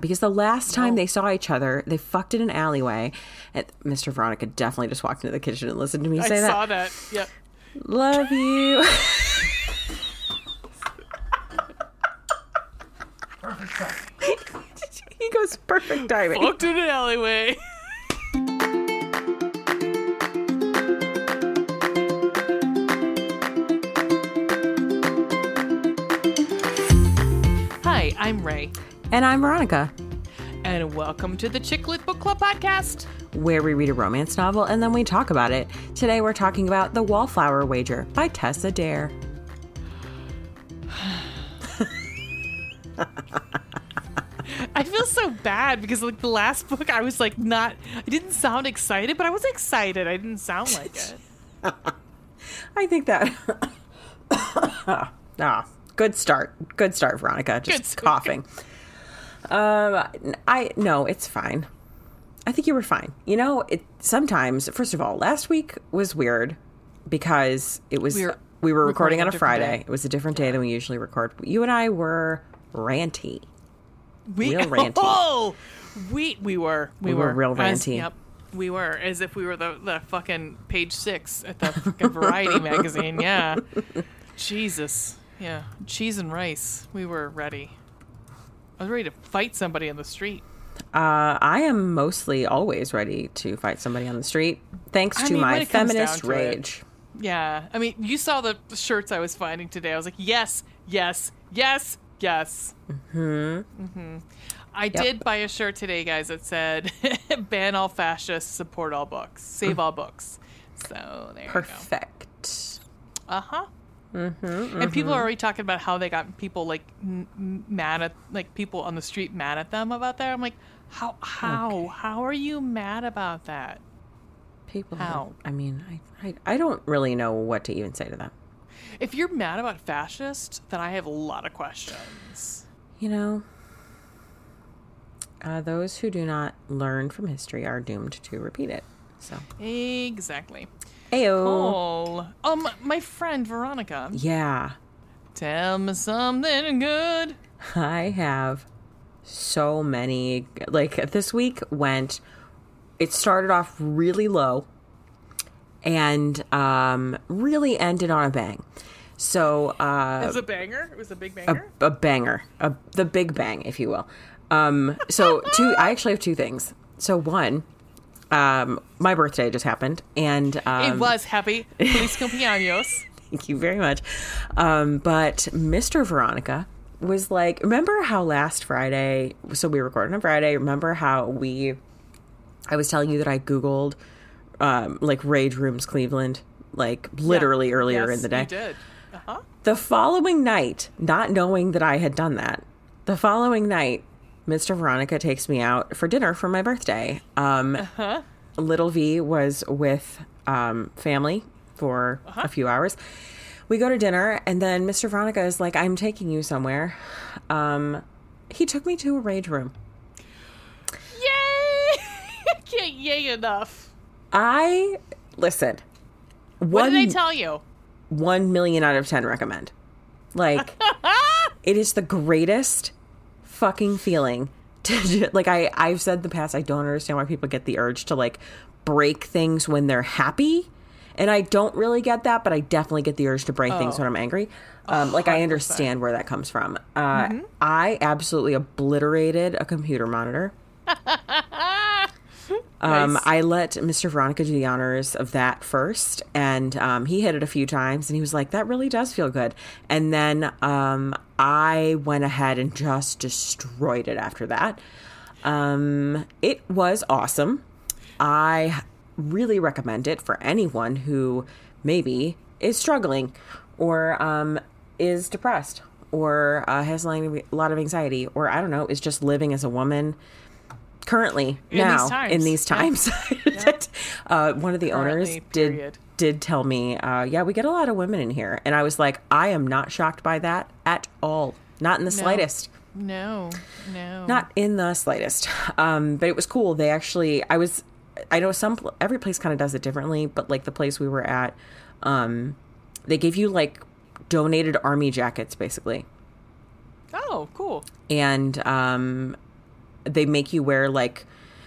because the last time they saw each other, they fucked in an alleyway. And Mr. Veronica definitely just walked into the kitchen and listened to me I say that. I saw that. Yep. Love you. he goes perfect timing. Walked in an alleyway. Hi, I'm Ray, And I'm Veronica, and welcome to the Chick Lit Book Club podcast. where we read a romance novel and then we talk about it. Today we're talking about The Wallflower Wager by Tessa Dare. I feel so bad because like the last book, I was like not, I didn't sound excited, but I was excited. I didn't sound like it. I think that. ah, good start. Good start, Veronica. Just Good coughing. Um, I no, it's fine. I think you were fine. You know, it sometimes. First of all, last week was weird because it was We we were were, recording recording on a a Friday. day. It was a different day than we usually record. You and I were ranty. We, Real ranty. Oh, we we were we, We were real As- ranty. yep, we were as if we were the the fucking page six at the fucking Variety magazine. Yeah, Jesus. Yeah, cheese and rice. We were ready. I was ready to fight somebody on the street. Uh, I am mostly always ready to fight somebody on the street, thanks I to mean, my feminist to it. rage. Yeah, I mean, you saw the shirts I was finding today. I was like, yes, yes, yes, yes. Mm-hmm. Mm-hmm. I did buy a shirt today, guys, that said "Ban all fascists, support all books, save all books." So there Perfect. you go. Uh huh. Mm-hmm, and people are already talking about how they got people like m- mad at like people on the street mad at them about that. I'm like, how how how are you mad about that? People, How? I mean, I, I, I don't really know what to even say to them. If you're mad about fascist, then I have a lot of questions. You know, uh, those who do not learn from history are doomed to repeat it. So, Exactly. Ayo. Oh, um, my friend Veronica, Yeah, tell me something good. I have so many. Like, this week went, it started off really low and um, really ended on a bang. So, uh, It was a banger. It was a big a, banger. a banger, a, the big bang, if you will. Um, so two, I actually have two things. So one, um, my birthday just happened, and um, it was happy. Feliz cumpleaños. thank you very much. Um, but Mr. Veronica was like, remember how last Friday? So we recorded on Friday. Remember how we? I was telling you that I googled um, like rage rooms Cleveland, like literally earlier Yes, in the day. Did. Uh huh. The following night, not knowing that I had done that, the following night, Mr. Veronica takes me out for dinner for my birthday. Um, Little V was with um, family for a few hours. We go to dinner, and then Mr. Veronica is like, I'm taking you somewhere. Um, he took me to a rage room. Yay! Can't yay enough. I, listen, What did I tell you? one million out of 10 recommend. Like, it is the greatest fucking feeling to like I I've said in the past I don't understand why people get the urge to like break things when they're happy. And I don't really get that, but I definitely get the urge to break things when I'm angry. Um, like I understand where that comes from. Uh, I absolutely obliterated a computer monitor. Um, Nice. I let Mr. Veronica do the honors of that first, and um, he hit it a few times, and he was like, "That really does feel good." And then um, I went ahead and just destroyed it after that. Um, it was awesome. I really recommend it for anyone who maybe is struggling or um, is depressed or uh, has a lot of anxiety or I don't know is just living as a woman currently In now these in these times. uh, one of the owners Currently, did period. did tell me, uh, yeah, we get a lot of women in here, and I was like, I am not shocked by that at all, not in the slightest. No, no. Not in the slightest. Um, but it was cool. They actually, I was, I know some, every place kind of does it differently, but like the place we were at, um, they gave you like donated army jackets basically. Oh, cool. And um, they make you wear like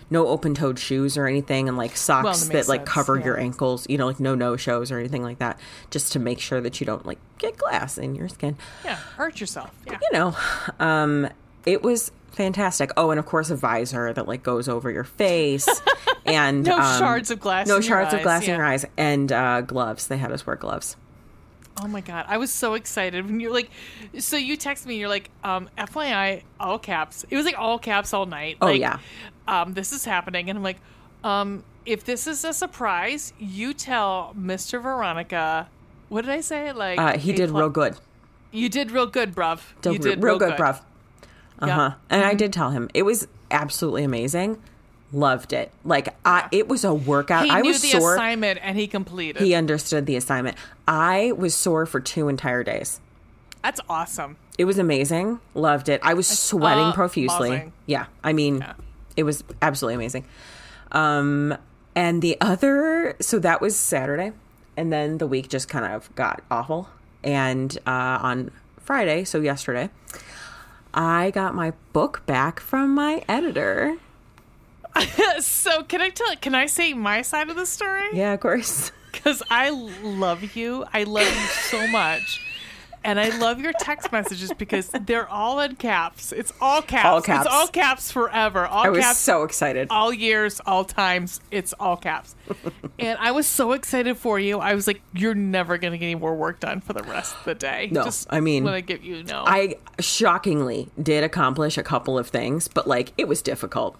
no open-toed shoes or anything and like socks that that, like sense, cover yeah. your ankles you know like no no shows or anything like that just to make sure that you don't like get glass in your skin Yeah, hurt yourself. Yeah. you know um it was fantastic oh and of course a visor that like goes over your face and No um, shards of glass no in your shards of eyes, glass in your eyes and uh gloves they had us wear gloves Oh my god, I was so excited when you're like, so you text me, you're like, um, FYI, all caps. It was like all caps all night. Oh, like, yeah. Um, this is happening, and I'm like, um, if this is a surprise, you tell Mr. Veronica. What did I say? Like uh he did real good You did real good, bruv. Did you did real, good, bruv. Uh Yeah. huh. And I did tell him it was absolutely amazing. Loved it. Like I, it was a workout. He I knew was the sore. assignment and he completed. He understood the assignment. I was sore for two entire days. That's awesome. It was amazing. Loved it. I was sweating uh, profusely. Yeah. I mean, it was absolutely amazing. Um, and the other, so that was Saturday, and then the week just kind of got awful. And uh, on Friday, so yesterday, I got my book back from my editor. So can I tell? Can I say my side of the story? Yeah, of course. because I love you. I love you so much. And I love your text messages because they're all in caps. It's all caps. All caps. It's all caps forever. All I was caps. so excited. all years, all times. It's all caps. and I was so excited for you. I was like, you're never going to get any more work done for the rest of the day. No, Just I mean, want to give you no. I shockingly did accomplish a couple of things, but like it was difficult.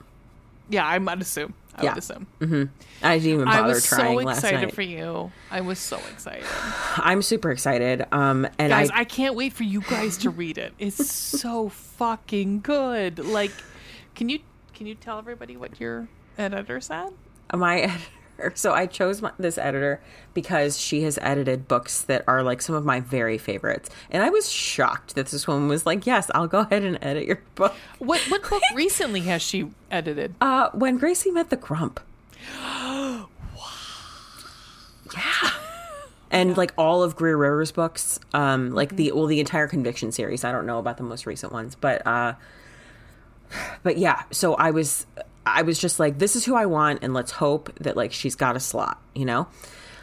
Yeah, I might assume. I Yeah. would assume. I didn't even bother trying last time. I was trying so last excited night. for you. I was so excited. I'm super excited. Um, and guys I, I, can't wait for you guys to read it it's so fucking good like can you can you tell everybody what your editor said my editor. So I chose my, this editor because she has edited books that are like some of my very favorites, and I was shocked that this woman was like, "Yes, I'll go ahead and edit your book." what what book recently has she edited Uh, when Gracie met the Grump. yeah. And like all of Greer Rivers' books, um, like the well, the entire Conviction series. I don't know about the most recent ones, but uh, but yeah. So I was, I was just like, this is who I want, and let's hope that like she's got a slot, you know.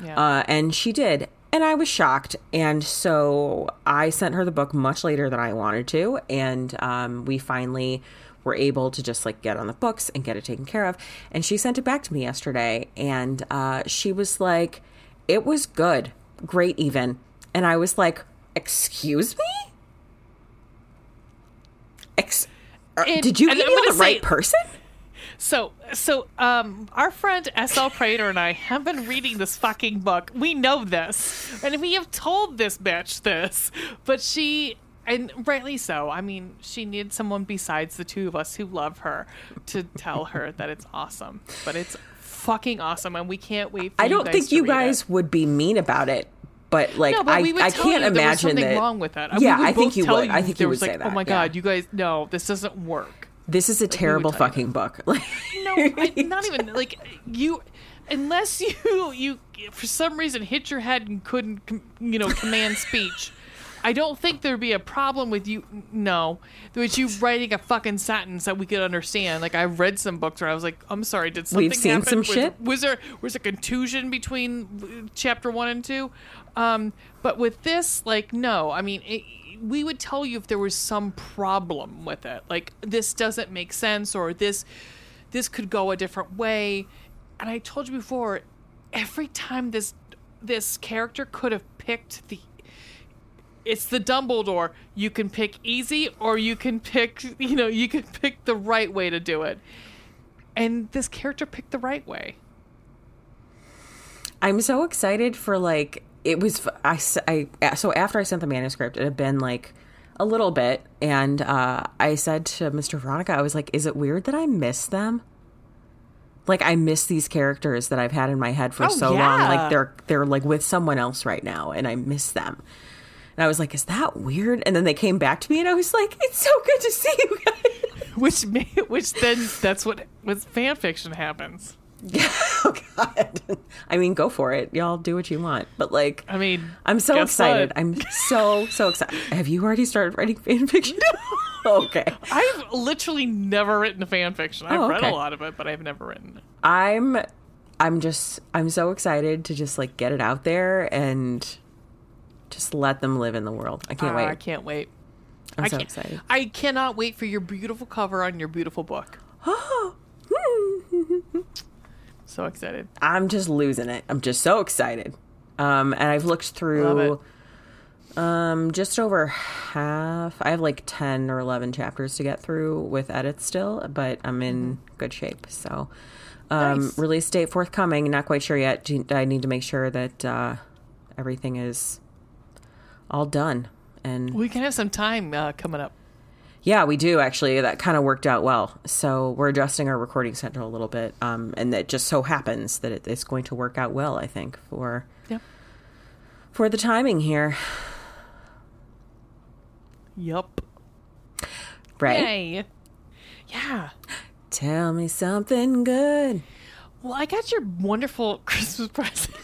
Yeah. Uh, and she did, and I was shocked, and so I sent her the book much later than I wanted to, and um, we finally were able to just like get on the books and get it taken care of. And she sent it back to me yesterday, and uh, she was like, "It was good, great, even." And I was like, "Excuse me." Ex- uh, And- did you and I'm the right say- person? So so um our friend sl prater and i have been reading this fucking book we know this and we have told this bitch this but she and rightly so i mean she needs someone besides the two of us who love her to tell her that it's awesome but it's fucking awesome and we can't wait for it. I don't guys think you read it. guys would be mean about it, but like No, but I, I can't you there was imagine something that. wrong with that. Yeah, we would I think you would. I think there you was would like, say that. Oh my yeah. god, you guys, no, this doesn't work. This is a terrible tell you fucking book. Like, No, I, not even like you, unless you you for some reason hit your head and couldn't com- you know command speech. I don't think there'd be a problem with you. No, with you writing a fucking sentence that we could understand. Like I've read some books where I was like, "I'm sorry, did something We've seen happen? some was, shit. Was there was a contusion between chapter one and two? Um, but with this, like, no. I mean, it, we would tell you if there was some problem with it. Like this doesn't make sense, or this this could go a different way. And I told you before, every time this this character could have picked the it's the Dumbledore. You can pick easy or you can pick, you know, you can pick the right way to do it. And this character picked the right way. I'm so excited for like it was. I, I so after I sent the manuscript, it had been like a little bit, and uh, I said to Mr. Veronica, I was like, "Is it weird that I miss them?" Like I miss these characters that I've had in my head for Oh, so long. Like they're they're like with someone else right now, and I miss them. And I was like, "Is that weird?" And then they came back to me, and I was like, "It's so good to see you guys." Which may, which then that's what with fan fiction happens. oh God! I mean, go for it, y'all. Do what you want, but like, I mean, I'm so excited. what? I'm so so excited. Have you already started writing fan fiction? okay. I've literally never written fan fiction. I've Oh, read a lot of it, but I've never written it. I'm I'm just I'm so excited to just like get it out there and just let them live in the world. I can't wait. I can't wait. I'm I so can't- excited. I cannot wait for your beautiful cover on your beautiful book. So excited. I'm just losing it. I'm just so excited. Um, and I've looked through um just over half. I have like 10 or 11 chapters to get through with edits still, but I'm in good shape. So um Nice. release date forthcoming, not quite sure yet. I need to make sure that uh everything is all done. And We can have some time uh, coming up. yeah, we do actually. That kind of worked out well. So we're adjusting our recording schedule a little bit, um, and it just so happens that it, it's going to work out well. I think for Yeah. for the timing here, Yup. right? Yay. Yeah. Tell me something good. Well, I got your wonderful Christmas present.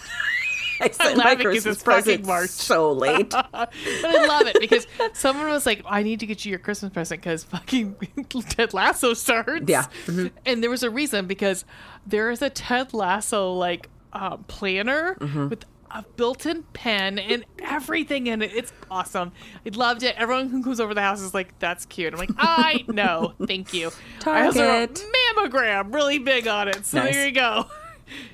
I sent my Christmas present March. so late. but I love it because someone was like, I need to get you your Christmas present because fucking Ted Lasso starts. Yeah. Mm-hmm. And there was a reason because there is a Ted Lasso like uh, planner Mm-hmm. with a built-in pen and everything in it. It's awesome. I loved it. Everyone who comes over the house is like, "That's cute." I'm like, "I know, thank you." I also Target. mammogram really big on it. So Nice. there you go.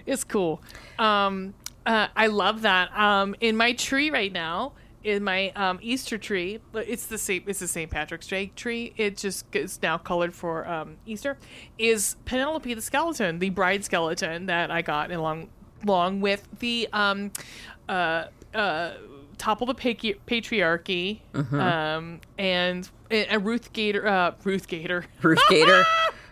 It's cool. Um, uh, I love that. Um, in my tree right now, in my um, Easter tree, but it's the same. It's the St. Patrick's Day tree. It just is now colored for um, Easter. Is Penelope the skeleton, the bride skeleton that I got along along with the um, uh, uh, topple the patri- patriarchy um, and and Ruth Gator. Uh, Ruth Gator. Ruth Gator,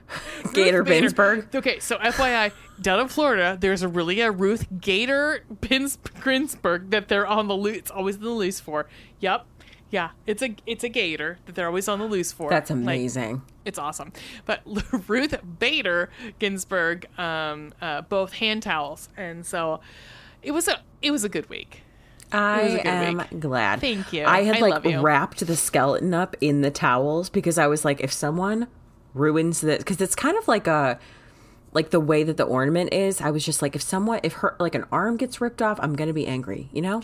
Gator Bader. Binsberg. Okay, so FYI, down in Florida, there's a really a Ruth Gator Grinsberg that they're on the loose. It's always on the loose for. Yep. Yeah, it's a it's a gator that they're always on the loose for. That's Like, amazing. it's awesome. But Ruth Bader Ginsburg, um, uh, both hand towels, and so it was a it was a good week. I good am week. glad. Thank you. I had I like wrapped the skeleton up in the towels because I was like, if someone ruins this, because it's kind of like a like the way that the ornament is. I was just like, if someone, if her like an arm gets ripped off, I'm gonna be angry. You know?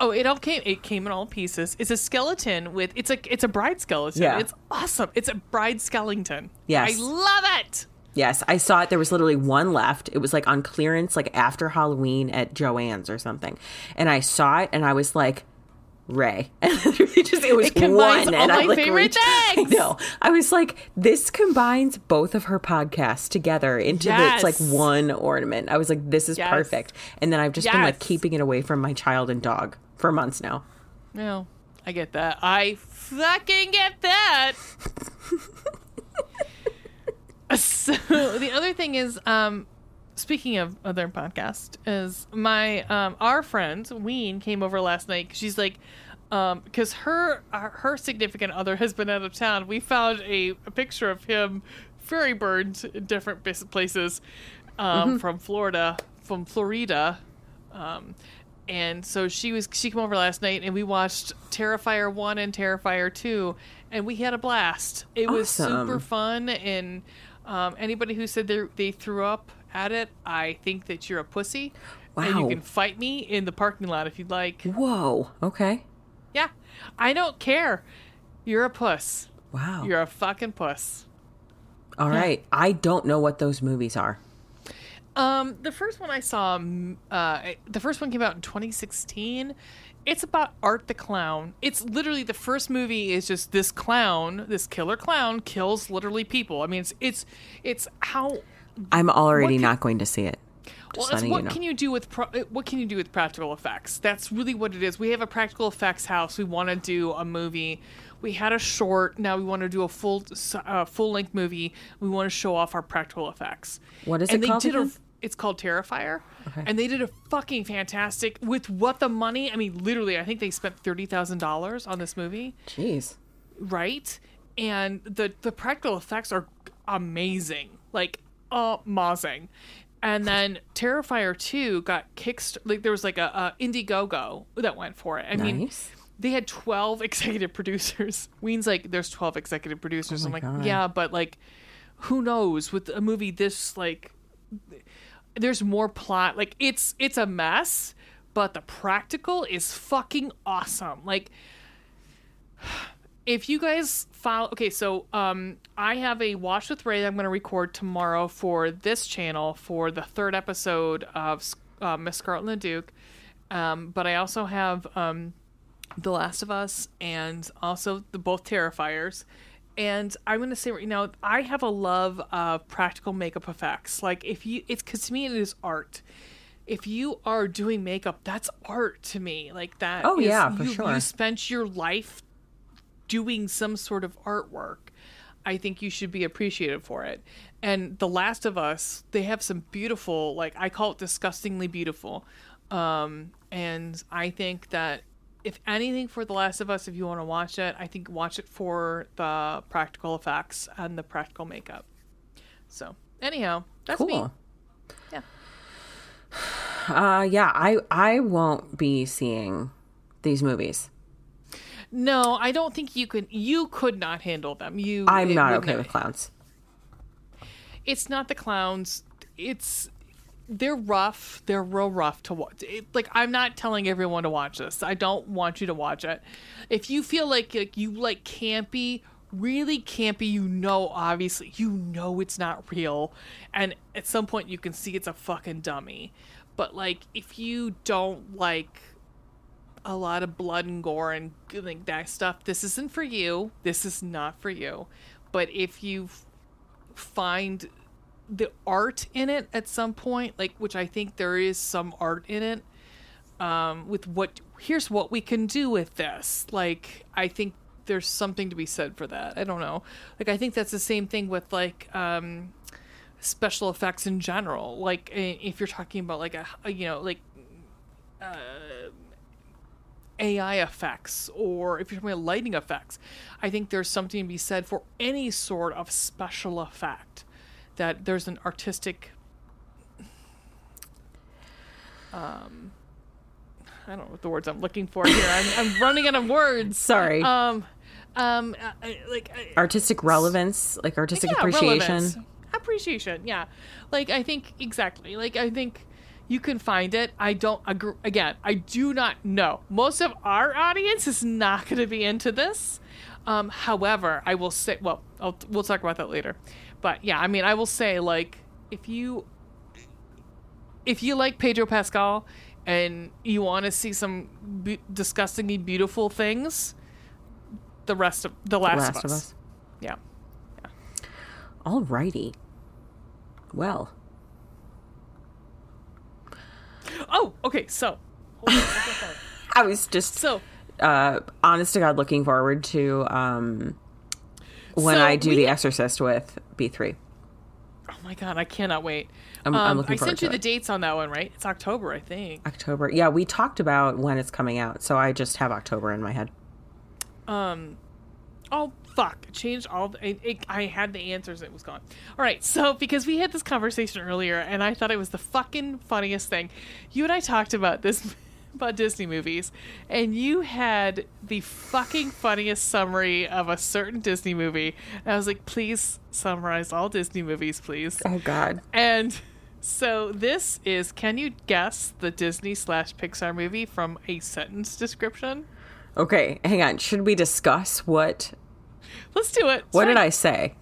Oh, it all came. It came in all pieces. It's a skeleton with. It's a. It's a bride skeleton. Yeah. It's awesome. It's a bride skeleton. Yes. I love it. Yes, I saw it. There was literally one left. It was like on clearance, like after Halloween at Joann's or something. And I saw it, and I was like, Ray. And it just it was It combines one. all and I like favorite reached- I things. know. I was like, this combines both of her podcasts together into Yes. this like one ornament. I was like, this is Yes. perfect. And then I've just been like keeping it away from my child and dog for months now. No, I get that. I fucking get that. so the other thing is, um, speaking of other podcast, is my um, our friend Ween came over last night She's like, um, because her uh, her significant other has been out of town. We found a, a picture of him very burned in different places um, from Florida, from Florida. Um, and so she was she came over last night and we watched Terrifier 1 and Terrifier 2 and we had a blast. It was super fun and um, anybody who said they they threw up at it, I think that you're a pussy. And you can fight me in the parking lot if you'd like. Whoa. Okay. Yeah. I don't care. You're a puss. Wow. You're a fucking puss. All right. I don't know what those movies are. Um, the first one I saw, uh, the first one came out in 2016. It's about Art the Clown. It's literally the first movie is just this clown, this killer clown kills literally people. I mean, it's it's it's how I'm already can- not going to see it. well, what you know. can you do with pro- uh, what can you do with practical effects? That's really what it is. We have a practical effects house. We want to do a movie. We had a short. Now we want to do a full uh, full length movie. We want to show off our practical effects. What is and it called They did a, it's called Terrifier, and they did a fucking fantastic with what the money. I mean, literally, I think they spent thirty thousand dollars on this movie Jeez. right? And the the practical effects are amazing, like amazing. And then Terrifier two got kicked. like there was like a, a Indiegogo that went for it. I mean, they had 12 executive producers. Ween's like, there's 12 executive producers. Oh I'm like, God. yeah, but like, who knows with a movie this like, there's more plot. Like it's it's a mess, but the practical is fucking awesome. Like, if you guys follow, okay, so um, I have a watch with Ray that I'm going to record tomorrow for this channel for the third episode of uh, Miss Scarlet and the Duke. Um, but I also have um, The Last of Us and also the both Terrifiers. And I'm going to say right now, I have a love of practical makeup effects. Like if you, it's because to me it is art. If you are doing makeup, that's art to me. Like that. Oh, is- yeah, for you, sure. You spent your life doing some sort of artwork. I think you should be appreciated for it. And The Last of Us, they have some beautiful, like I call it disgustingly beautiful. Um, and I think that if anything for The Last of Us, if you want to watch it, I think watch it for the practical effects and the practical makeup. So, anyhow, that's me. Cool. Yeah. Uh, yeah, I I won't be seeing these movies. No, I don't think you could. You could not handle them. You. I'm not okay with clowns. it's not the clowns. It's they're rough. They're real rough to watch. It, like I'm not telling everyone to watch this. I don't want you to watch it. If you feel like, like you like campy, really campy, you know obviously you know it's not real, and at some point you can see it's a fucking dummy. But like if you don't like a lot of blood and gore and like that stuff, this isn't for you. This is not for you. But if you find the art in it at some point, like which I think there is some art in it, um, with what here's what we can do with this. Like I think there's something to be said for that. I don't know. Like I think that's the same thing with like um, special effects in general. Like if you're talking about like a, you know like AI effects or if you're talking about lighting effects, I think there's something to be said for any sort of special effect. That there's an artistic. Um, I don't know what the words I'm looking for here. I'm, I'm running out of words. Sorry. Um, um, uh, uh, like uh, artistic relevance, like artistic yeah, appreciation. relevance. Appreciation, yeah. Like I think exactly. Like I think you can find it. I don't agree. Again, I do not know. Most of our audience is not going to be into this. Um, however, I will say. Well, I'll, we'll talk about that later. But yeah, I mean, I will say like if you if you like Pedro Pascal and you want to see some be- disgustingly beautiful things, the rest of the Last, Last of, of Us. Us. Yeah. Alrighty. Well, Oh, okay. So, hold on, I'll go forward. I was just so uh, honest to God looking forward to um, when So I do we- The Exorcist with B3. oh my god, I cannot wait. I'm- I'm Um, looking I forward sent to you the dates on that one, right? It's October, I think. October. Yeah, we talked about when it's coming out, so I just have October in my head. Um, oh fuck! It changed all. The, it, it, I had the answers. It was gone. All right. So because we had this conversation earlier, and I thought it was the fucking funniest thing. You and I talked about this about Disney movies, and you had the fucking funniest summary of a certain Disney movie. And I was like, please summarize all Disney movies, please. Oh God. And so this is. Can you guess the Disney slash Pixar movie from a sentence description? Okay, hang on. Should we discuss what Let's do it. what did I say?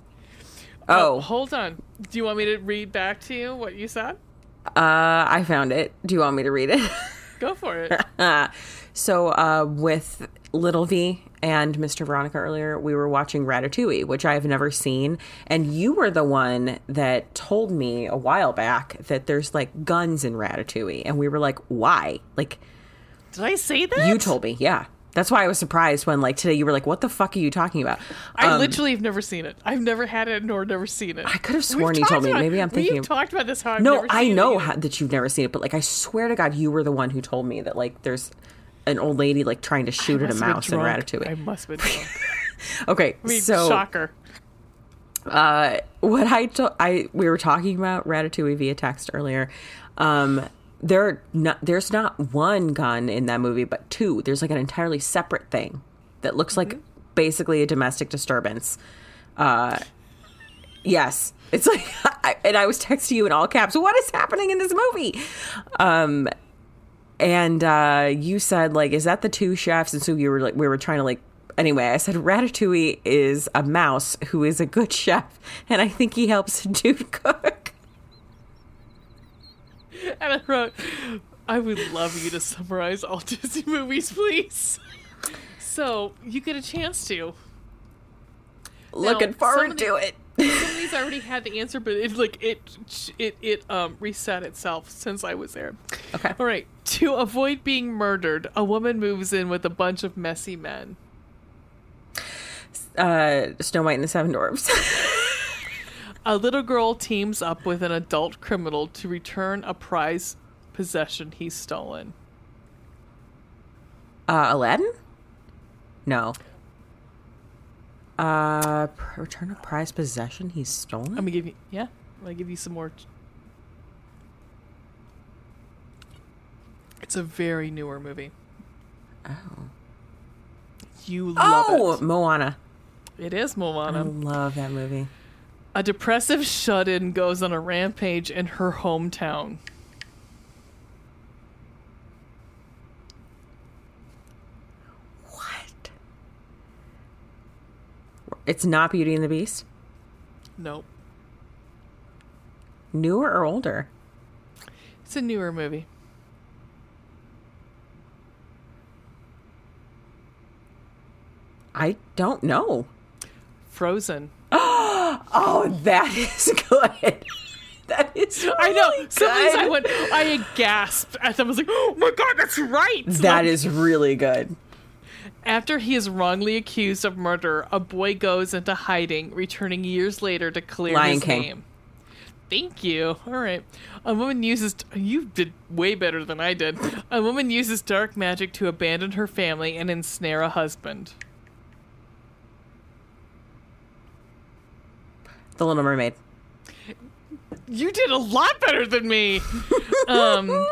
Oh, Oh, hold on. Do you want me to read back to you what you said? uh, I found it. Do you want me to read it? Go for it. So, uh, with Little V and Mr. Veronica earlier, we were watching Ratatouille, which I have never seen. And you were the one that told me a while back that there's like guns in Ratatouille. And we were like, why? Like, Did I say that? you told me. Yeah. That's why I was surprised when, like, today you were like, what the fuck are you talking about? I Um, literally have never seen it. I've never had it nor never seen it. I could have We've sworn you told me. about- Maybe I'm thinking. We've talked about this. How I've no, I know how, that you've never seen it, but like, I swear to God, you were the one who told me that, like, there's an old lady, like, trying to shoot at a mouse in. Ratatouille. I must have been drunk. Okay, I mean, so shocker. uh, what I to- I we were talking about Ratatouille via text earlier, um, there not there's not one gun in that movie, but two. There's like an entirely separate thing that looks like basically a domestic disturbance. Uh, yes, it's like, I, and I was texting you in all caps. What is happening in this movie? Um, and uh, you said like, is that the two chefs? And so you were like, we were trying to like. Anyway, I said Ratatouille is a mouse who is a good chef, and I think he helps a dude cook. And I wrote, I would love you to summarize all Disney movies, please. So you get a chance to. Looking forward somebody- to it. Some of these I already had the answer, but it like it it it um reset itself since I was there. Okay. All right. To avoid being murdered, a woman moves in with a bunch of messy men. Uh, Snow White and the Seven Dwarfs. A little girl teams up with an adult criminal to return a prize possession he's stolen. Uh, Aladdin? No. Uh, return a prized possession he's stolen. I'm gonna give you yeah. I'm gonna give you some more. It's a very newer movie. oh, You love it. oh, it. Moana. It is Moana. I love that movie. A depressive shut-in goes on a rampage in her hometown. What? It's not Beauty and the Beast. Nope. Newer or older? It's a newer movie. I don't know. Frozen. Oh, that is good. that is. I know. really Some I went. I gasped at them. I was like, "Oh my god, that's right!" That is really good. After he is wrongly accused of murder, a boy goes into hiding, returning years later to clear Lion his King. name. Thank you. All right. A woman uses. You did way better than I did. A woman uses dark magic to abandon her family and ensnare a husband. The Little Mermaid. You did a lot better than me. um,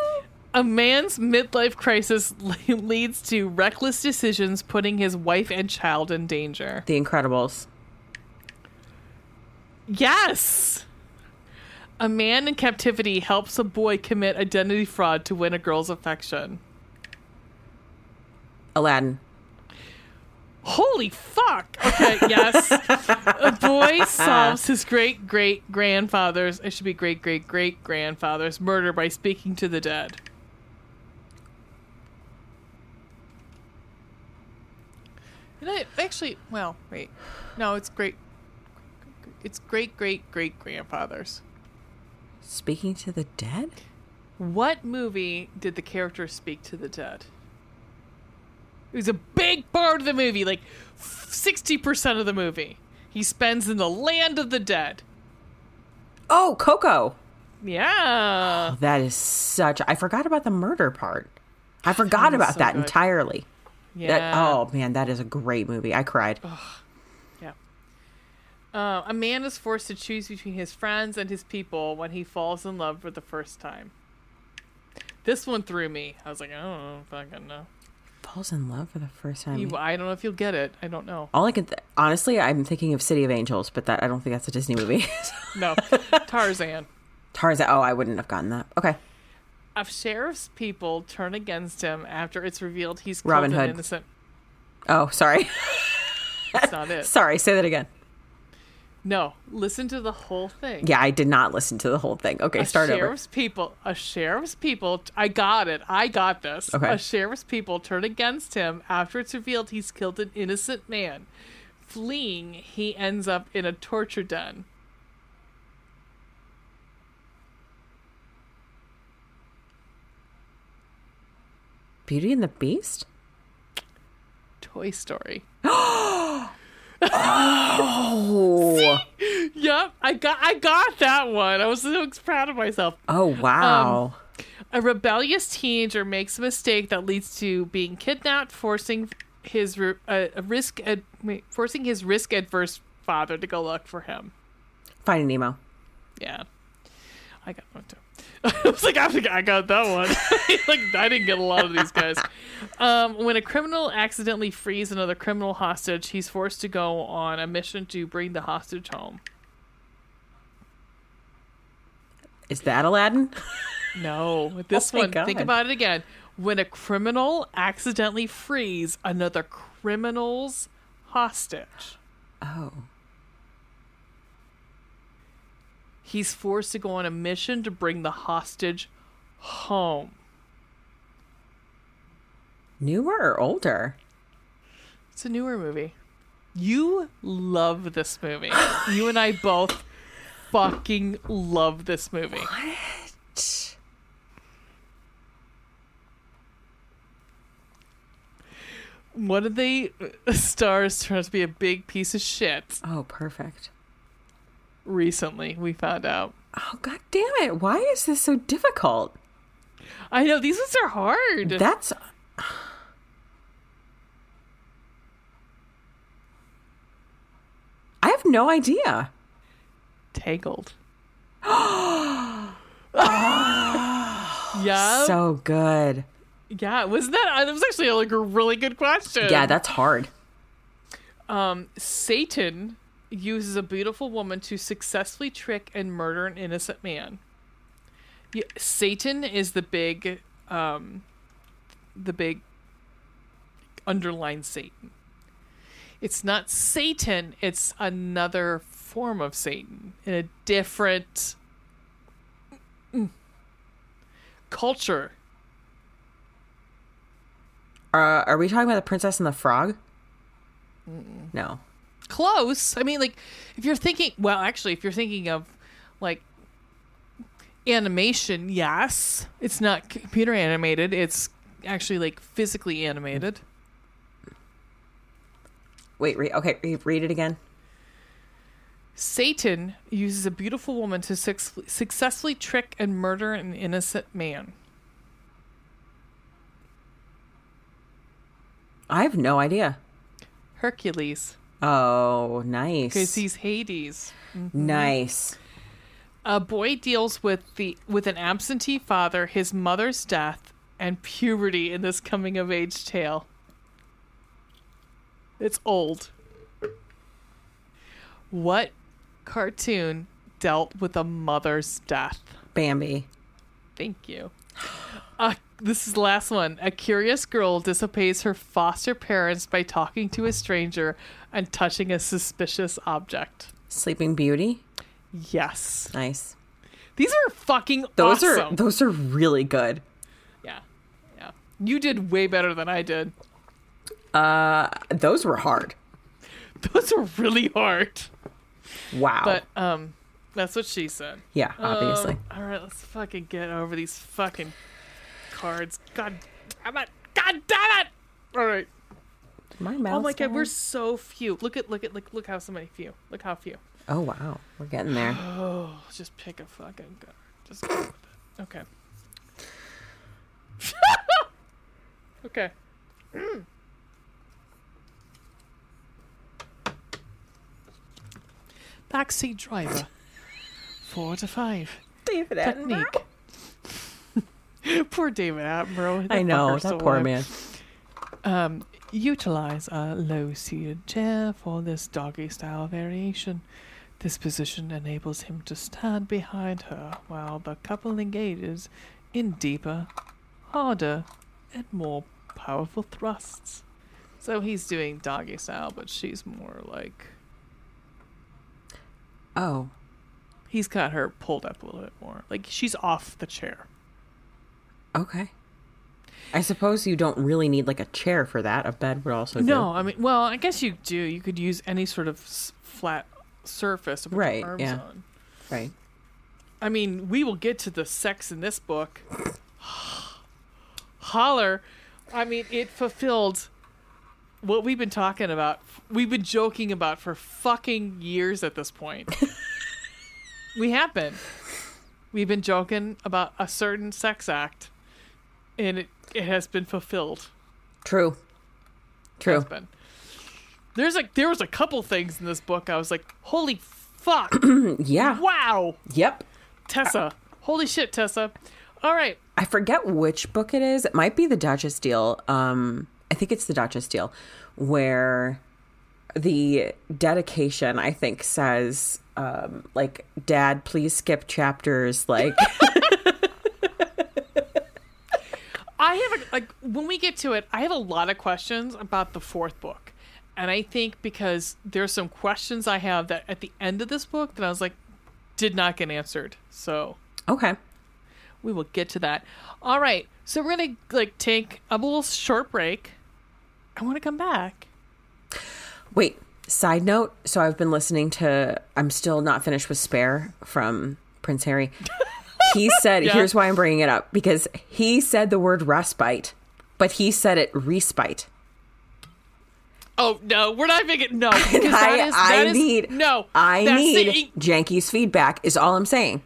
a man's midlife crisis leads to reckless decisions, putting his wife and child in danger. The Incredibles. Yes. A man in captivity helps a boy commit identity fraud to win a girl's affection. Aladdin. Holy fuck. Okay, yes. a boy solves his great great grandfather's, it should be great great great grandfather's murder by speaking to the dead. And I, actually, well, wait. No, it's great. It's great great great grandfather's. Speaking to the dead? What movie did the character speak to the dead? It was a big part of the movie, like 60% of the movie. He spends in the land of the dead. Oh, Coco. Yeah. That is such. I forgot about the murder part. I forgot was about so that good. entirely. Yeah. That, oh man, that is a great movie. I cried. Yeah. Uh, a man is forced to choose between his friends and his people when he falls in love for the first time. This one threw me. I was like, I don't know can know. Falls in love for the first time. You, I don't know if you'll get it. I don't know. All I can th- honestly, I'm thinking of City of Angels, but that I don't think that's a Disney movie. No. Tarzan. Tarzan. Oh, I wouldn't have gotten that. Okay. A sheriff's people turn against him after it's revealed he's Robin Hood. innocent. Oh, sorry. That's not it. sorry. Say that again. No, listen to the whole thing. Yeah, I did not listen to the whole thing. Okay, a start over. sheriff's people a sheriff's people i got it i got this Okay. a sheriff's people turn against him after it's revealed he's killed an innocent man fleeing he ends up in a torture den Beauty and the Beast. toy story Oh, yep i got i got that one i was so proud of myself oh wow. a rebellious teenager makes a mistake that leads to being kidnapped forcing his uh, a risk ad- wait, forcing his risk adverse father to go look for him Finding Nemo. Yeah. I got one too. I was like, I think I got that one. like, I didn't get a lot of these guys. Um, when a criminal accidentally frees another criminal hostage, he's forced to go on a mission to bring the hostage home. Is that Aladdin? No, this Oh one. Think about it again. When a criminal accidentally frees another criminal's hostage, Oh. He's forced to go on a mission to bring the hostage home. Newer or older? It's a newer movie. You love this movie. you and I both fucking love this movie. What? One of the stars turned out to be a big piece of shit. Oh, perfect. Recently, we found out. Oh, god damn it. Why is this so difficult? I know these ones are hard. That's. I have no idea. Tangled. yeah, So good. yeah. Wasn't that? That was actually like a really good question. Yeah, that's hard. Um, Satan uses a beautiful woman to successfully trick and murder an innocent man. Yeah, Satan is the big, um, the big underlined Satan. It's not Satan, it's another form of Satan in a different culture. Uh, are we talking about the Princess and the Frog? No. Close. I mean, like, if you're thinking, well, actually, if you're thinking of like animation, yes, it's not computer animated. It's actually like physically animated. Wait, re- okay, re- read it again. Satan uses a beautiful woman to suc- successfully trick and murder an innocent man. I have no idea. Hercules, Oh, nice. because he's Hades. Mm-hmm. nice. A boy deals with the with an absentee father, his mother's death, and puberty in this coming of age tale. It's old. What cartoon dealt with a mother's death? Bambi. Thank you. Uh, this is the last one. A curious girl disobeys her foster parents by talking to a stranger and touching a suspicious object. Sleeping Beauty. Yes. Nice. These are fucking Those awesome. are those are really good. Yeah. Yeah. You did way better than I did. Uh, those were hard. Those are really hard. Wow. But um that's what she said. yeah, obviously. Um, all right, let's fucking get over these fucking cards. God damn it. God damn it. All right. my mouth. Oh my god, we're so few. Look at look at look look how so many few. Look how few. Oh wow, we're getting there. Oh, just pick a fucking card. Just go with it. Okay. okay. Mm. Backseat driver. Four to five. David Technique. poor David Attenborough. I know that poor alive. man. Um, utilize a low seated chair for this doggy style variation. This position enables him to stand behind her while the couple engages in deeper, harder, and more powerful thrusts. So he's doing doggy style, but she's more like. Oh, He's got her pulled up a little bit more. Like she's off the chair. Okay. I suppose you don't really need like a chair for that. A bed would also do. No, I mean, well, I guess you do. You could use any sort of s- flat surface to put Right, your arms yeah. on. Right. I mean, we will get to the sex in this book. Holler. I mean, it fulfilled what we've been talking about. We've been joking about for fucking years at this point. we have been. We've been joking about a certain sex act, and it, it has been fulfilled. True. True. Been. There's like there was a couple things in this book I was like, holy fuck, Yeah. wow, Yep. Tessa, Holy shit, Tessa. All right. I forget which book it is. It might be the Duchess deal. Um, I think it's the Duchess deal, where the dedication I think says um, like, "Dad, please skip chapters." Like, I have a, like when we get to it, I have a lot of questions about the fourth book, and I think because there's some questions I have that at the end of this book that I was like, did not get answered. So okay, we will get to that. All right, so we're gonna like take a little short break. I want to come back. wait. Side note: So I've been listening to. I'm still not finished with Spare from Prince Harry. He said, Yeah. "Here's why I'm bringing it up because he said the word respite, but he said it respite." Oh no, we're not making no. I, that is, I is- need no. I that's need the, Janky's feedback is all I'm saying.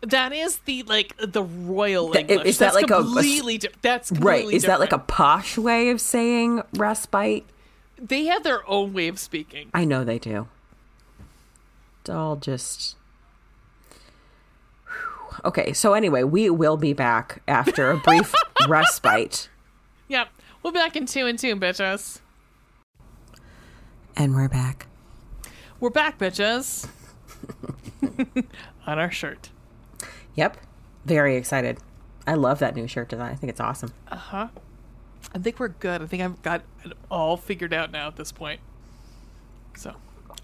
that is the like the royal Th- English. is that that's like a- a completely di- that's Right. completely Is that like a posh way of saying respite? They have their own way of speaking. I know they do. It's all just. Okay, so anyway, we will be back after a brief respite. Yep, we'll be back in two and two, bitches. And we're back. We're back, bitches. On our shirt. Yep. Very excited. I love that new shirt design. I think it's awesome. Uh huh. I think we're good. I think I've got it all figured out now at this point. So,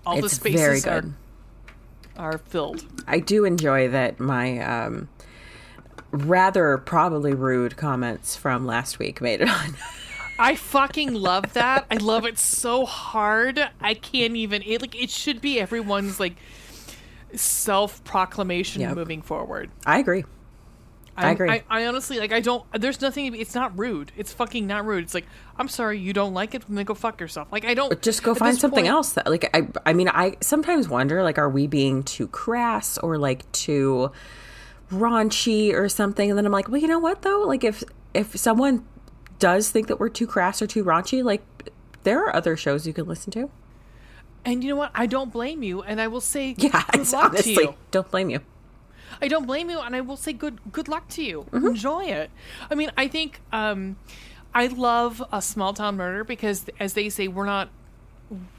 all the spaces are, good. Are filled. I do enjoy that my um, rather probably rude comments from last week made it on. I fucking love that. I love it so hard. I can't even. It like it should be everyone's like self proclamation Yep. moving forward. I agree. I I'm- agree. I, I honestly like. I don't. There's nothing. It's not rude. It's fucking not rude. It's like I'm sorry you don't like it. Then go fuck yourself. Like I don't. just go find something point- else that like I I mean I sometimes wonder like are we being too crass or like too raunchy or something and then I'm like well you know what though like if if someone does think that we're too crass or too raunchy like there are other shows you can listen to And you know what? I don't blame you. And I will say, yeah good it's luck honestly to you. don't blame you I don't blame you, and I will say good good luck to you. Mm-hmm. Enjoy it. I mean, I think um, I love a small town murder because, as they say, we're not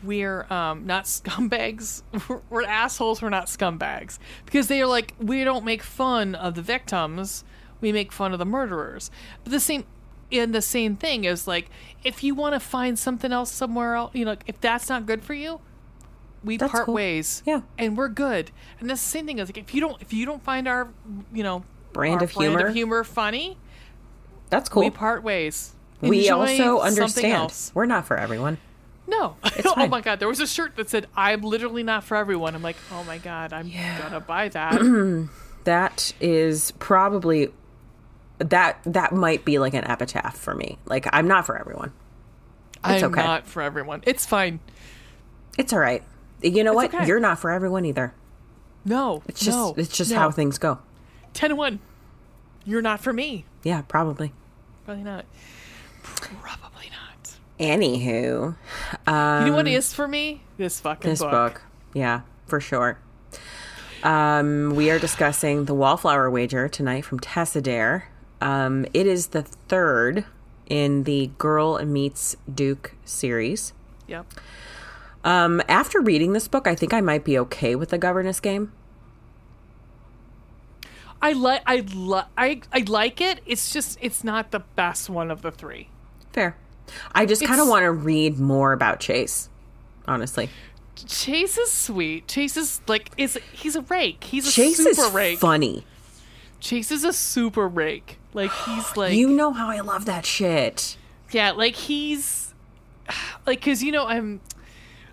we're um, not scumbags. We're, we're assholes. We're not scumbags because they are like we don't make fun of the victims. We make fun of the murderers. But the same. And the same thing is like if you want to find something else somewhere else, you know, if that's not good for you, we That's part cool. ways. Yeah. and we're good. And that's the same thing as like if you don't if you don't find our you know Brand of brand humor? of humor funny, that's cool we part ways. we Enjoy also understand we're not for everyone No, oh my god, there was a shirt that said "I'm literally not for everyone." I'm like, oh my god, I'm gonna buy that. that is probably that that might be like an epitaph for me like I'm not for everyone It's I'm okay. not for everyone. It's fine. it's all right you know what okay. you're not for everyone either No, It's just no, it's just no. how things go. ten to one. You're not for me. Yeah, probably. Probably not. Probably not. Anywho, um, You know what is for me? This fucking this book. Yeah, for sure. Um, we are discussing the Wallflower Wager tonight from Tessa Dare. Um, it is the third in the Girl Meets Duke series. Yep. Um, after reading this book, I think I might be okay with the governess game. I like I li- I I like it. It's just it's not the best one of the three. Fair. I just kind of want to read more about Chase, honestly. Chase is sweet. Chase is like is he's a rake. He's a Chase super is rake. funny. Chase is a super rake. Like he's like You know how I love that shit. yeah, like he's like because you know I'm.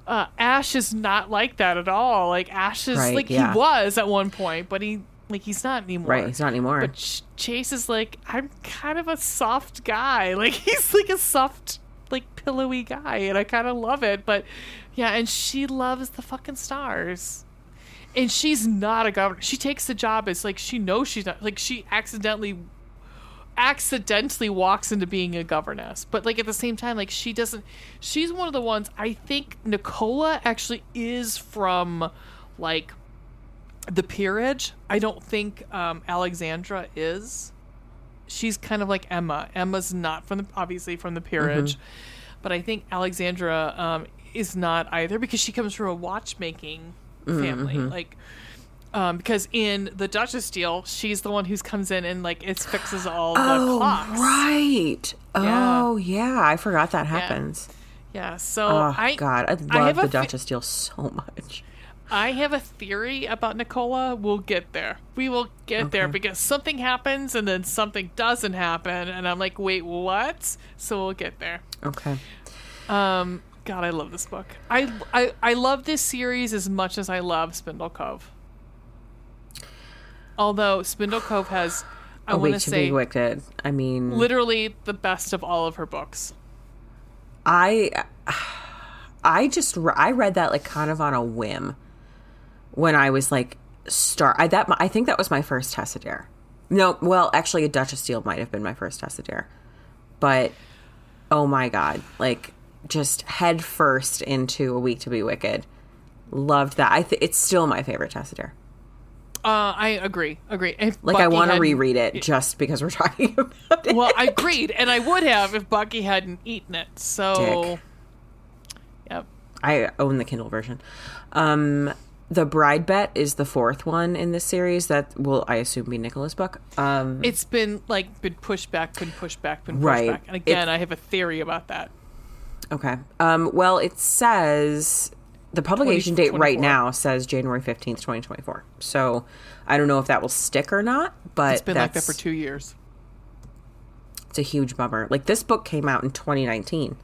Uh, Ash is not like that at all. Like Ash is Right, like yeah. he was at one point, but he like he's not anymore. Right, he's not anymore. But Ch- Chase is like, I'm kind of a soft guy. Like he's like a soft, like pillowy guy, and I kind of love it. But yeah, and she loves the fucking stars. And she's not a governor. She takes the job as like she knows she's not like she accidentally accidentally walks into being a governess. But like at the same time, like she doesn't she's one of the ones I think Nicola actually is from like the peerage. I don't think um, Alexandra is. She's kind of like Emma. Emma's not from the obviously from the peerage, but I think Alexandra um, is not either because she comes from a watchmaking family. Like, um, because in the Duchess deal, she's the one who comes in and like it fixes all the oh, clocks. right. Yeah. Oh, yeah. I forgot that happens. Yeah. So Oh, I God. I I love have the Duchess deal so much. I have a theory about Nicola. We'll get there. We will get there because something happens and then something doesn't happen, and I'm like, wait, what? So we'll get there. Okay. Um, God, I love this book. I I I love this series as much as I love Spindle Cove. Although Spindle Cove has, I A want to say, Be Wicked. I mean, literally the best of all of her books. I I just I read that like kind of on a whim when I was like start I that I think that was my first Tessa Dare. No, well, actually a Duchess Deal might have been my first Tessa Dare. But oh my god, like just head first into A Week to Be Wicked. Loved that. I th- it's still my favorite Tessa Dare. Uh, I agree. Agree. If Like I want to reread it just because we're talking about it. Well, I agreed, and I would have if Bucky hadn't eaten it. So, Dick. yep. I own the Kindle version. Um, the Bride Bet is the fourth one in this series. That will, I assume, be Nicola's book. Um, It's been like been pushed back, been pushed back, been pushed Right. back. And again, It- I have a theory about that. okay. Um, well, it says the publication date right now says January fifteenth, twenty twenty four. So I don't know if that will stick or not. But It's been like that for two years. it's a huge bummer. Like this book came out in twenty nineteen.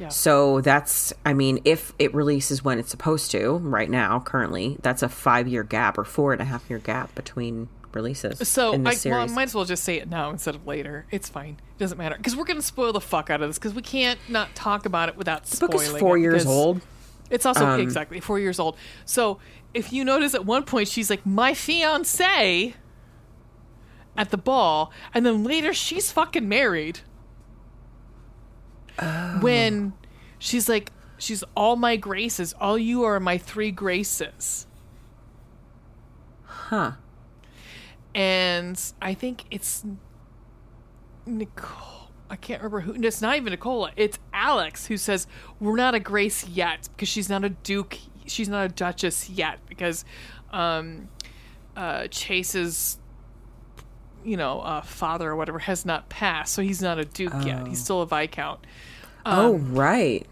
Yeah. So that's, I mean, if it releases when it's supposed to, right now, currently, that's a five year gap or four and a half year gap between releases. So I, well, I might as well just say it now instead of later. It's fine. It doesn't matter because we're going to spoil the fuck out of this because we can't not talk about it without the book spoiling. is four years old. It's also Um, exactly four years old. So if you notice at one point she's like my fiance at the ball, and then later she's fucking married. Oh. When she's like she's all my graces, all you are my three graces. Huh. and I think it's Nicole. I can't remember who. It's not even Nicola. It's Alex who says we're not a Grace yet because she's not a Duke. She's not a Duchess yet because um, uh, Chase's, you know, uh, father or whatever has not passed, so he's not a Duke yet. He's still a Viscount. oh, Um, right.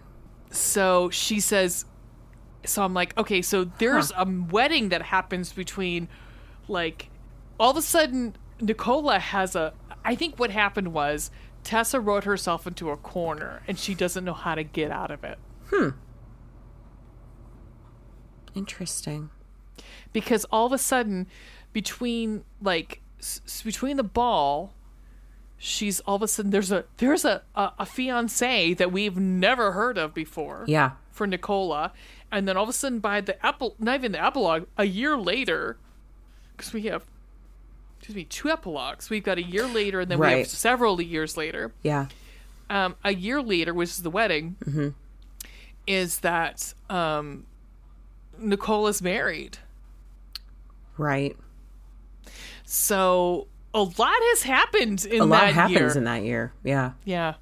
So she says, so I'm like, okay, so there's a wedding that happens between, like, all of a sudden, Nicola has a. I think what happened was Tessa wrote herself into a corner and she doesn't know how to get out of it. Hmm. Interesting. Because all of a sudden, between, like, s- between the ball, she's all of a sudden there's a there's a, a, a fiance that we've never heard of before. Yeah. for Nicola, and then all of a sudden by the apple, not even the epilogue, a year later, because we have, excuse me, two epilogues. We've got a year later, and then we have several years later. Yeah. Um, a year later, which is the wedding, is that um, Nicola's married. Right. So a lot has happened in A lot that happens year. in that year. Yeah. yeah.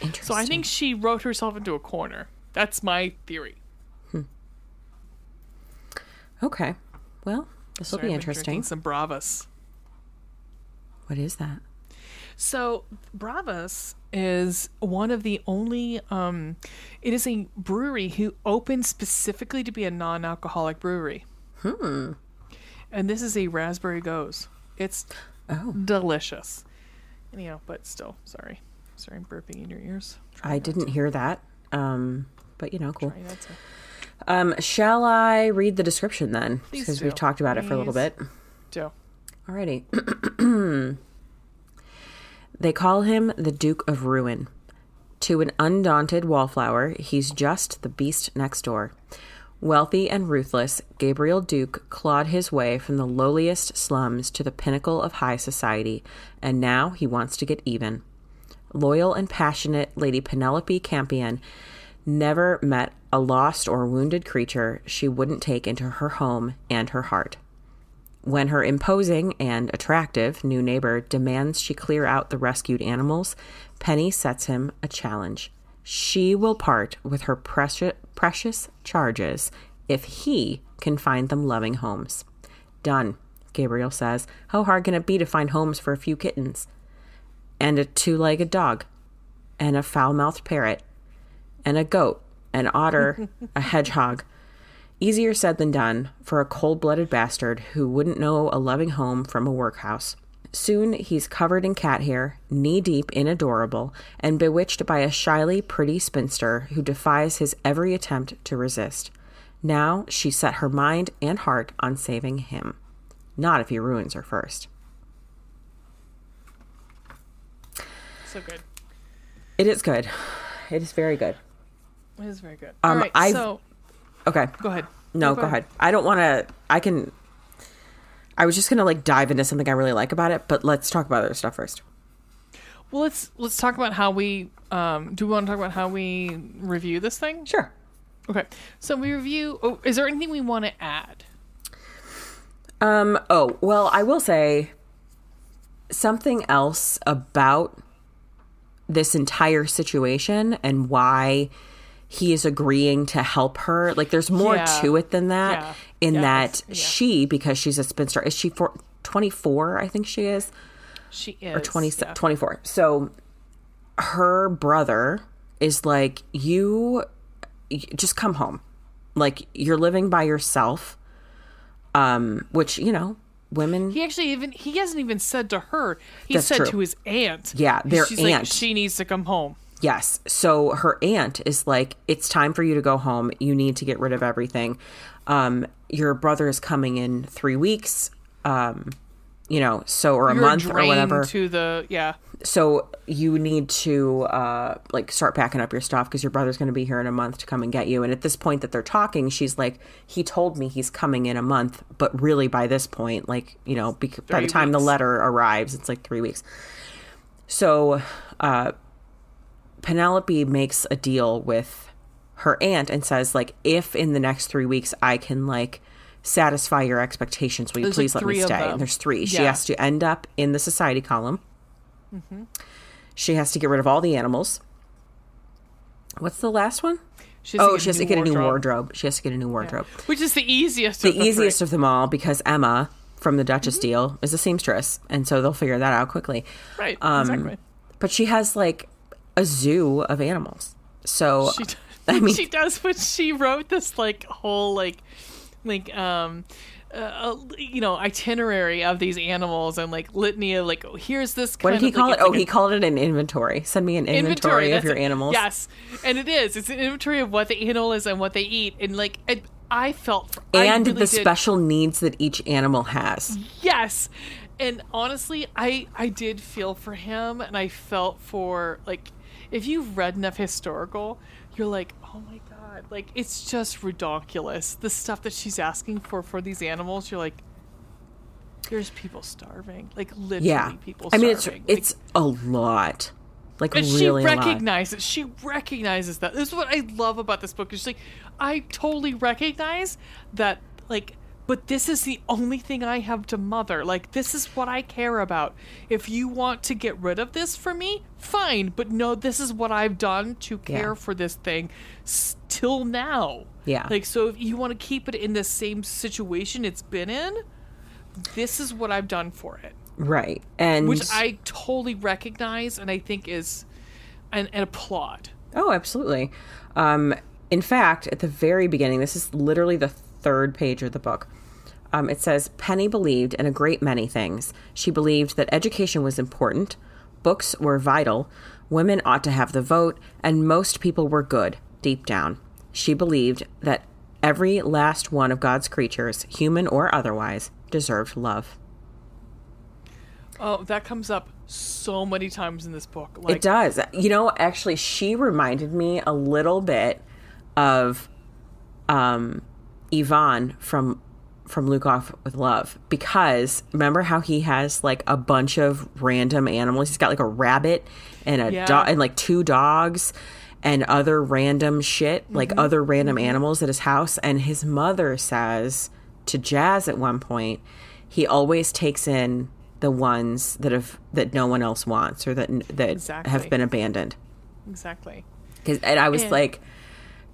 Interesting. So I think she wrote herself into a corner. That's my theory. Okay. Well, this will be interesting. Some Bravus. What is that? So Bravus is one of the only um it is a brewery who opened specifically to be a non-alcoholic brewery. Hmm. And this is a raspberry gose. It's Oh. delicious. Anyhow, but still, sorry. Sorry I'm burping in your ears. I didn't hear that. Um, but you know, cool. To. Um, shall I read the description then? Because we've talked about it for a little bit. Joe. Alrighty. they call him the Duke of Ruin. To an undaunted wallflower, he's just the beast next door. Wealthy and ruthless, Gabriel Duke clawed his way from the lowliest slums to the pinnacle of high society, and now he wants to get even. Loyal and passionate Lady Penelope Campion never met a lost or wounded creature she wouldn't take into her home and her heart. When her imposing and attractive new neighbor demands she clear out the rescued animals, Penny sets him a challenge. She will part with her precious, precious charges if he can find them loving homes. Done, Gabriel says. How hard can it be to find homes for a few kittens? And a two legged dog, and a foul mouthed parrot, and a goat, an otter, a hedgehog. Easier said than done for a cold blooded bastard who wouldn't know a loving home from a workhouse. Soon he's covered in cat hair, knee deep in adorable, and bewitched by a shyly pretty spinster who defies his every attempt to resist. Now she set her mind and heart on saving him. Not if he ruins her first. So good. It is good. It is very good. It is very good. Um, All right, I've- so Okay. go ahead. No, go, ahead. I don't want to. I can. I was just gonna like dive into something I really like about it, but let's talk about other stuff first. Well, let's let's talk about how we um, do. We want to talk about how we review this thing? Sure. Okay. So we review. Oh, is there anything we want to add? Um. Oh well, I will say something else about this entire situation and why he is agreeing to help her. Like, there's more Yeah. to it than that. Yeah. In that she, because she's a spinster, is she for 24? I think she is. She is or 20, yeah. 24. So her brother is like, you just come home. Like you're living by yourself. Um, which, you know, women He actually even he hasn't even said to her. He That's said true. to his aunt. Yeah, their She's like, aunt. she needs to come home. Yes. So her aunt is like, it's time for you to go home. You need to get rid of everything. Um, your brother is coming in three weeks. Um, you know, so or a You're month or whatever. To the yeah. so you need to uh like start packing up your stuff because your brother's going to be here in a month to come and get you and at this point that they're talking she's like he told me he's coming in a month but really by this point like you know bec- by the time the letter arrives it's like three weeks so uh penelope makes a deal with her aunt and says like if in the next three weeks i can like satisfy your expectations will you There's, like, please let me stay and there's three she has to end up in the society column she has to get rid of all the animals. What's the last one? She Oh, she has to get a new wardrobe. She has to get a new wardrobe. which is the easiest. The of the easiest three. of them all because Emma from the Mm-hmm. Duchess deal is a seamstress, and so they'll figure that out quickly. right. Um, exactly. But she has like a zoo of animals. So She, d- I mean- she does, but she wrote this like whole like, like um, uh, you know, itinerary of these animals and like litany of like, oh, here's this. what did he of, call like, it? Oh, like he a called it an inventory. Send me an inventory, of your it. animals. Yes, and it is. It's an inventory of what the animal is and what they eat, and like it, I felt I And really the did- special needs that each animal has. yes and honestly i i did feel for him and i felt for like if you've read enough historical you're like oh my god like it's just ridiculous the stuff that she's asking for for these animals you're like there's people starving like literally Yeah. people Starving. I mean, it's Like, it's a lot. Like and really she a lot. recognizes she recognizes that this is what i love about this book is like i totally recognize that like but this is the only thing i have to mother like this is what i care about if you want to get rid of this for me fine but no this is what i've done to care Yeah. for this thing till now Yeah. like so if you want to keep it in the same situation it's been in this is what i've done for it Right. And which I totally recognize and I think is an, an applaud. Oh, absolutely. Um, in fact, at the very beginning, this is literally the third page of the book. Um, it says Penny believed in a great many things. She believed that education was important, books were vital, women ought to have the vote, and most people were good deep down. She believed that every last one of God's creatures, human or otherwise, deserved love. Oh, that comes up so many times in this book. Like It does. You know, actually, she reminded me a little bit of um, Yvonne from from Luke Off with Love because remember how he has like a bunch of random animals. He's got like a rabbit and a Yeah. dog and like two dogs and other random shit, like mm-hmm. other random mm-hmm. animals at his house. And his mother says to Jazz at one point, he always takes in the ones that have that no one else wants or that that Exactly. have been abandoned. Exactly. 'Cause- and I was And- like,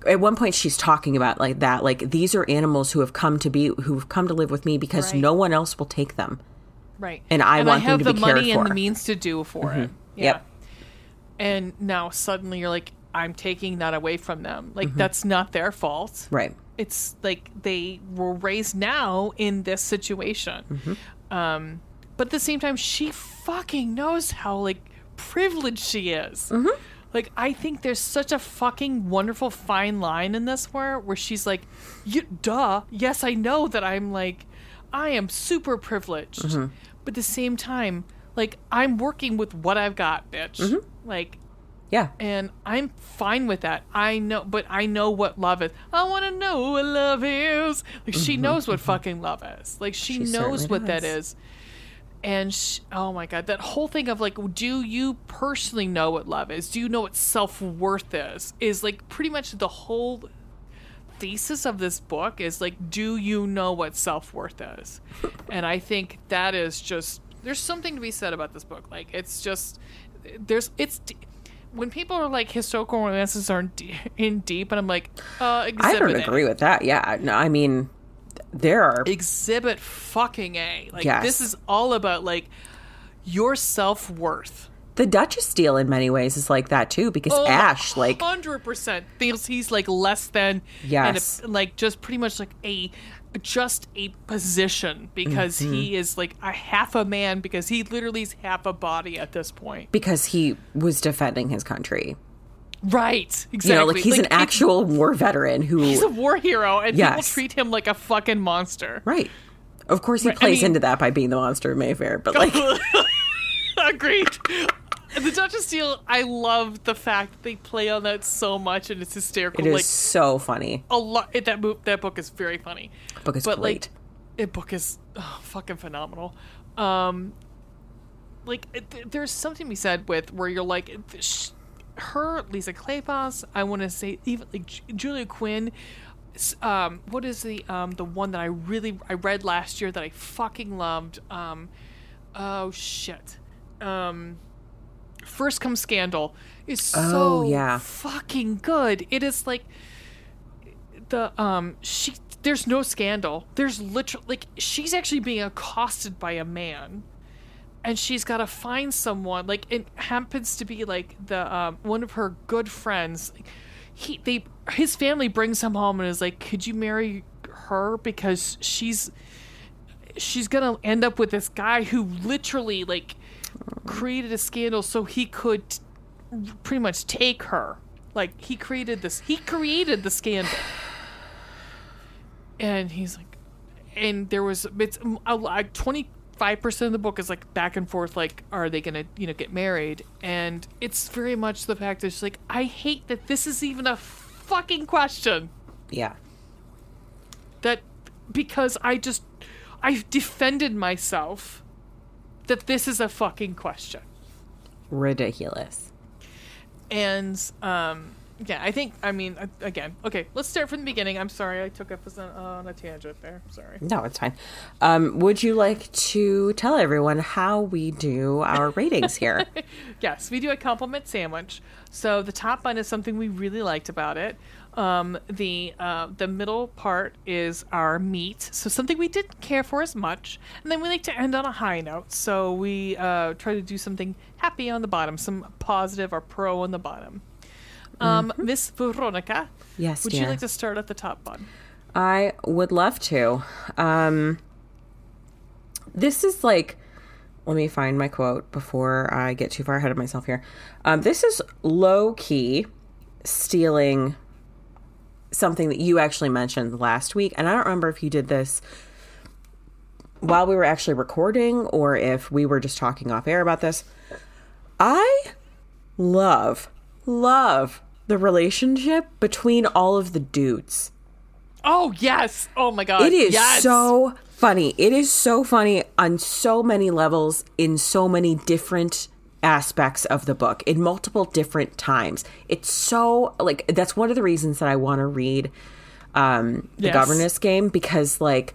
at one point she's talking about like that, like these are animals who have come to be who've come to live with me because Right. no one else will take them. Right. And I want them have to the be cared money and for. the means to do for it. Yeah. Yep. And now suddenly you're like, I'm taking that away from them. Like that's not their fault. Right. It's like they were raised now in this situation. Mm-hmm. Um, but at the same time, she fucking knows how like privileged she is. Mm-hmm. Like I think there's such a fucking wonderful fine line in this where where she's like, you, "Duh, yes, I know that I'm like, I am super privileged, Mm-hmm. but at the same time, like I'm working with what I've got, bitch. Mm-hmm. Like Yeah. and I'm fine with that. I know, but I know what love is. I want to know what love is. Like she knows what fucking love is. Like she, Mm-hmm. She knows what that does. is. And sh oh my god, that whole thing of like, do you personally know what love is? Do you know what self worth is? Is like pretty much the whole thesis of this book is like, do you know what self worth is? and I think that is just there's something to be said about this book. Like it's just there's it's when people are like historical romances aren't in deep, and I'm like, uh, I don't agree with that. Yeah. No, I mean there are Exhibit fucking A. Like Yes. this is all about like your self worth. the Duchess deal in many ways is like that too because Oh, Ash like hundred percent feels he's like less than Yes. and like just pretty much like a just a position because Mm-hmm. he is like a half a man because he literally is half a body at this point. because he was defending his country. Right. Exactly. You know, like he's an actual war veteran who He's a war hero, and people treat him like a fucking monster. Right. Of course, he Right, I plays mean- into that by being the monster of Mayfair, but like, Agreed. The Duchess deal, I love the fact that they play on that so much, and it's hysterical. it is like so funny. a lot. That book, that book is very funny. Book is but great. like, it book is oh, fucking phenomenal. Um, like th- there's something to be said with where you're like, sh- her Lisa Kleypas. I want to say even like Julia Quinn. Um, what is the um the one that I really I read last year that I fucking loved? Um, oh shit. Um, First Come Scandal is so Oh, yeah. fucking good. It is like the um she there's no scandal. There's literally like she's actually being accosted by a man and she's got to find someone. Like it happens to be like the um, one of her good friends. He they his family brings him home and is like, "Could you marry her because she's she's gonna end up with this guy who literally like created a scandal so he could pretty much take her. Like he created this. He created the scandal." And he's like, and there was it's uh, like 20 five percent of the book is like back and forth, like are they gonna you know get married? And it's very much the fact that it's like I hate that this is even a fucking question. Yeah. That because I just I've defended myself that this is a fucking question. Ridiculous. And um yeah, I think I mean uh, again, okay, let's start from the beginning. I'm sorry I took us on, on a tangent there. Sorry. No, it's fine. Um, would you like to tell everyone how we do our ratings here? Yes, we do a compliment sandwich. So the top bun is something we really liked about it. Um, the uh, the middle part is our meat, so something we didn't care for as much, and then we like to end on a high note. So we uh, try to do something happy on the bottom, some positive or pro on the bottom. Um, Miss Veronica, Yes, would dear. you like to start at the top bun? I would love to. Um, this is like, let me find my quote before I get too far ahead of myself here. Um, this is low key stealing something that you actually mentioned last week. And I don't remember if you did this while we were actually recording or if we were just talking off air about this. I love, love the relationship between all of the dudes. Oh yes! Oh my god! It is yes! so funny. It is so funny on so many levels in so many different aspects of the book in multiple different times. It's so like that's one of the reasons that I want to read um the Yes. governess game because like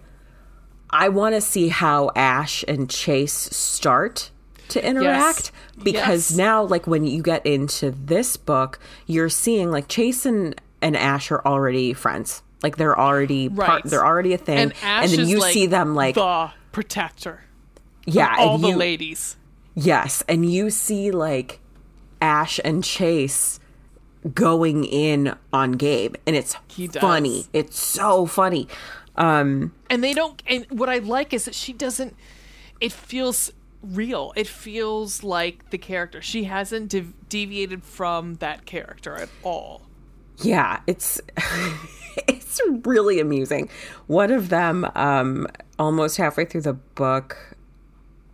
I want to see how Ash and Chase start to interact because Yes. now like when you get into this book, you're seeing like Chase and, and Ash are already friends. Like they're already part, Right. they're already a thing And Ash then is you like see them like the protector. yeah, All and the ladies. Yes, and you see like Ash and Chase going in on Gabe, and it's funny. It's so funny. Um, and they don't and what i like is that she doesn't it feels real it feels like the character she hasn't dev- deviated from that character at all yeah, it's it's really amusing. One of them, um, almost halfway through the book,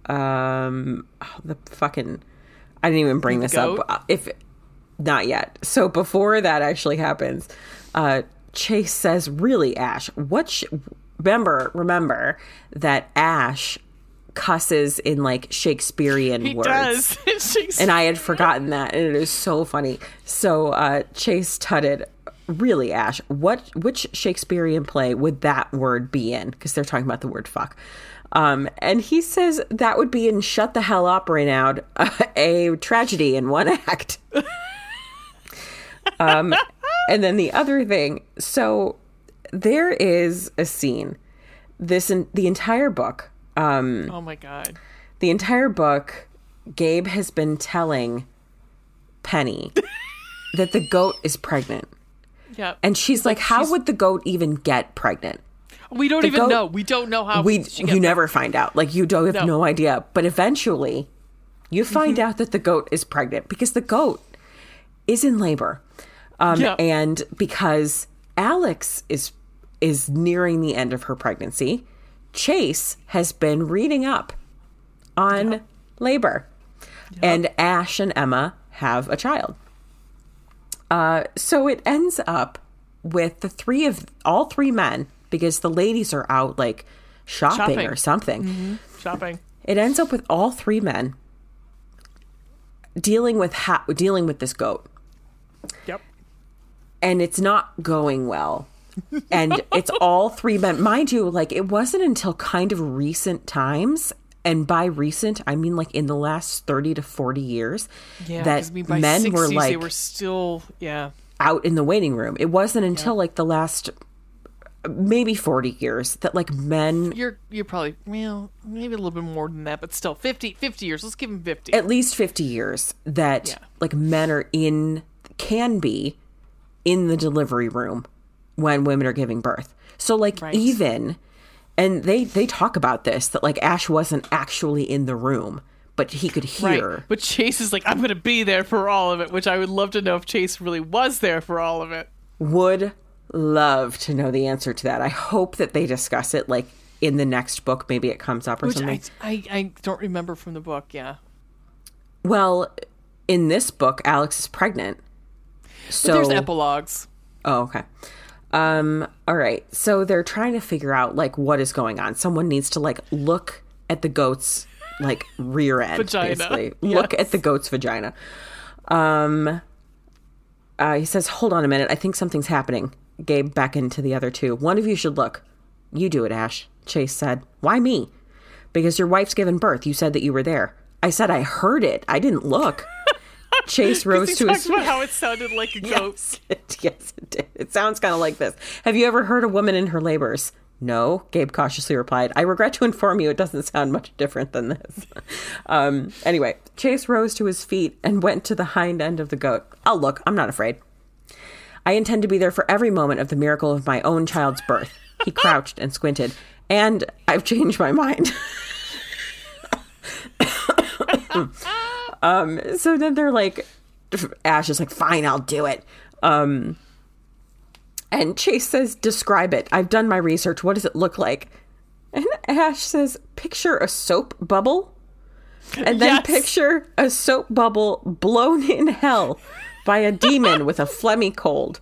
um, oh, the fucking, I didn't even bring this goat? up. Uh, If not yet, so before that actually happens, uh, Chase says, "Really, Ash? What? Sh- remember, remember that Ash cusses in like Shakespearean he words." and I had forgotten that, and it is so funny. So uh, Chase tutted, "Really, Ash? What which Shakespearean play would that word be in? Because they're talking about the word fuck." Um, and he says that would be in "Shut the Hell Up, Reynaud," a tragedy in one act. um, and then the other thing, so there is a scene. This in the entire book. Um, oh my god the entire book, Gabe has been telling Penny that the goat is pregnant. yeah And she's like, How she's- would the goat even get pregnant? we don't even goat- know we don't know how We you got never find out. Like you don't have No. no, idea. But eventually you find out that the goat is pregnant because the goat is in labor. Um Yeah. and because Alex is is nearing the end of her pregnancy, Chase has been reading up on labor. And Ash and Emma have a child. Uh, so it ends up with the three of all three men because the ladies are out like shopping, Shopping. or something. shopping It ends up with all three men dealing with ha- dealing with this goat, yep and it's not going well. And it's all three men. Mind you, like it wasn't until kind of recent times, and by recent I mean like in the last thirty to forty years, yeah that I mean, men 60s, were they like were still yeah out in the waiting room. It wasn't until like the last maybe 40 years that like men you're you're probably well maybe a little bit more than that but still 50 50 years let's give them 50 at least 50 years that Yeah. like men are in can be in the delivery room when women are giving birth. So like Right. even and they they talk about this that like Ash wasn't actually in the room, but he could hear. Right. But Chase is like, I'm going to be there for all of it, which I would love to know if Chase really was there for all of it. Would love to know the answer to that. I hope that they discuss it like in the next book maybe it comes up or Which something. I, I, I don't remember from the book, yeah. Well, in this book Alex is pregnant. So There's epilogues. Oh, okay. Um, all right. So they're trying to figure out like what is going on. Someone needs to like look at the goat's like rear end, Vagina. basically. Look at the goat's vagina. Um, uh, he says, "Hold on a minute. I think something's happening." Gabe beckoned to the other two. One of you should look. You do it, Ash. Chase said. Why me? Because your wife's given birth. You said that you were there. I said I heard it. I didn't look. Chase rose to his about how it sounded like a goat. Yes, it, yes, it did. It sounds kind of like this. Have you ever heard a woman in her labors? No, Gabe cautiously replied. I regret to inform you it doesn't sound much different than this. um, anyway, Chase rose to his feet and went to the hind end of the goat. I'll look. I'm not afraid. I intend to be there for every moment of the miracle of my own child's birth. He crouched and squinted. And I've changed my mind. Um, so then they're like, Ash is like, fine, I'll do it. Um, and Chase says, describe it. I've done my research. What does it look like? And Ash says, picture a soap bubble. And then Yes. picture a soap bubble blown in hell by a demon with a phlegmy cold.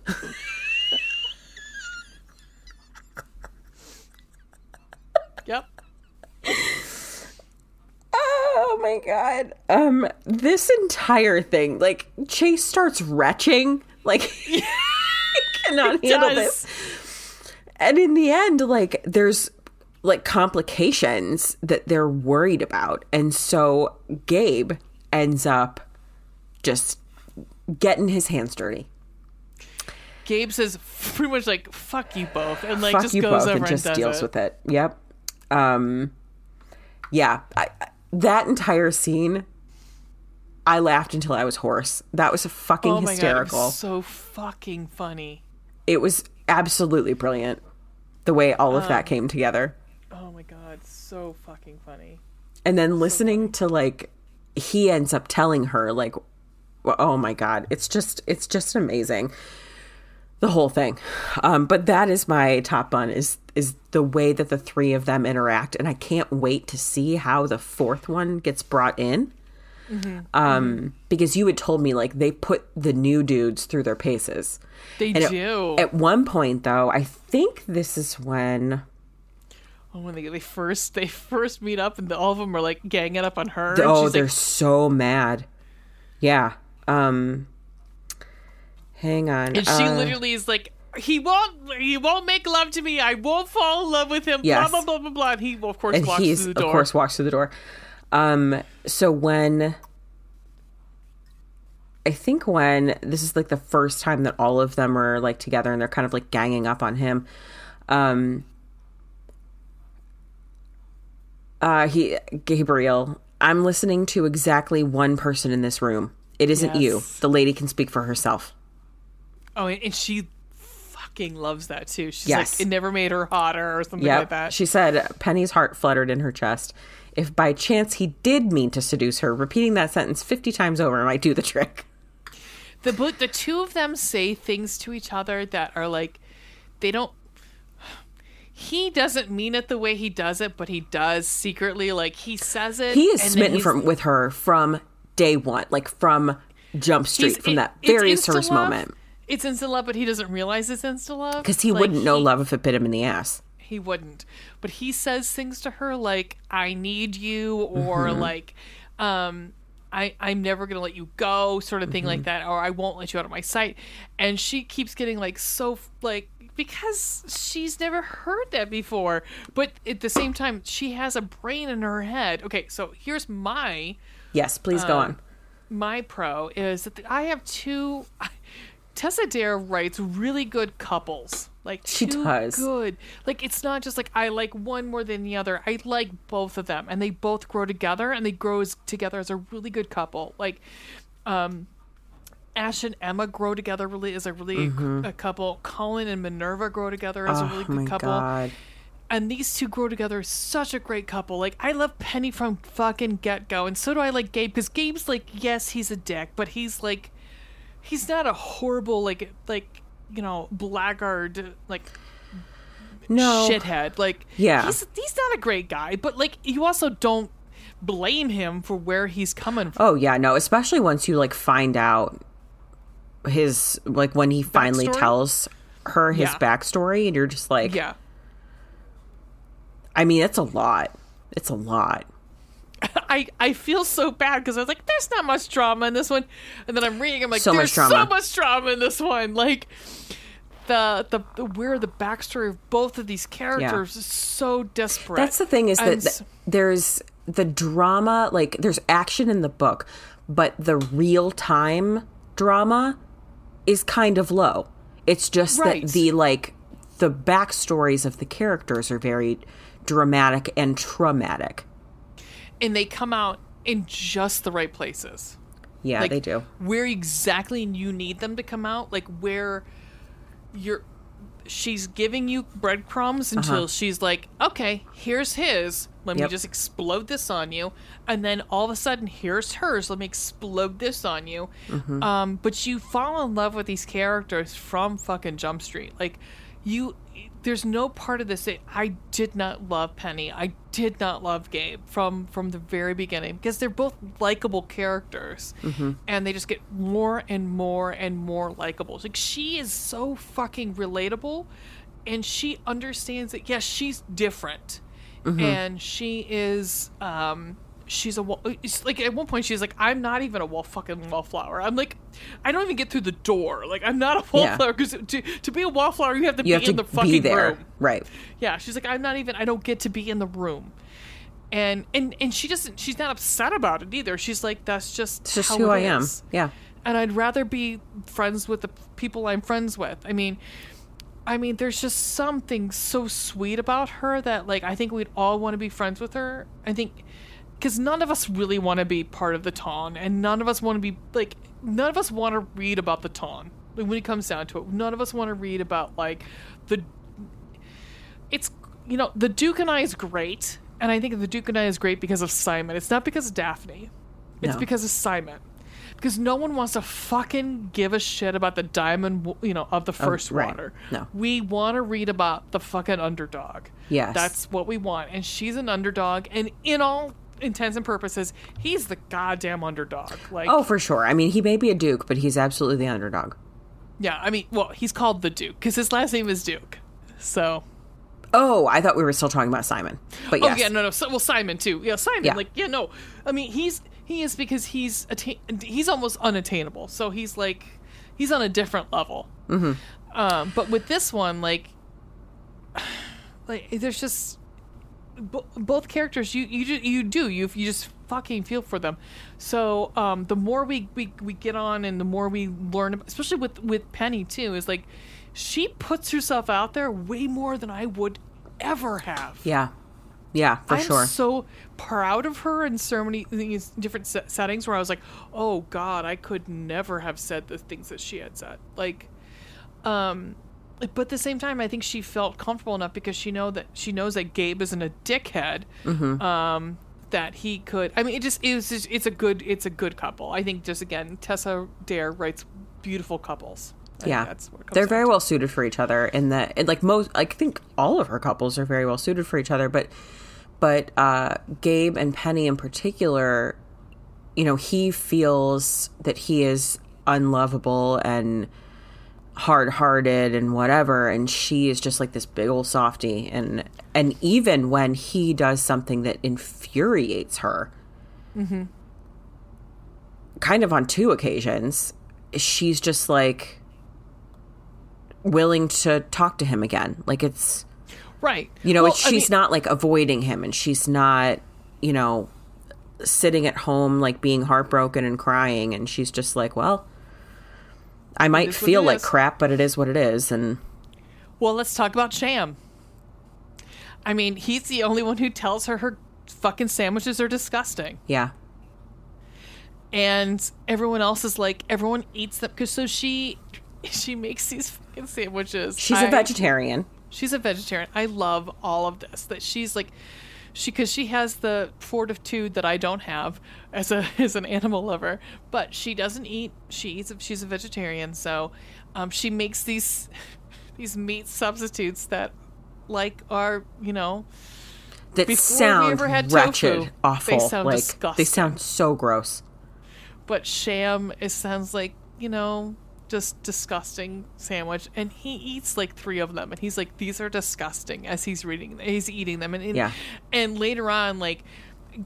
Yep. Oh my god. Um this entire thing, like Chase starts retching, like he cannot handle does. this. And in the end, like there's like complications that they're worried about. And so Gabe ends up just getting his hands dirty. Gabe says pretty much like "fuck you both" and like Fuck just you goes both over and just deals it. with it. Yep. Um yeah, I, I- that entire scene I laughed until I was hoarse. That was fucking Oh my god, hysterical. was so fucking funny. it was absolutely brilliant the way all of Um, that came together. Oh my god, so fucking funny. And then listening to like he ends up telling her like oh my god, it's just it's just amazing. The whole thing. Um but that is my top bun is is the way that the three of them interact and I can't wait to see how the fourth one gets brought in. Um because you had told me like they put the new dudes through their paces. They And at- do. At one point though, I think this is when oh, when they, they first they first meet up and the, all of them are like ganging up on her. and Oh, they're like, so mad. Yeah. Um hang on. and she Uh, literally is like, he won't he won't make love to me. I won't fall in love with him. Yes. Blah blah blah blah blah. And he of course and walks he's through of the door. course walks through the door. Um so when I think when this is like the first time that all of them are like together and they're kind of like ganging up on him. Um uh he Gabriel, I'm listening to exactly one person in this room. It isn't you. The lady can speak for herself. Oh, and she fucking loves that too. She's Yes. like, it never made her hotter or something Yep. like that. She said Penny's heart fluttered in her chest. If by chance he did mean to seduce her, repeating that sentence 50 times over might do the trick. the but the two of them say things to each other that are like they don't he doesn't mean it the way he does it but he does secretly like he says it He is smitten from with her from day one, like from Jump Street, from that very first moment. It's instant love but he doesn't realize it's instant love Because he Like, wouldn't know he- love if it bit him in the ass. he wouldn't but he says things to her like i need you or Mm-hmm. like um I, I'm never gonna let you go, sort of thing Mm-hmm. like that, or I won't let you out of my sight. And she keeps getting like so like because she's never heard that before. But at the same time, she has a brain in her head. Okay, so here's my Yes, please Um, go on. my pro is that I have two. Tessa Dare writes really good couples. Like She does. good. Like it's not just like I like one more than the other. I like both of them, and they both grow together, and they grow as, together as a really good couple. Like, um, Ash and Emma grow together really as a really a couple. Colin and Minerva grow together as a really Mm-hmm. oh good my couple god. and these two grow together as such a great couple. Like I love Penny from fucking get go, and so do I like Gabe because Gabe's like, yes, he's a dick, but he's like, he's not a horrible like like you know blackguard like No. shithead. Like Yeah. he's he's not a great guy, but like you also don't blame him for where he's coming from. Oh yeah, no, especially once you like find out his like when he finally Backstory? tells her his Yeah. backstory and you're just like Yeah. I mean, it's a lot. It's a lot. I, I feel so bad because I was like, there's not much drama in this one, and then I'm reading, I'm like, So there's drama. so much drama in this one. Like the the, the where the backstory of both of these characters is so desperate. That's the thing is that th- there's the drama, like there's action in the book, but the real time drama is kind of low. It's just Right. that the like the backstories of the characters are very dramatic and traumatic. And they come out in just the right places. Yeah, like they do. where exactly you need them to come out like where you're she's giving you breadcrumbs until she's like okay here's his let me Uh-huh. Just explode this on you and then all of a sudden here's hers let me explode this on you Mm-hmm. um but you fall in love with these characters from fucking jump street like you there's no part of this that I did not love Penny. I did not love Gabe from from the very beginning because they're both likable characters, and they just get more and more and more likable. Like she is so fucking relatable, and she understands that yes, she's different, and she is um she's a wall. It's like at one point she's like, I'm not even a wall fucking wallflower. I'm like, I don't even get through the door. Like I'm not a wallflower because to to be a wallflower you have to You be have in to the fucking be there. room. Right. Yeah, she's like, I'm not even. I don't get to be in the room. And and and she doesn't. She's not upset about it either. She's like, that's just It's just who I am. is." Yeah. and I'd rather be friends with the people I'm friends with. I mean, I mean, there's just something so sweet about her that like I think we'd all want to be friends with her. I think because none of us really want to be part of the ton and none of us want to be like none of us want to read about the ton Like, when it comes down to it, none of us want to read about like the. It's you know the Duke and I is great, and I think the Duke and I is great because of Simon. It's not because of Daphne. It's No. because of Simon. Because no one wants to fucking give a shit about the diamond, you know, of the first Oh, right. water. No. We want to read about the fucking underdog. Yes. That's what we want. And she's an underdog. And in all intents and purposes, he's the goddamn underdog. Like, Oh, for sure. I mean, he may be a duke, but he's absolutely the underdog. yeah. I mean, well, he's called the Duke because his last name is Duke. So, Oh, I thought we were still talking about Simon. But yes. oh yeah, no, no. So, well, Simon too. Yeah, Simon. Yeah. Like, yeah, no. I mean, he's he is because he's attain- he's almost unattainable. So he's like he's on a different level. Mm-hmm. Um, but with this one, like, like there's just bo- both characters. You you ju- you do you you just fucking feel for them. So um, the more we, we we get on and the more we learn, especially with with Penny too, is like she puts herself out there way more than I would ever have. Yeah. Yeah, for I'm sure. so proud of her in so many these different se- settings where I was like, oh God, I could never have said the things that she had said. Like, um, but at the same time, I think she felt comfortable enough because she know that she knows that Gabe isn't a dickhead. Mm-hmm. Um, that he could. I mean, it just is. It it's a good. It's a good couple. I think just again, Tessa Dare writes beautiful couples. I yeah. that's what comes They're very to. well suited for each other in that and like most I think all of her couples are very well suited for each other, but but uh Gabe and Penny in particular, you know, he feels that he is unlovable and hard-hearted and whatever and she is just like this big old softy and and even when he does something that infuriates her mm-hmm. kind of on two occasions she's just like willing to talk to him again like it's right. you know Well, it's, I she's mean- not like avoiding him and she's not you know sitting at home like being heartbroken and crying and she's just like well i might feel like is. crap but it is what it is and Well, let's talk about Sham. I mean, he's the only one who tells her her fucking sandwiches are disgusting. yeah And everyone else is like, everyone eats them because so she she makes these fucking sandwiches. she's a a vegetarian She's a vegetarian. I love all of this. That she's like, she because she has the fortitude that I don't have as a as an animal lover. But she doesn't eat. She eats. She's a vegetarian, so um, she makes these these meat substitutes that like are you know that Before sound wretched tofu, they sound like disgusting. they sound so gross but sham it sounds like you know just disgusting sandwich and he eats like three of them and he's like these are disgusting as he's reading he's eating them and and, Yeah. and later on like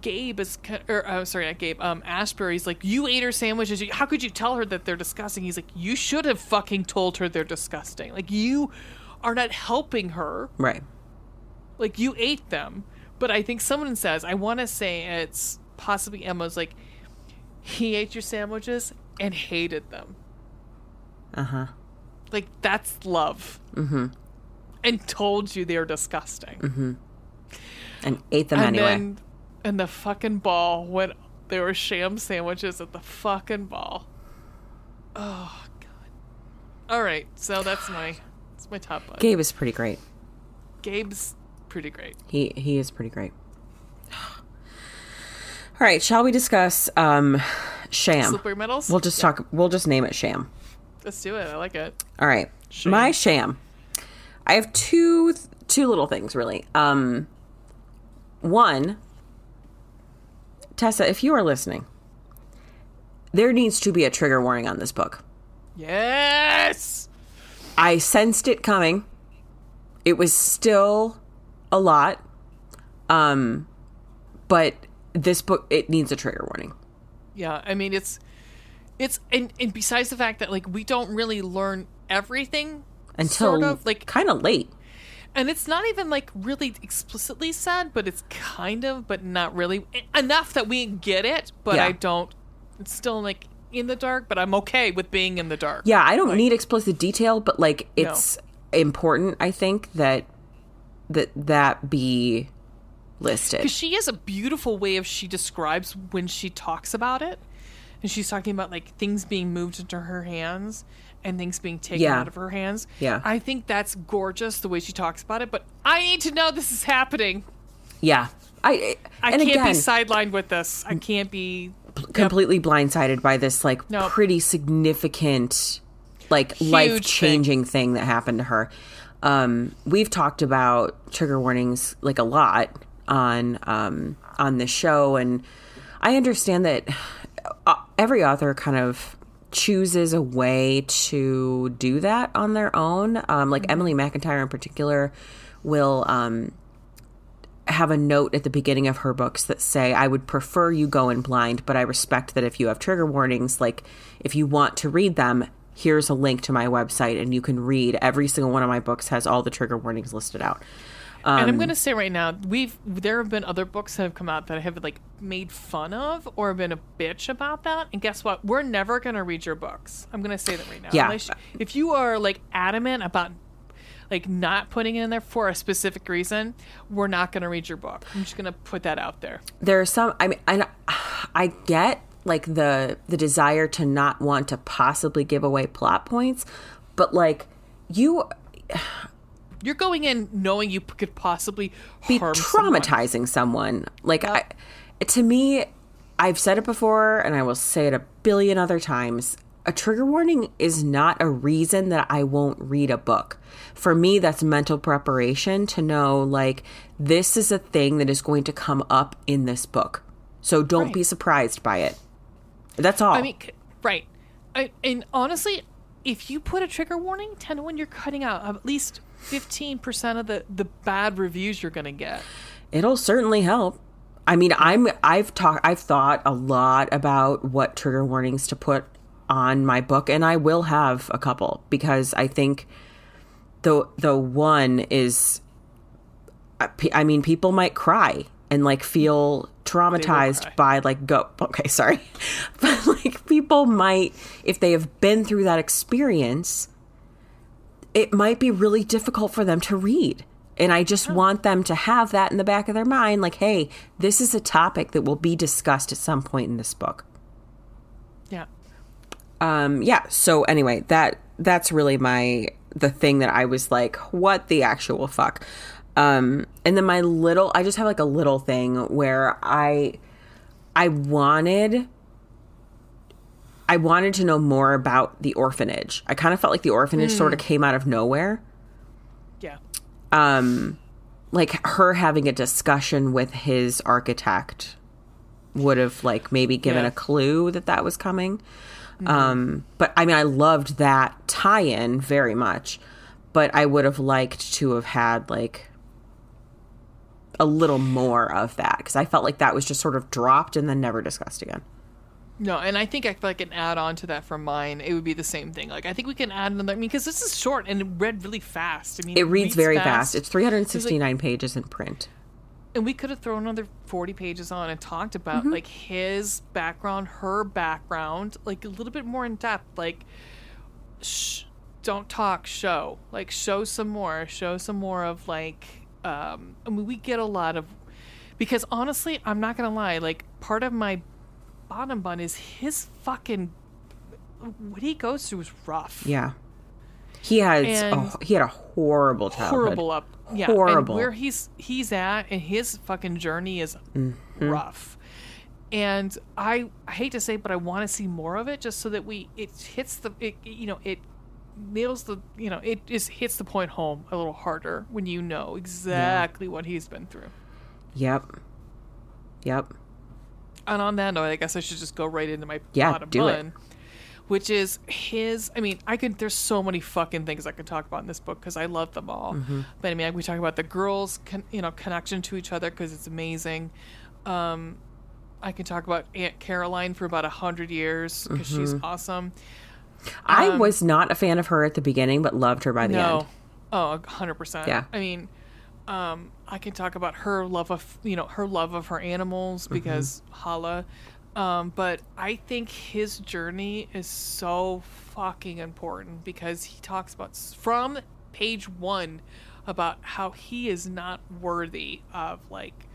Gabe is, or uh, sorry, not Gabe. Um, Ashbury's like, you ate her sandwiches. How could you tell her that they're disgusting? He's like, you should have fucking told her they're disgusting. Like you are not helping her. right Like you ate them. But I think someone says, I want to say it's possibly Emma's like, he ate your sandwiches and hated them. Uh-huh Like that's love. Mm-hmm. And told you they're disgusting. Mhm. And ate them and anyway then, and the fucking ball when there were sham sandwiches at the fucking ball. Oh god. All right, so that's my that's my top one. gabe is pretty great Gabe's pretty great. He he is pretty great. All right, shall we discuss um Sham? Slippery medals. We'll just talk we'll just name it Sham. Let's do it. I like it. All right. My Sham. I have two two little things really. Um one Tessa, if you are listening, there needs to be a trigger warning on this book. Yes. I sensed it coming. It was still a lot. Um but this book it needs a trigger warning. Yeah, I mean it's it's and, and besides the fact that like we don't really learn everything Until sort of like kind of late. and it's not even like really explicitly said, but it's kind of but not really enough that we get it, but Yeah. I don't it's still like in the dark, but I'm okay with being in the dark. Yeah, I don't need explicit detail, but like it's important I think that that that be listed. because she has a beautiful way of she describes when she talks about it and she's talking about like things being moved into her hands and things being taken Yeah. out of her hands Yeah. i think that's gorgeous the way she talks about it but i need to know this is happening Yeah. I i can't again, be sidelined with this i can't be completely blindsided by this like Nope. pretty significant like life changing thing. that happened to her. Um, we've talked about trigger warnings like a lot on um, on this show, and I understand that every author kind of chooses a way to do that on their own. Um, like Emily McIntyre in particular will um, have a note at the beginning of her books that say, I would prefer you go in blind, but I respect that if you have trigger warnings, like if you want to read them, here's a link to my website and you can read every single one of my books has all the trigger warnings listed out. And Um, i'm gonna say right now we've there have been other books that have come out that I have like made fun of or been a bitch about that. And guess what? We're never gonna read your books. I'm gonna say that right now. Yeah. Unless- if you are like adamant about like not putting it in there for a specific reason we're not gonna read your book. I'm just gonna put that out there. There are some I mean I I get like the the desire to not want to possibly give away plot points, but like you you're going in knowing you could possibly be harm someone. traumatizing someone. Like I, to me, I've said it before, and I will say it a billion other times. A trigger warning is not a reason that I won't read a book. For me, that's mental preparation to know like this is a thing that is going to come up in this book. So don't Right. be surprised by it. That's all. I mean, right. I, and honestly, if you put a trigger warning, 10 to 1, you're cutting out at least 15% of the, the bad reviews you're going to get. It'll certainly help. I mean, I'm I've talked I've thought a lot about what trigger warnings to put on my book and I will have a couple because I think the the one is I mean, people might cry and like feel traumatized by like go okay, sorry. But like people might if they have been through that experience it might be really difficult for them to read. And I just want them to have that in the back of their mind like, hey, this is a topic that will be discussed at some point in this book. Yeah. Um, yeah, so anyway, that that's really my the thing that I was like, what the actual fuck? Um, and then my little I just have like a little thing where I I wanted I wanted to know more about the orphanage. I kind of felt like the orphanage sort of came out of nowhere. Yeah. um like her having a discussion with his architect would have like maybe given Yeah. a clue that that was coming um but i mean i loved that tie-in very much but i would have liked to have had like a little more of that because i felt like that was just sort of dropped and then never discussed again No, and I think I can add on to that from mine. It would be the same thing. Like I think we can add another. I mean, because this is short and it read really fast. I mean, it reads very fast, it's 369 pages in print and we could have thrown another 40 pages on and talked about Mm-hmm. like his background her background like a little bit more in depth like sh- don't talk show like show some more show some more of like um i mean we get a lot of because honestly i'm not gonna lie like part of my bottom bun is his fucking what he goes through is rough yeah he has a, he had a horrible childhood horrible up yeah Horrible. and where he's he's at and his fucking journey is Mm-hmm. rough and i i hate to say it, but i want to see more of it just so that we it hits the it, you know it nails the you know it just hits the point home a little harder when you know exactly what he's been through Yep. Yep. And on that note, I guess I should just go right into my Yeah, bottom do it. bun, which is his. I mean, I could. There's so many fucking things I could talk about in this book because I love them all. Mm-hmm. But I mean, we talk about the girls, con, you know, connection to each other because it's amazing. Um, I can talk about Aunt Caroline for about a hundred years because she's Mm-hmm. awesome. I was not a fan of her at the beginning, but loved her by the Um, No, end. oh, a hundred percent. Yeah. I mean, um, I can talk about her love of you know her love of her animals Mm-hmm. because Hala. Um, but I think his journey is so fucking important because he talks about from page one about how he is not worthy of like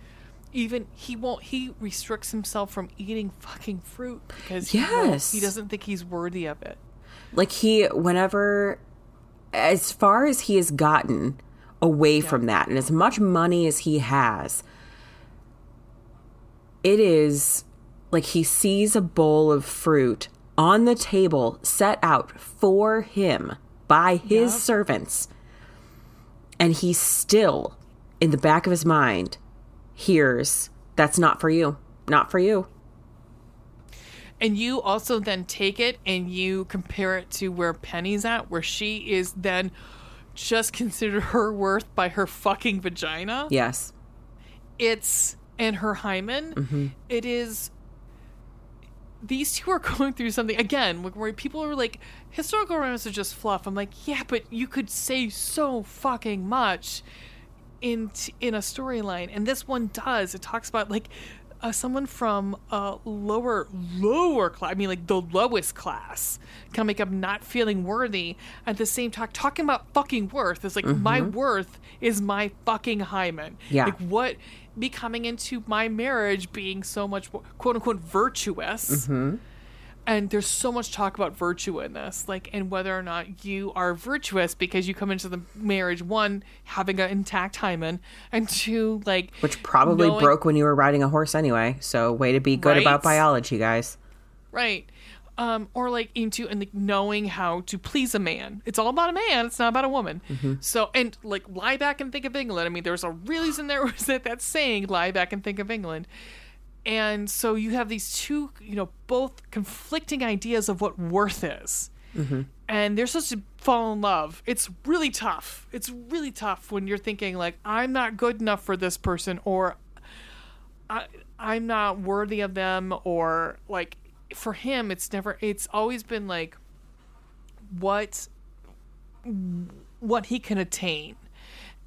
even he won't he restricts himself from eating fucking fruit because he, Yes. he doesn't think he's worthy of it. Like he, whenever, as far as he has gotten away from that, and as much money as he has, it is like he sees a bowl of fruit on the table set out for him by his Yep. servants, and he still, in the back of his mind, hears that's not for you, not for you. And you also then take it and you compare it to where Penny's at, where she is then just considered her worth by her fucking vagina. Yes. It's and her hymen. Mm-hmm. It is. These two are going through something again, where- people are like, historical romance is just fluff. I'm like, yeah, but you could say so fucking much in t- in a storyline, and this one does. It talks about like uh, someone from a lower lower class. I mean, like the lowest class coming up, not feeling worthy. At the same time, talking about fucking worth. It's like my worth is my fucking hymen. Yeah. Like what me coming into my marriage being so much quote unquote virtuous and there's so much talk about virtue in this like and whether or not you are virtuous because you come into the marriage one having an intact hymen and two like Which probably knowing- broke when you were riding a horse anyway. So, way to be good Right? about biology, guys. right um or like into and like knowing how to please a man it's all about a man it's not about a woman so and like lie back and think of england i mean there's a reason there was that that saying lie back and think of england and so you have these two you know both conflicting ideas of what worth is. Mm-hmm. And they're supposed to fall in love. It's really tough. It's really tough when you're thinking like i'm not good enough for this person or I, I'm not worthy of them or like for him it's never it's always been like what what he can attain.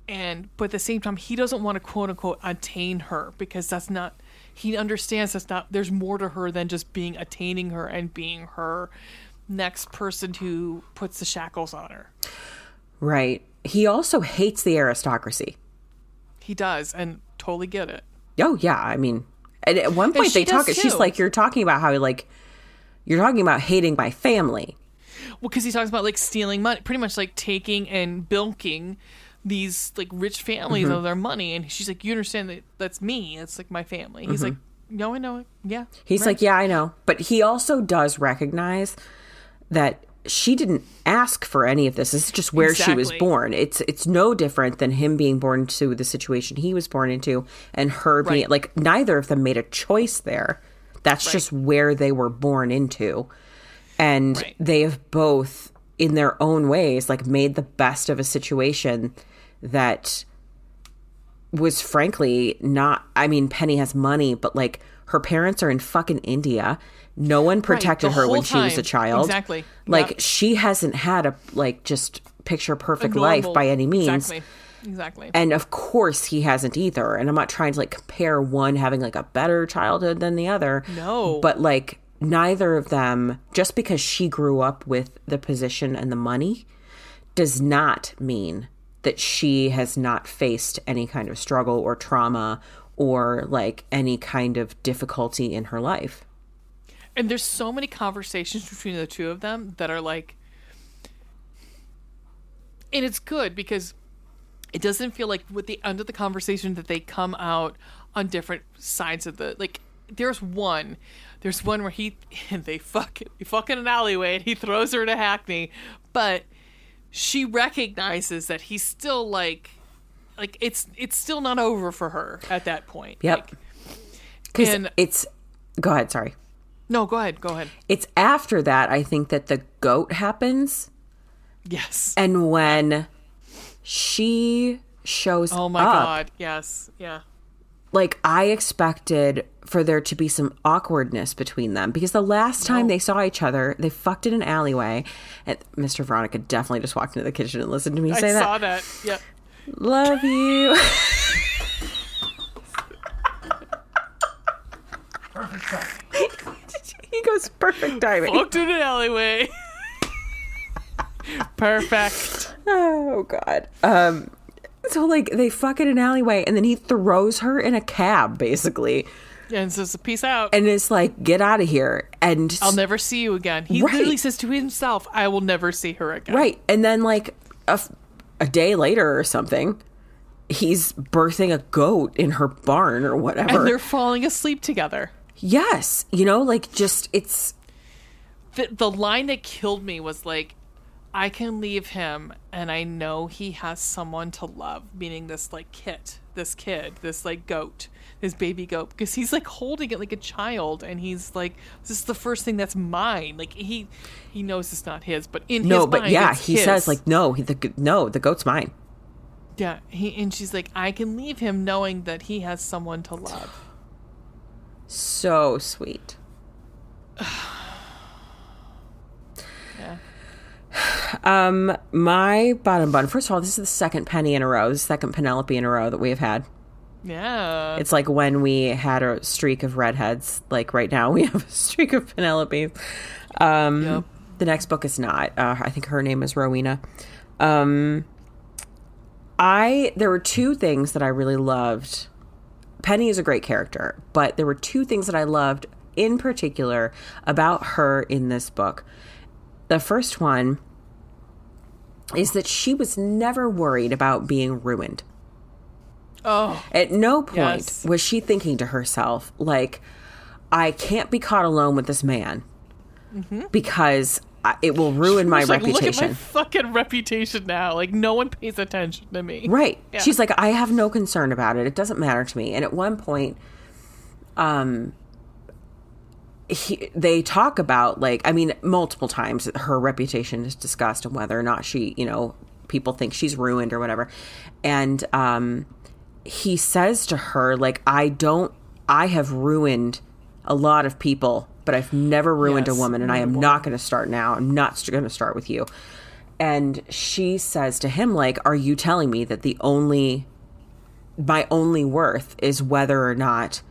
And but at the same time he doesn't want to quote unquote attain her because that's not he understands that's not there's more to her than just being attaining her and being her next person who puts the shackles on her Right. He also hates the aristocracy. he does and totally get it Oh yeah, I mean, and at one point they talk. does, She's like, "You're talking about how like you're talking about hating my family." Well, because he talks about like stealing money, pretty much like taking and bilking these like rich families Mm-hmm. of their money, and she's like, "You understand that that's me? It's like my family." He's like, "No, I know it. Yeah." Mm-hmm. He's right." like, "Yeah, I know," but he also does recognize that she didn't ask for any of this. This is just where she was born. It's it's no different than him being born into the situation he was born into, and her being like neither of them made a choice there. That's just where they were born into, and Right. they have both, in their own ways, like made the best of a situation that was frankly not I mean Penny has money but like her parents are in fucking India. No one protected the her when whole she was a child. Exactly. Like Yep. she hasn't had a like just picture perfect life by any means. Exactly. Exactly. And of course he hasn't either. And I'm not trying to like compare one having like a better childhood than the other. No. But like neither of them just because she grew up with the position and the money does not mean that she has not faced any kind of struggle or trauma or like any kind of difficulty in her life. and there's so many conversations between the two of them that are like and it's good because it doesn't feel like with the end of the conversation that they come out on different sides of the like there's one there's one where he and they fuck they fuck in an alleyway and he throws her to hackney but she recognizes that he's still like like it's it's still not over for her at that point Yep. Like, Cuz And- it's go ahead, sorry. no go ahead go ahead It's after that I think that the goat happens yes and when she shows Oh my up god, yes, yeah. Like I expected for there to be some awkwardness between them because the last time they saw each other, they fucked in an alleyway. And Mr. Veronica definitely just walked into the kitchen and listened to me I say that. I saw that. Yep. Love you. he goes perfect timing. Walked in an alleyway. Perfect. Oh god. Um so like they fuck in an alleyway and then he throws her in a cab basically And says, "Peace out. and it's like get out of here and I'll never see you again." He Right. literally says to himself, "I will never see her again." right and then like a, a day later or something he's birthing a goat in her barn or whatever. And they're falling asleep together. yes, you know like just it's The, the line that killed me was like, I can leave him and I know he has someone to love, meaning this like kit, this kid, this like goat, this baby goat, because he's like holding it like a child and he's like, this is the first thing that's mine. Like he he knows it's not his, but in no, his but mind, yeah, he his. says like no, he, the no, the goat's mine. Yeah, he and she's like, I can leave him knowing that he has someone to love. So sweet. Yeah. Um, my bottom bun. First of all, this is the second penny in a row, the second Penelope in a row that we have had. Yeah. It's like when we had a streak of redheads. Like right now, we have a streak of Penelope. Um, Yep. The next book is not. Uh, I think her name is Rowena. Um, I there were two things that I really loved. Penny is a great character, but there were two things that I loved in particular about her in this book. The first one is that she was never worried about being ruined. oh, At no point Yes. was she thinking to herself, like, I can't be caught alone with this man because I, it will ruin my like, reputation. Look at my fucking reputation now. Like no one pays attention to me. Right. Yeah. She's like, I have no concern about it. It doesn't matter to me. And at one point, um, he, they talk about like, I mean, multiple times her reputation is discussed and whether or not she, you know, people think she's ruined or whatever. And um, he says to her, like, I don't, I have ruined a lot of people, but I've never ruined a woman, and I am not going to start now. I'm not going to start with you. And she says to him, like, Are you telling me that the only, my only worth is whether or not,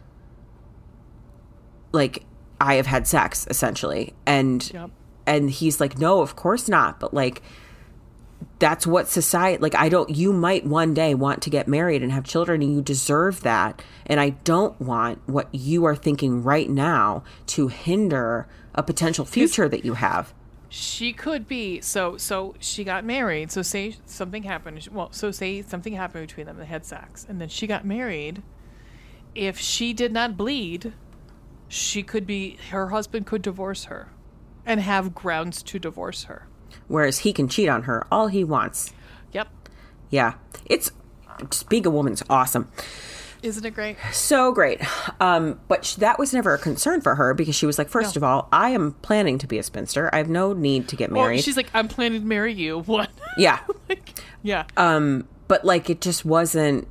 like, I have had sex, essentially? And, Yep. and he's like, No, of course not. But, like, that's what society like i don't you might one day want to get married and have children and you deserve that and i don't want what you are thinking right now to hinder a potential future that you have She could be so so she got married. So say something happened. Well, so say something happened between them. They had sex, and then she got married. If she did not bleed, she could be her husband could divorce her, and have grounds to divorce her. whereas he can cheat on her all he wants Yep, yeah it's just being a woman's awesome isn't it great? so great um but sh- that was never a concern for her because she was like first No. of all i am planning to be a spinster i have no need to get Or married she's like, I'm planning to marry you. What? yeah like, yeah. um but like it just wasn't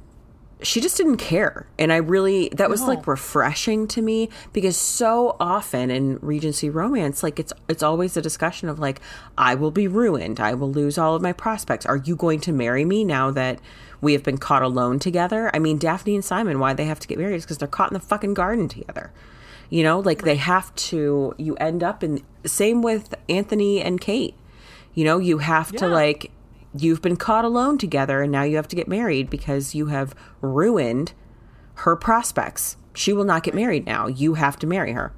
she just didn't care. And i really that was No. like refreshing to me because so often in regency romance like it's it's always a discussion of like i will be ruined. I will lose all of my prospects. Are you going to marry me now that we have been caught alone together? I mean daphne and simon why they have to get married is because they're caught in the fucking garden together. You know like they have to you end up in same with anthony and kate. You know you have to like you've been caught alone together and now you have to get married because you have ruined her prospects. She will not get married now. You have to marry her.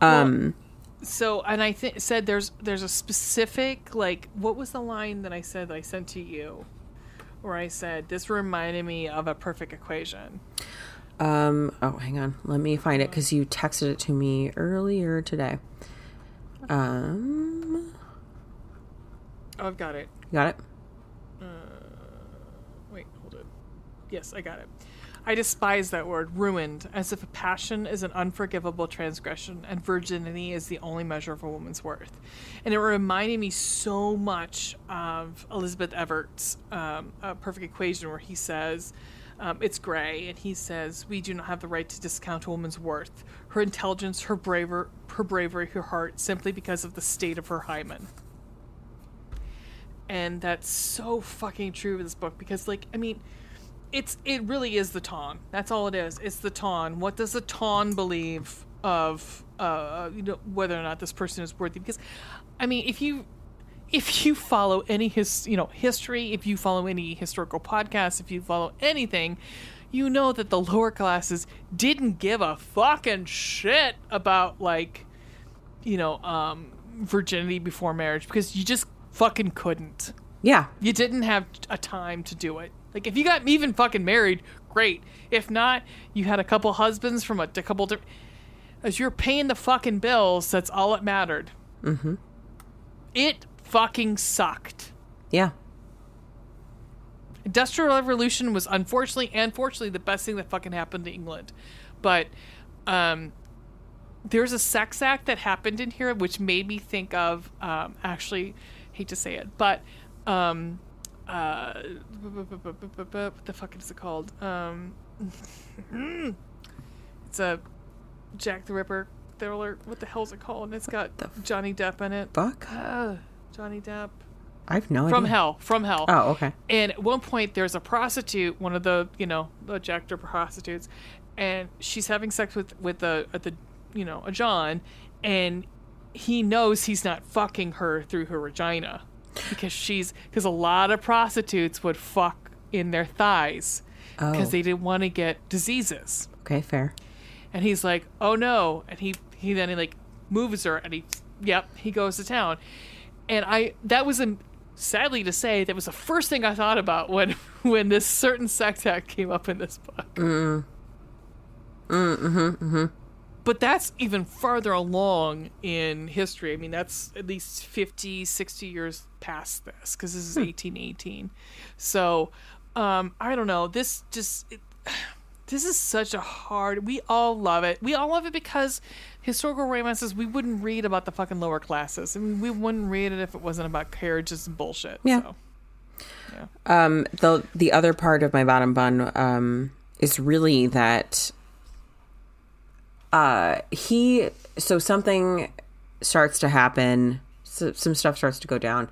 um So, and I th- said there's there's a specific like what was the line that I said that I sent to you, where I said this reminded me of a perfect equation. Um oh, hang on. Let me find it cuz you texted it to me earlier today. Um Oh, I've got it. you got it? Wait, hold it. Yes, I got it. I despise that word, ruined, as if a passion is an unforgivable transgression and virginity is the only measure of a woman's worth. And it reminded me so much of Elizabeth Everett's um, uh, Perfect Equation, where he says, Um, it's Gray, and he says, "We do not have the right to discount a woman's worth, her intelligence, her braver, her bravery, her heart, simply because of the state of her hymen." And that's so fucking true of this book because, like, I mean, it's it really is the Ton. That's all it is. It's the Ton. What does the Ton believe of, uh, you know, whether or not this person is worthy? Because, I mean, if you if you follow any his you know history, if you follow any historical podcasts, if you follow anything, you know that the lower classes didn't give a fucking shit about like you know um virginity before marriage because you just fucking couldn't. Yeah. You didn't have a time to do it. Like if you got even fucking married, great. If not, you had a couple husbands from a, a couple different. As you're paying the fucking bills, that's all that mattered. Mm-hmm. It fucking sucked. Yeah. Industrial Revolution was unfortunately and fortunately the best thing that fucking happened to England. But um there's a sex act that happened in here which made me think of um actually hate to say it, but um uh what the fuck is it called? Um it's a Jack the Ripper thriller. What the hell is it called? And it's got Johnny Depp in it. Fuck. Uh, Johnny Depp. I have no From idea. Hell. From Hell. Oh, okay. And at one point, there's a prostitute, one of the you know the Jack the Ripper prostitutes, and she's having sex with with the at the you know a John, and he knows he's not fucking her through her vagina because she's because a lot of prostitutes would fuck in their thighs because Oh. they didn't want to get diseases. Okay, fair. And he's like, "Oh no!" And he he then he like moves her, and he yep he goes to town. And I that was a sadly to say that was the first thing I thought about when when this certain sex act came up in this book. Mm. Mm-hmm, But that's even farther along in history. I mean, that's at least 50, 60 years past this because this is 1818. So, um, I don't know. This just it, this is such a hard. We all love it. We all love it because historical romances. We wouldn't read about the fucking lower classes. I mean, we wouldn't read it if it wasn't about carriages and bullshit. Yeah. So. Um, the the other part of my bottom bun um, is really that uh, he so something starts to happen, so, some stuff starts to go down.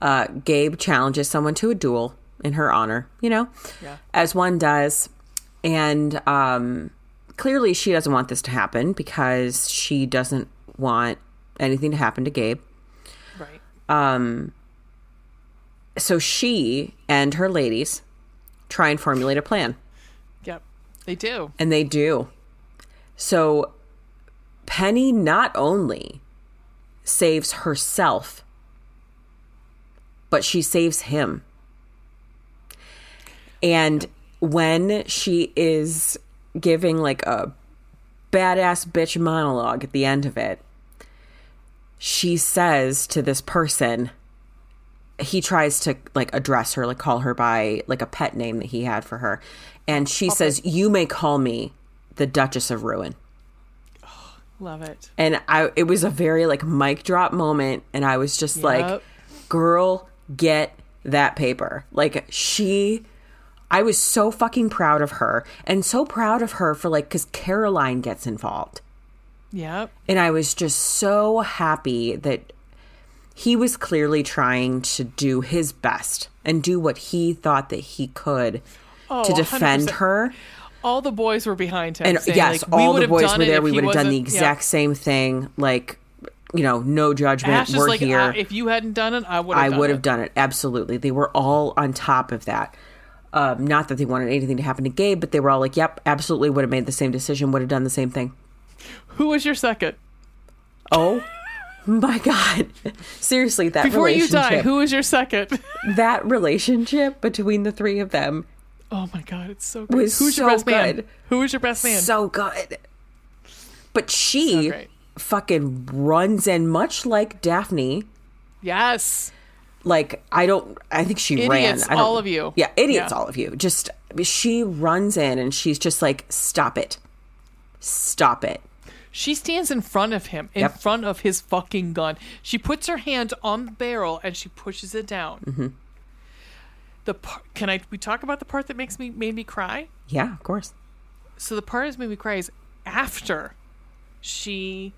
Uh, Gabe challenges someone to a duel in her honor, you know, Yeah. as one does, and um, clearly she doesn't want this to happen because she doesn't want anything to happen to Gabe. Right. Um, So she and her ladies try and formulate a plan. Yep. They do. And they do. So Penny not only saves herself, but she saves him. And when she is giving like a badass bitch monologue at the end of it, she says to this person, he tries to like address her, like call her by like a pet name that he had for her. And she says, You may call me the Duchess of Ruin. Love it. And I it was a very like mic drop moment and I was just like, girl, get that paper. Like she I was so fucking proud of her and so proud of her for like cuz Caroline gets involved. Yep. And I was just so happy that he was clearly trying to do his best and do what he thought that he could Oh, to defend 100%. her. All the boys were behind him. And saying, yes, like, all the boys were there. We would have done the wasn't- yeah. exact same thing. Like, you know, no judgment. Ash we're like, here. if you hadn't done it, I would. I have would done have done it. Absolutely. They were all on top of that. Um, not that they wanted anything to happen to Gabe, but they were all like, yep, absolutely would have made the same decision, would have done the same thing. Who was your second? Oh my God. Seriously, that Before you die, who was your second? that relationship between the three of them Oh my god, it's so good. Was Who's your best man? good. Who was your best man? so good. But she great. fucking runs in, much like Daphne. yes. Like I don't, I think she Idiots, ran. All of you. Yeah, idiots, Yeah. all of you. Just she runs in and she's just like, "Stop it, stop it." She stands in front of him, in Yep. front of his fucking gun. She puts her hand on the barrel and she pushes it down. Mm-hmm. The part, can I we talk about the part that makes me made me cry? Yeah, of course. So the part that made me cry is after she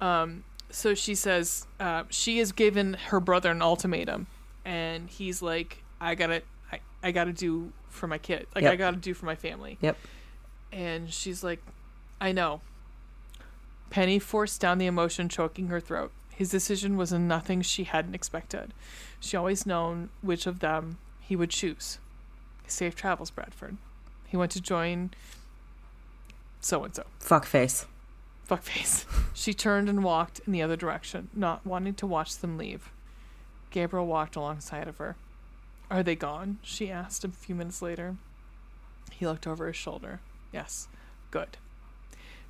um so she says uh, she has given her brother an ultimatum and he's like i gotta i, I gotta do for my kid like Yep. i gotta do for my family Yep. and she's like i know penny forced down the emotion choking her throat his decision was a nothing she hadn't expected she always known which of them he would choose safe travels bradford he went to join so and so Fuck face. Fuckface. She turned and walked in the other direction, not wanting to watch them leave. Gabriel walked alongside of her. Are they gone? she asked a few minutes later. He looked over his shoulder. Yes. Good.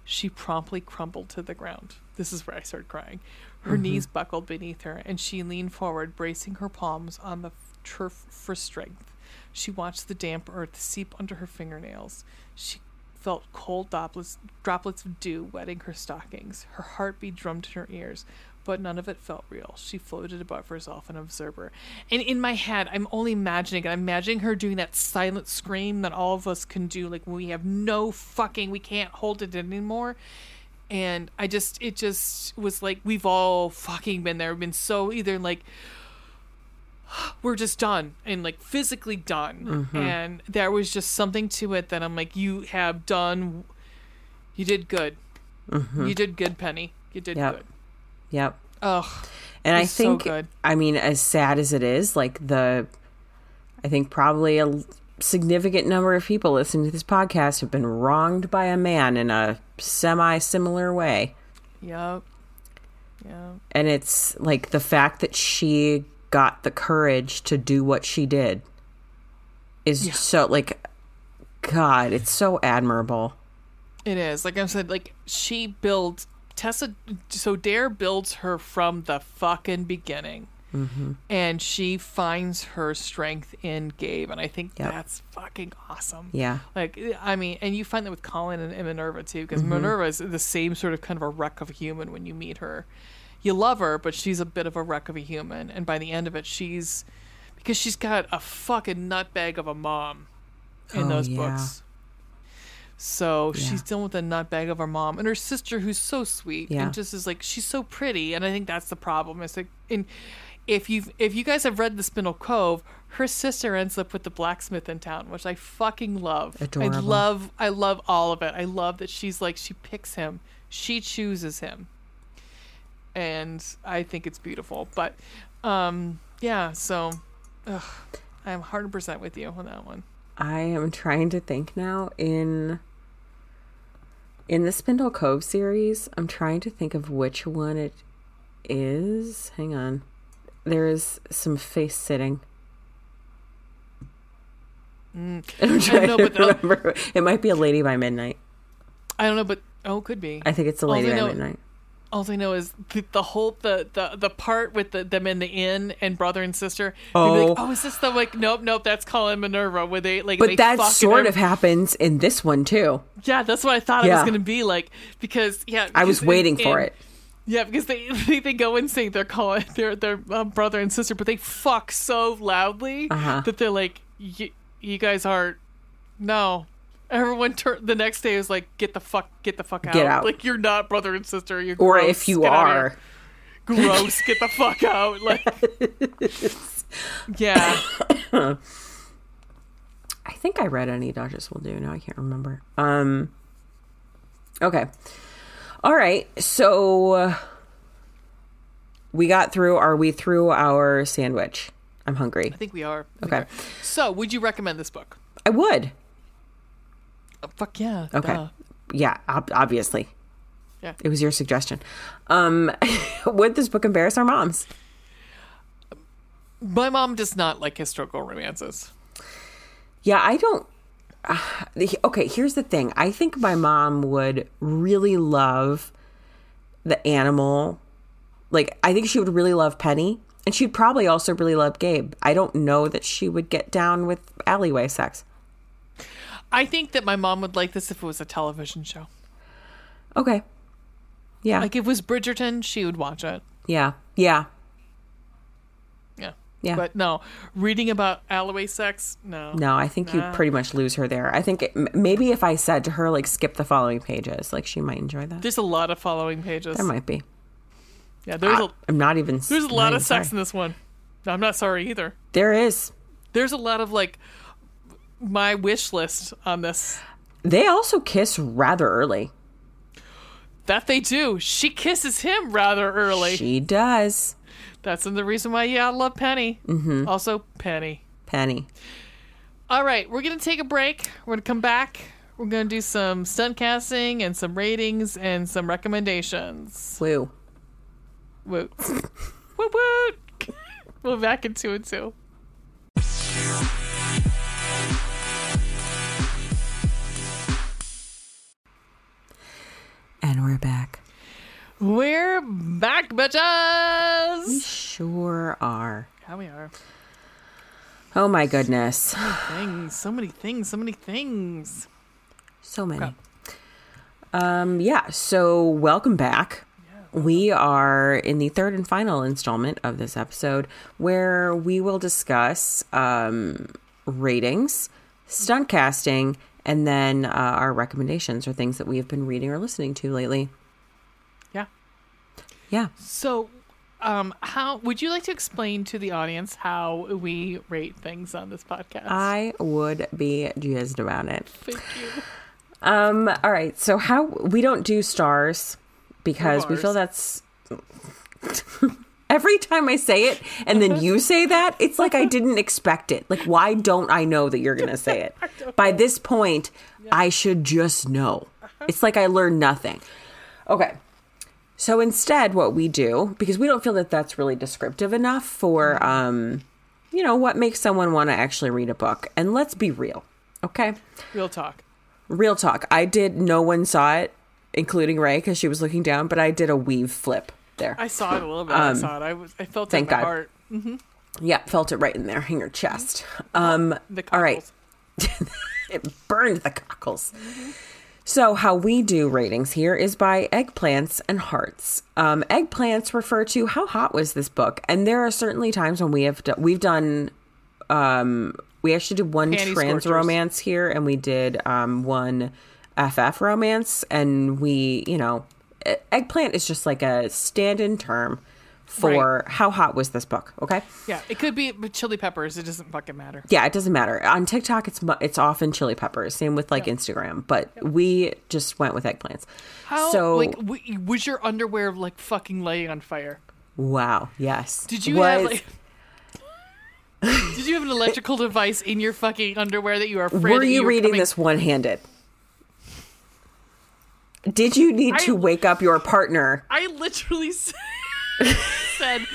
She promptly crumpled to the ground. This is where I started crying. Her mm-hmm. knees buckled beneath her, and she leaned forward, bracing her palms on the turf for strength. She watched the damp earth seep under her fingernails. She felt cold droplets, droplets of dew wetting her stockings. Her heartbeat drummed in her ears, but none of it felt real. She floated above herself, an observer. And in my head, I'm only imagining it. I'm imagining her doing that silent scream that all of us can do, like when we have no fucking, we can't hold it anymore. And I just, it just was like, we've all fucking been there. Been so either like, we're just done and like physically done. Mm-hmm. And there was just something to it that i'm like you have done you did good. Mm-hmm. You did good penny. You did Yep. good. Yep. ugh. And I so think, good. I mean, as sad as it is, like the, I think probably a significant number of people listening to this podcast have been wronged by a man in a semi similar way. yep yeah And it's like the fact that she got the courage to do what she did is Yeah. so, like, God, it's so admirable. it is like i said like she builds tessa so dare builds her from the fucking beginning mm-hmm. and she finds her strength in gabe and i think Yep. that's fucking awesome Yeah. Like, I mean, and you find that with Colin and, and Minerva too, because mm-hmm. Minerva is the same sort of kind of a wreck of a human when you meet her. You love her, but she's a bit of a wreck of a human, and by the end of it, she's because she's got a fucking nutbag of a mom in Oh, those yeah. books. So Yeah. she's dealing with a nutbag of her mom and her sister, who's so sweet Yeah. and just is like she's so pretty, and I think that's the problem. Is like, in if you if you guys have read the Spindle Cove, her sister ends up with the blacksmith in town, which I fucking love. I love I love all of it. I love that she's like she picks him, she chooses him, and I think it's beautiful. But um, yeah, so ugh, I'm hundred percent with you on that one. I am trying to think now in in the Spindle Cove series. I'm trying to think of which one it is. Hang on. There is some face sitting. I'm trying know, to but the- remember. It might be a Lady by Midnight. I don't know, but oh, it could be. I think it's a Lady by know- Midnight. All I know is the, the whole the, the the part with the, them in the inn and brother and sister. Oh. like, oh, is this the like? Nope, nope. That's Colin Minerva. Where they like, But they that sort of happens in this one too. Yeah, that's what I thought it was going to be like because yeah, I was waiting in- for in- it. Yeah, because they they, they go and say they're calling their their um, brother and sister, but they fuck so loudly Uh-huh. that they're like, "Y- you guys aren't. No, everyone tur- the next day is like, get the fuck, get the fuck out. Get out. Like you're not brother and sister. You're Or gross. if you Get are, gross, get the fuck out. Like, yeah, I think I read Any Duchess Will Do. Now I can't remember. Um. Okay. All right. So uh, we got through. Are we through our sandwich? I'm hungry. I think we are. I Okay. we are. So, would you recommend this book? I would. Uh, fuck yeah. Okay. duh. Yeah. Ob- obviously. Yeah. It was your suggestion. Um, would this book embarrass our moms? My mom does not like historical romances. Yeah, I don't. Uh, okay, here's the thing. I think my mom would really love the animal. Like, I think she would really love Penny, and she'd probably also really love Gabe. I don't know that she would get down with alleyway sex. I think that my mom would like this if it was a television show. Okay. Yeah. Like if it was Bridgerton, she would watch it. yeah. Yeah. Yeah. Yeah. But no, reading about Alloway sex, no. No, I think you pretty much lose her there. I think it, maybe if I said to her like skip the following pages, like she might enjoy that. There's a lot of following pages. There might be. Yeah, there's I, a am not even. there's a lot of sex sorry. in this one. I'm not sorry either. There is. There's a lot of like my wish list on this. They also kiss rather early. That they do. She kisses him rather early. She does. That's the reason why yeah, I love Penny. Mm-hmm. Also Penny. Penny. All right, we're gonna take a break. We're gonna come back. We're gonna do some stunt casting and some ratings and some recommendations. Woo. Woo. woo woo. We'll be back in two and two. And we're back. We're back, bitches. We Sure are. How we are. Oh my goodness. Things. So many things. So many things. So many. Okay. Um, yeah, so welcome back. We are in the third and final installment of this episode where we will discuss um, ratings, stunt casting, and then uh, our recommendations or things that we have been reading or listening to lately. Yeah. Yeah. So, um, how would you like to explain to the audience how we rate things on this podcast? I would be jazzed about it. Thank you. Um, all right. So how we don't do stars because we feel that's every time I say it and then uh-huh. you say that, it's like I uh-huh. didn't expect it. Like why don't I know that you're going to say it? By this point, I should just know. Uh-huh. It's like I learned nothing. Okay. So instead what we do because we don't feel that that's really descriptive enough for mm-hmm. um you know what makes someone want to actually read a book. And let's be real. Okay? Real talk. Real talk. I did. No one saw it, including Ray, because she was looking down. But I did a weave flip there. I saw it a little bit. I saw it. I was. I felt it in thank my God. heart. yeah, felt it right in there in your chest. Um, The all right. cockles. it burned the cockles. So, how we do ratings here is by eggplants and hearts. Um, eggplants refer to how hot was this book, and there are certainly times when we have do- we've done. Um, we actually did one Panty trans scorchers. romance here, and we did um, one FF romance, and we, you know, eggplant is just like a stand-in term for how hot was this book. Okay. Yeah, it could be chili peppers. It doesn't fucking matter. Yeah, it doesn't matter. On TikTok, it's it's often chili peppers. Same with like Instagram, but we just went with eggplants. How so like w- was your underwear like fucking laying on fire? wow, yes. Did you Was- have like? Did you have an electrical device in your fucking underwear that you were afraid? were that you were reading coming- this one handed? Did you need to wake up your partner? I literally said, said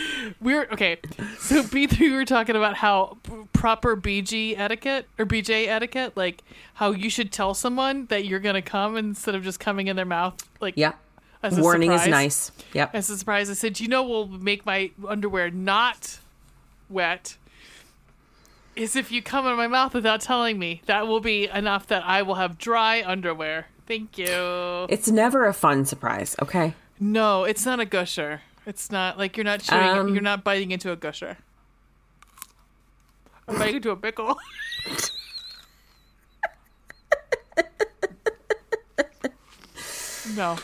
we're okay. So B three, we were talking about how proper BG etiquette or BJ etiquette, like how you should tell someone that you're gonna come instead of just coming in their mouth. Like Yeah. as a Warning is nice. Yep. As a surprise, I said, you know, will make my underwear not wet. Is if you come in my mouth without telling me. That will be enough that I will have dry underwear. Thank you. It's never a fun surprise, okay? No, it's not a gusher. It's not like you're not chewing. Um, you're not biting into a gusher. I'm biting into a pickle. no.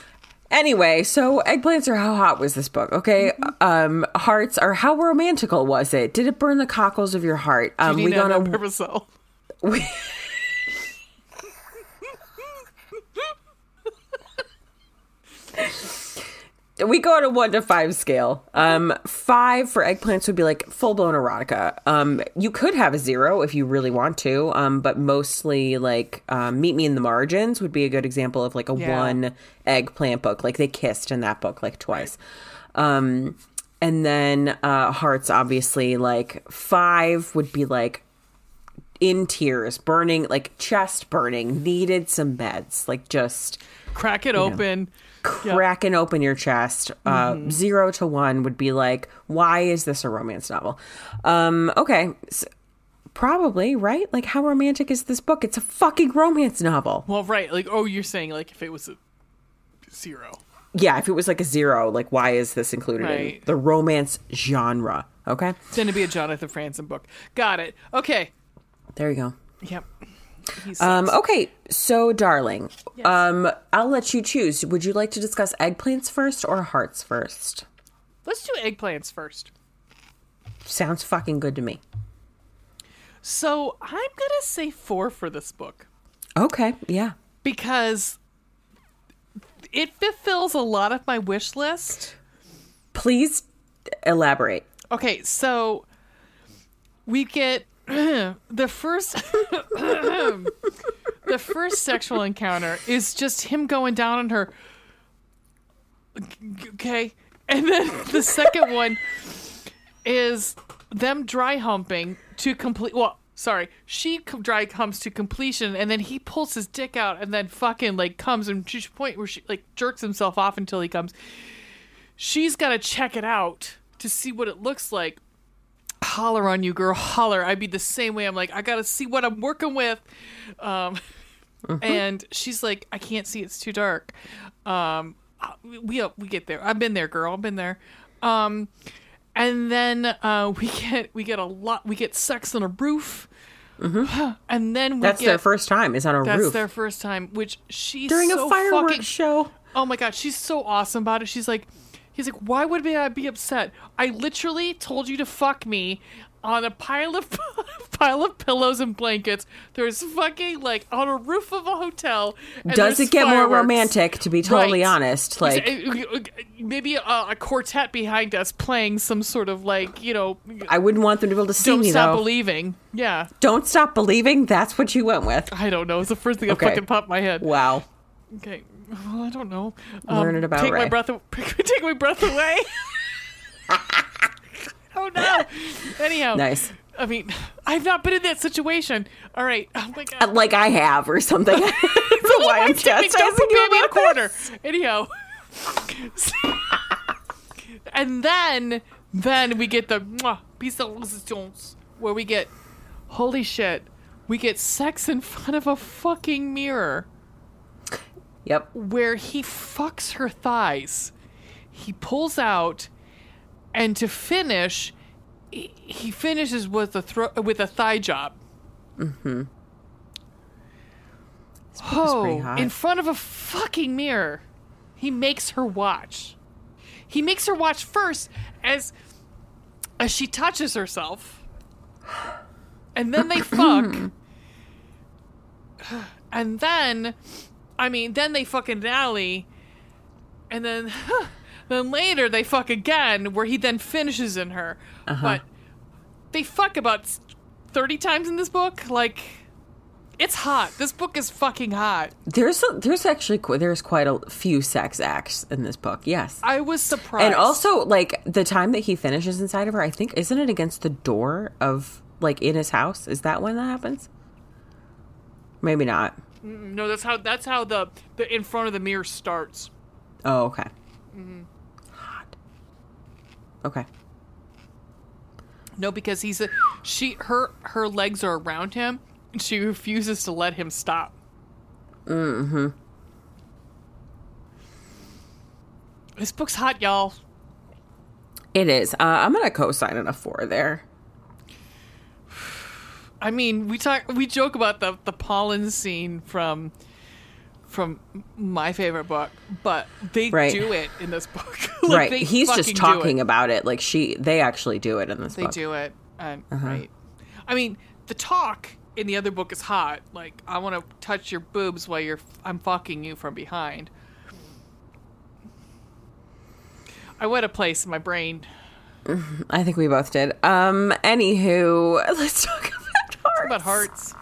Anyway, so eggplants are how hot was this book? Okay, Mm-hmm. um, hearts are how romantical was it? Did it burn the cockles of your heart? Um, we Gina gonna Purposeful. we, we go on a one to five scale. Um, five for eggplants would be like full blown erotica. Um, you could have a zero if you really want to, um, but mostly like um, Meet Me in the Margins would be a good example of like a Yeah. one eggplant book. Like they kissed in that book like twice. Um, and then uh, hearts, obviously, like five would be like in tears, burning, like chest burning, needed some meds, like just Crack it open. Yep. Cracking open your chest. Uh, Zero to one would be like, why is this a romance novel? Um, okay. s probably, right? Like, how romantic is this book? It's a fucking romance novel. Well, right. Like, oh, you're saying like if it was a zero. Yeah, if it was like a zero, like, why is this included in the romance genre? Okay. Then it'd be a Jonathan Franzen book. Got it. Okay. There you go. Yep. Um, okay, so darling, Yes. um, I'll let you choose. Would you like to discuss eggplants first or hearts first? Let's do eggplants first. Sounds fucking good to me. So I'm gonna say four for this book Okay, yeah. because it fulfills a lot of my wish list. Please elaborate. Okay, so we get the first the first sexual encounter is just him going down on her. Okay, and then the second one is them dry humping to complete. Well, sorry, she dry humps to completion, and then he pulls his dick out, and then fucking like comes and to the point where she like jerks himself off until he comes. She's got to check it out to see what it looks like holler on you, girl, holler. I'd be the same way. I'm like, I gotta see what I'm working with. Um, and she's like, I can't see. It's too dark. Um, we we get there. I've been there, girl. I've been there. Um, and then uh, we get we get a lot. We get sex on a roof. And then we That's get their first time. Is on a that's roof That's their first time, which she's during so a fireworks fucking show. Oh my god, she's so awesome about it. She's like, he's like, why would I be upset? I literally told you to fuck me on a pile of pile of pillows and blankets. There's fucking like on a roof of a hotel. and Does it get more romantic? To be totally Right. honest, like uh, uh, maybe a, a quartet behind us playing some sort of like you know. I wouldn't want them to be able to see Don't me stop though. believing. Yeah, Don't stop believing. That's what you went with. I don't know. It's the first thing that Okay. fucking popped my head. Wow. Okay. Well, I don't know. Um, Learn it about take my breath. Take my breath away. oh no. Anyhow. Nice. I mean, I've not been in that situation. All right. Oh my god. Uh, like I have or something. That's why I'm me- don't chastising put me you in a corner. this. Anyhow. and then, then we get the piece of resistance, where we get, holy shit, we get sex in front of a fucking mirror Yep. where he fucks her thighs. He pulls out, and to finish, he he finishes with a thro- with a thigh job. Mm-hmm. Oh, hot. in front of a fucking mirror, he makes her watch. He makes her watch first as as she touches herself, and then they fuck, and then, I mean, then they fuck in an alley, and then, then later they fuck again, where he then finishes in her. Uh-huh. But they fuck about thirty times in this book. Like, it's hot. This book is fucking hot. There's a, there's actually qu- there's quite a few sex acts in this book. Yes. I was surprised. And also, like the time that he finishes inside of her, I think isn't it against the door of like in his house? Is that when that happens? Maybe not. No, that's how that's how the the in front of the mirror starts. Oh, okay. Mm-hmm. Hot. Okay. No, because he's a she her her legs are around him, and she refuses to let him stop. Mm-hmm. This book's hot, y'all. It is. Uh, I'm gonna co-sign a four there. I mean, we talk we joke about the the pollen scene from from my favorite book, but they Right. do it in this book. Like, right. He's just talking about it. Like she, they actually do it in this They book. do it, and Uh-huh. right. I mean, the talk in the other book is hot. Like, I want to touch your boobs while you're I'm fucking you from behind. I went a place in my brain. I think we both did. Um. Anywho, let's talk about hearts.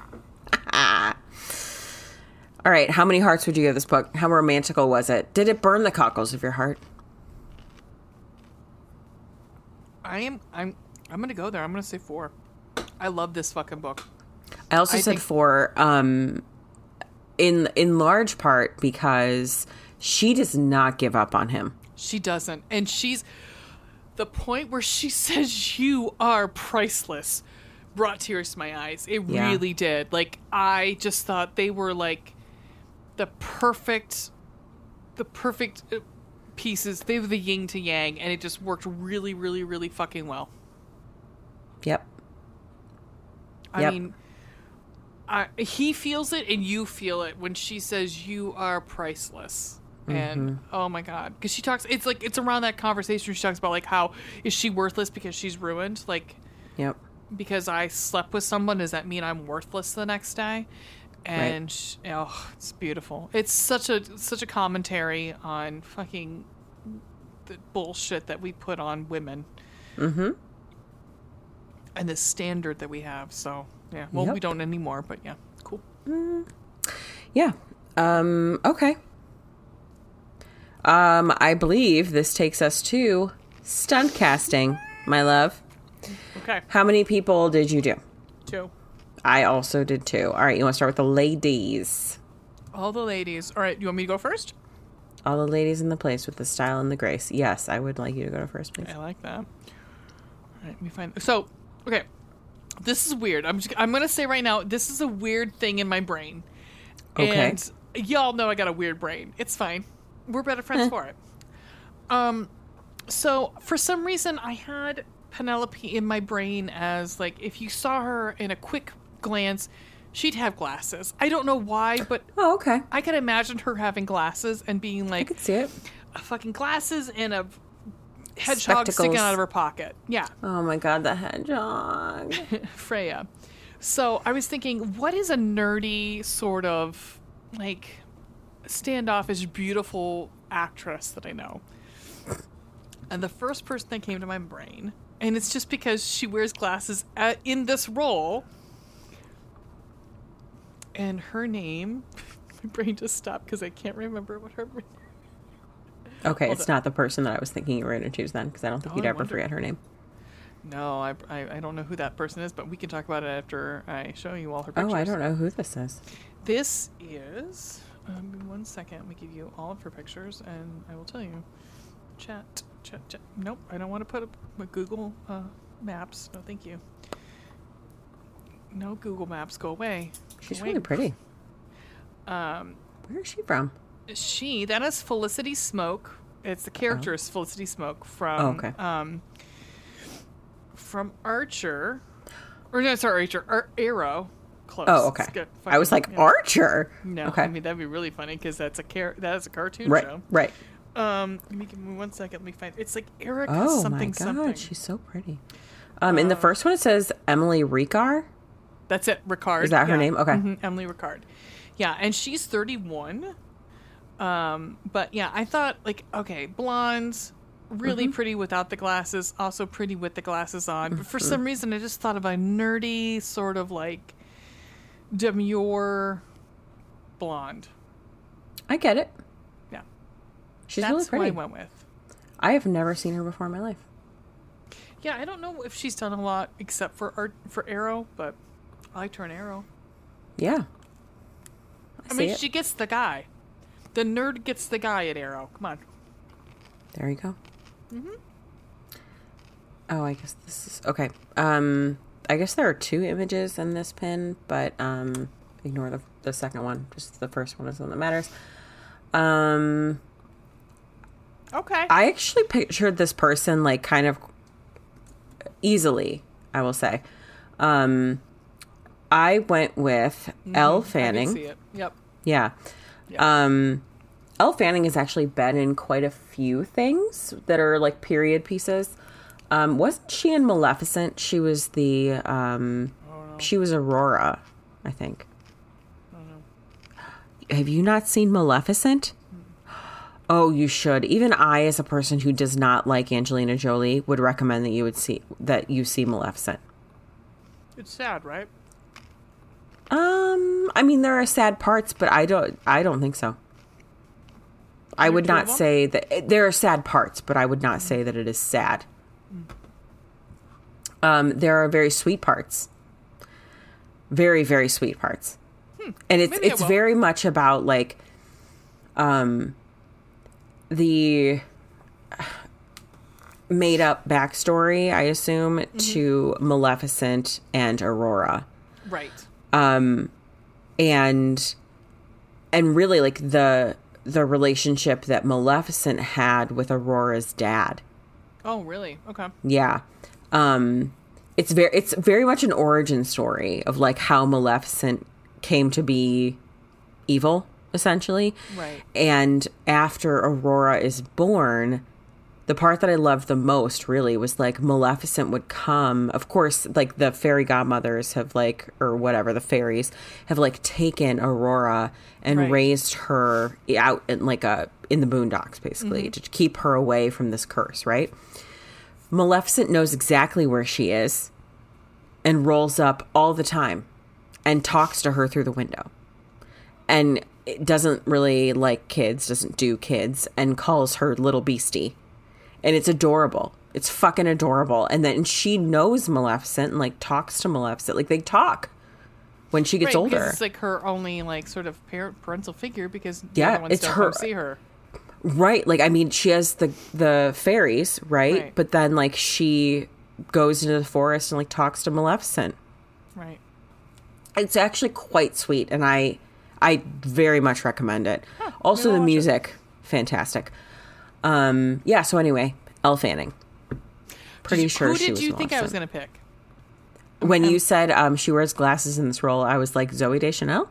About hearts. All right. How many hearts would you give this book? How romantical was it? Did it burn the cockles of your heart? I am. I'm. I'm gonna go there. I'm gonna say four. I love this fucking book. I also I said think- four. Um. In in large part because she does not give up on him. She doesn't, and she's the point where she says, "You are priceless." Brought tears to my eyes. It Yeah. really did. Like I just thought they were like the perfect, the perfect uh, pieces. They were the yin to yang, and it just worked really, really, really fucking well. Yep. I Yep. mean, I, he feels it and you feel it when she says you are priceless. And Mm-hmm. oh my god, because she talks, it's like it's around that conversation. She talks about like how is she worthless because she's ruined? Like Yep. Because I slept with someone, does that mean I'm worthless the next day? And sh oh, it's beautiful. It's such a such a commentary on fucking the bullshit that we put on women Mm-hmm. and the standard that we have. So yeah, well, we don't anymore, but yeah, cool. Yeah. Um, okay. Um, I believe this takes us to stunt casting, my love. Okay, How many people did you do? two. I also did two. All right, you want to start with the ladies. All the ladies. All right, you want me to go first? All the ladies in the place with the style and the grace. Yes, I would like you to go to first, please. I like that. All right, let me find. So, okay, this is weird. I'm just, I'm gonna say right now, this is a weird thing in my brain. Okay. And y'all know I got a weird brain. It's fine. We're better friends for it. Um, so for some reason, I had Penelope in my brain as like if you saw her in a quick glance, she'd have glasses. I don't know why, but Oh, okay. I could imagine her having glasses and being like, I could see it. fucking glasses and a hedgehog sticking out of her pocket. Yeah, Oh my god, the hedgehog. Freya. So I was thinking, what is a nerdy sort of like standoffish, beautiful actress that I know? And the first person that came to my brain, and it's just because she wears glasses at, in this role, and her name, my brain just stopped because I can't remember what her. Okay, Hold it's on. not the person that I was thinking you were going to choose then, because I don't think Oh, you'd I ever wonder. forget her name. No, I, I I don't know who that person is, but we can talk about it after I show you all her Oh, pictures. I don't know who this is. This is. Um, one second. Let me give you all of her pictures, and I will tell you. Chat. Nope, I don't want to put up my Google uh, Maps. No, thank you. No Google Maps. Go away. She's Go really pretty. Um, Where is she from? she that is Felicity Smoak. It's the character is Felicity Smoak from. Oh, okay. Um, from Archer, or no, sorry, Archer, Ar- Arrow. Close. Oh, okay. Good. I was like, yeah. Archer. No, Okay. I mean that'd be really funny because that's a car- that is a cartoon right, show. right. Um, let me give me one second. Let me find. It's like Erica Oh something my god, something. she's so pretty. Um, in the Uh, first one, it says Emily Ricard. That's it, Ricard. Is that her yeah. name? Okay. Mhm, Emily Ricard. Yeah, and she's 31. Um, but yeah, I thought like okay, blondes, really Mm-hmm. pretty without the glasses, also pretty with the glasses on. But Mm-hmm. for some reason, I just thought of a nerdy sort of like demure blonde. I get it. She's that's really who pretty. I went with. I have never seen her before in my life. Yeah, I don't know if she's done a lot except for art for Arrow, but I liked her in Arrow. Yeah. I, I mean, it. she gets the guy. The nerd gets the guy at Arrow. Come on. There you go. Mm-hmm. Oh, I guess this is okay. Um, I guess there are two images in this pin, but um, ignore the the second one. Just the first one is the one that matters. Um, Okay. I actually pictured this person like kind of easily. I will say. Um, I went with Elle Mm-hmm. I can Fanning. see it. Yep. Yeah. Yeah. Um, Elle Fanning has actually been in quite a few things that are like period pieces. Um, wasn't she in Maleficent? She was the um, she was Aurora, I think. Have you not seen Maleficent? Oh, you should. Even I, as a person who does not like Angelina Jolie, would recommend that you would see that you see Maleficent. It's sad, right? Um, I mean, there are sad parts, but I don't. I don't think so. I would not say that there are sad parts, but I would not say that it is sad. Um, there are very sweet parts, very very sweet parts, and it's Hmm. maybe it's very much about like, um, the made up backstory. I assume Mm-hmm. to Maleficent and Aurora Right. um and and really like the the relationship that Maleficent had with Aurora's dad. Oh, really? Okay. Yeah. Um it's very it's very much an origin story of like how Maleficent came to be evil essentially. Right. And after Aurora is born, the part that I loved the most really was like Maleficent would come. Of course, like the fairy godmothers have like, or whatever, the fairies have like taken Aurora and Right. raised her out in like a, in the boondocks basically mm-hmm. to keep her away from this curse, right? Maleficent knows exactly where she is and rolls up all the time and talks to her through the window and doesn't really like kids, doesn't do kids, and calls her little beastie. And it's adorable. It's fucking adorable. And then she knows Maleficent and like talks to Maleficent. Like they talk when she gets Right, older. It's like her only like sort of parent parental figure because Yeah, it's her- see her. Right. Like I mean, she has the the fairies, right? Right. But then like she goes into the forest and like talks to Maleficent. Right. It's actually quite sweet and I I very much recommend it. also the I'll it. music, fantastic. Um yeah, so anyway, Elle Fanning. Pretty you- sure Who did you think I was going to pick? When you said um she wears glasses in this role, I was like Zooey Deschanel.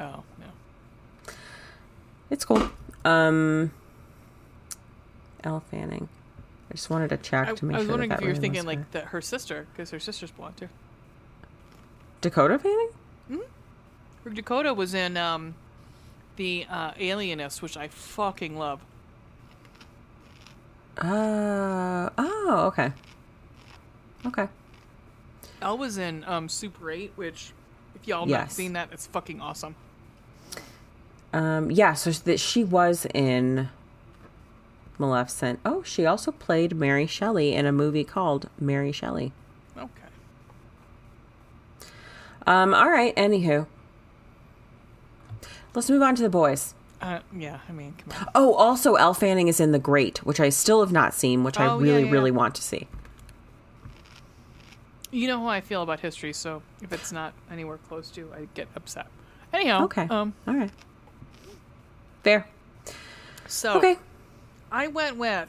Oh no. It's cool. Um Elle Fanning. I just wanted to check I, to make I was sure wondering that if you were thinking like her. that her sister because her sister's blonde too. Dakota Fanning? Her Dakota was in um, the uh, Alienist, which I fucking love. Uh oh, okay. Okay. Elle was in um, Super 8, which if y'all not Yes. seen that, it's fucking awesome. Um yeah, so that she was in Maleficent. Oh, she also played Mary Shelley in a movie called Mary Shelley. Okay. Um, all right, anywho. Let's move on to the boys. Uh, yeah, I mean, come on. Oh, also Elle Fanning is in The Great, which I still have not seen, which I Oh, yeah, really, yeah. really want to see. You know how I feel about history, so if it's not anywhere close to, I get upset. Anyhow, Okay. Um, all right. Fair. so Okay. I went with.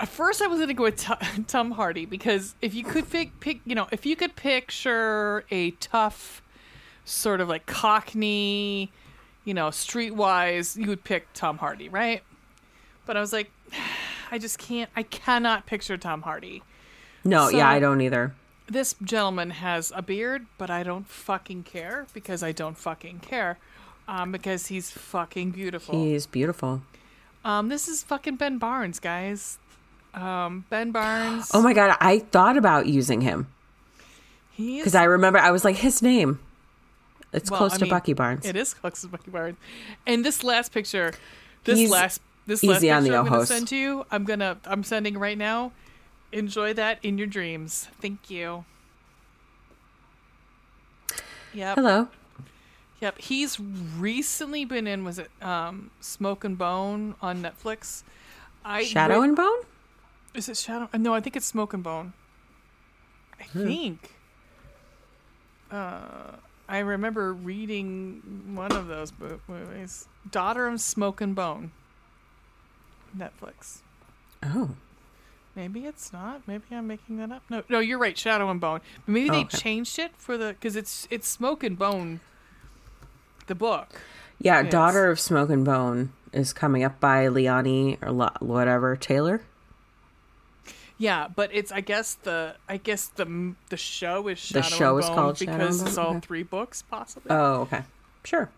At first, I was going to go with T- Tom Hardy because if you could pick, pick, you know, if you could picture a tough, sort of like Cockney, you know, streetwise, you would pick Tom Hardy, right? But I was like, I just can't. I cannot picture Tom Hardy. No, So- yeah, I don't either. This gentleman has a beard, but I don't fucking care because I don't fucking care. Um, because he's fucking beautiful. He's beautiful. Um, this is fucking Ben Barnes, guys. Um, Ben Barnes. Oh my god, I thought about using him because I remember I was like his name. It's well, close I to mean, Bucky Barnes. It is close to Bucky Barnes. And this last picture, this He's last this last picture I'm gonna send to you, I'm gonna I'm sending right now. Enjoy that in your dreams. Thank you. Yep. Hello. Yep, he's recently been in. Was it um, Smoke and Bone on Netflix? I Shadow re- and Bone? is it Shadow? uh, No, I think it's Smoke and Bone. I Hmm. think. Uh, I remember reading one of those bo- movies, Daughter of Smoke and Bone. Netflix. Oh. Maybe it's not. Maybe I'm making that up. No, no, you're right. Shadow and Bone. But maybe Oh, they okay. changed it for the because it's it's Smoke and Bone. The book. Yeah, Yes. Daughter of Smoke and Bone is coming up by Leonie or La- whatever Taylor. Yeah, but it's I guess the I guess the the show is The Shadow show and is called Shadow because and it's all Okay. three books possibly. Oh, okay. Sure.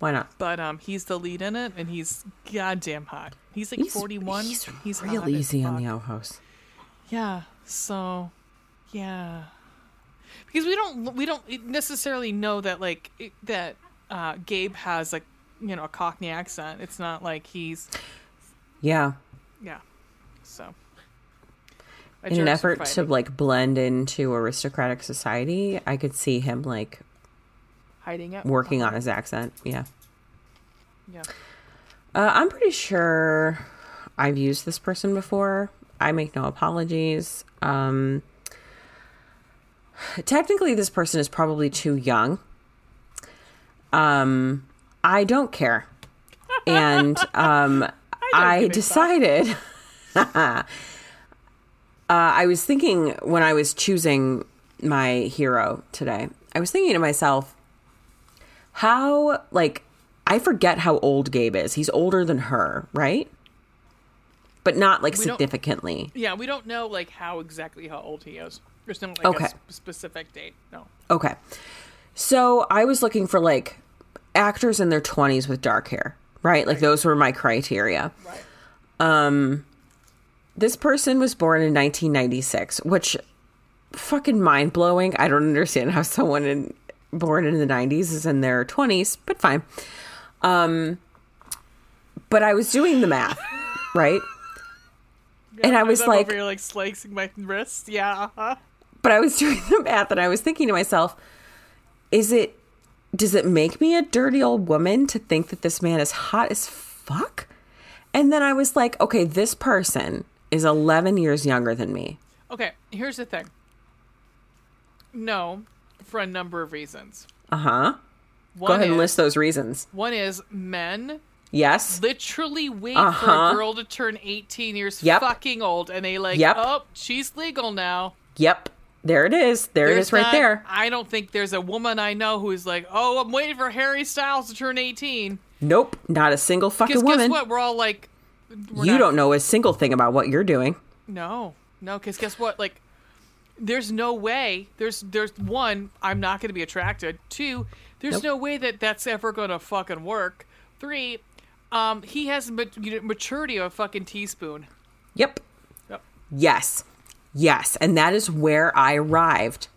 Why not? but um, he's the lead in it, and he's goddamn hot. He's like forty one. He's, He's, real easy on the outhouse. Yeah. So, yeah. Because we don't we don't necessarily know that like it, that uh, Gabe has like you know a Cockney accent. It's not like he's Yeah. yeah. So. In an effort to like blend into aristocratic society, I could see him like hiding it, working on his accent. Yeah. Yeah. Uh, I'm pretty sure I've used this person before. I make no apologies. Um, technically, this person is probably too young. Um, I don't care. And um, I, fuck. decided. Uh, I was thinking when I was choosing my hero today, I was thinking to myself, how, like, I forget how old Gabe is. He's older than her, right? But not like We significantly. Yeah, we don't know like how exactly how old he is. There's no like Okay. a sp- specific date. No. Okay. So I was looking for like actors in their 20s with dark hair, right? Like those were my criteria. Right. This person was born in 1996, which fucking mind blowing. I don't understand how someone in born in the 90s is in their 20s, but fine. Um but I was doing the math, right? And I was like- over here like slicing my wrist. Yeah. Uh-huh. but I was doing the math and I was thinking to myself, is it does it make me a dirty old woman to think that this man is hot as fuck? And then I was like, okay, this person is 11 years younger than me. Okay. Here's the thing. No, for a number of reasons. Uh-huh. Go ahead and list those reasons. One is men Yes. literally wait for Uh-huh. a girl to turn 18 years Yep. fucking old and they like, Yep. oh, she's legal now. Yep. There it is. There it There's is right not- there. I don't think there's a woman I know who's like, oh, I'm waiting for Harry Styles to turn 18. Nope. Not a single fucking Because guess woman. what? We're all like, You not- don't know a single thing about what you're doing. No, no, because guess what? Like, there's no way. There's there's one. I'm not going to be attracted. Two, there's Nope. no way that that's ever going to fucking work. Three, um, he has ma- you know, maturity of a fucking teaspoon. Yep. Yep. Yes. Yes. And that is where I arrived.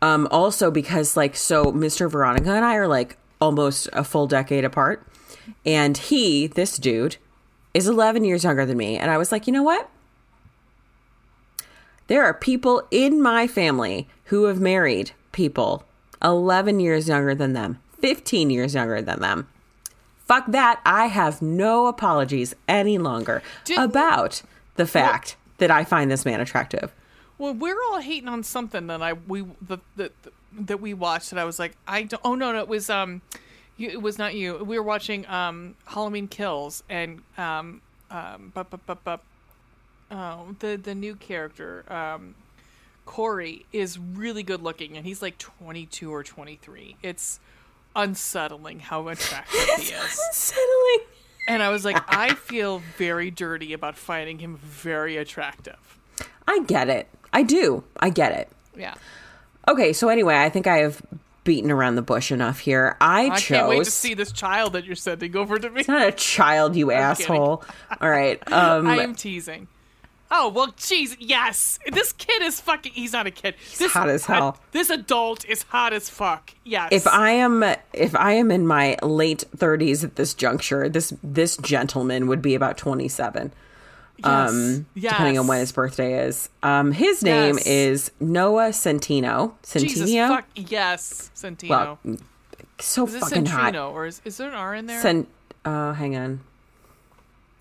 Um, also because like so Mr. Veronica and I are like almost a full decade apart. And he, this dude, is eleven years younger than me. And I was like, you know what? There are people in my family who have married people 11 years younger than them, 15 years younger than them. Fuck that. I have no apologies any longer Did- about the fact that I find this man attractive. Well, we're all hating on something that I we the, the, the that we watched that I was like, I don't. Oh no, no, it was um, you, it was not you. We were watching um Halloween Kills and um um but but but but oh the the new character um Corey is really good looking and he's like 22 or 23. It's unsettling how attractive he is. Settling. And I was like, I feel very dirty about finding him very attractive. I get it. I do. I get it. Yeah. Okay, so anyway, I think I have beaten around the bush enough here. I, I chose. can't wait to see this child that you're sending over to me. It's not a child, you asshole. All right. Um, I am teasing. Oh well, jeez, yes. This kid is fucking. He's not a kid. This hot as hell. this adult is hot as fuck. Yes. if I am if I am in my late 30s at this juncture, this this gentleman would be about 27. Yes. Um, yes. depending on when his birthday is. Um, his name Yes. is Noah Centino. Jesus Centino. fuck yes, Centino. Well, so is it fucking hot. Or is is there an R in there? Cent. Uh, hang on.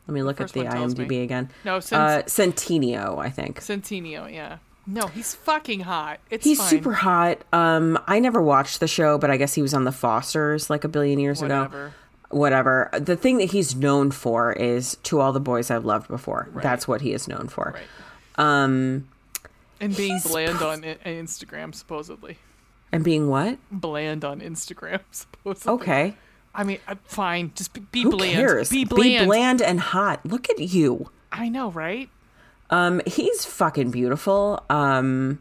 Let me look at the IMDb again. No, Cent- uh, Centineo, I think. Centineo, yeah. No, he's fucking hot. It's He's fine. super hot. Um, I never watched the show, but I guess he was on the Fosters like a billion years ago. Whatever. Whatever. The thing that he's known for is "To All the Boys I've Loved Before." That's what he is known for. Right. Um, And being He's bland on Instagram, supposedly. and being what? Bland on Instagram, supposedly. Okay. I mean, uh, fine. Just be, be Who bland. cares? Be bland. and hot. Look at you. I know, right? Um, he's fucking beautiful. Um,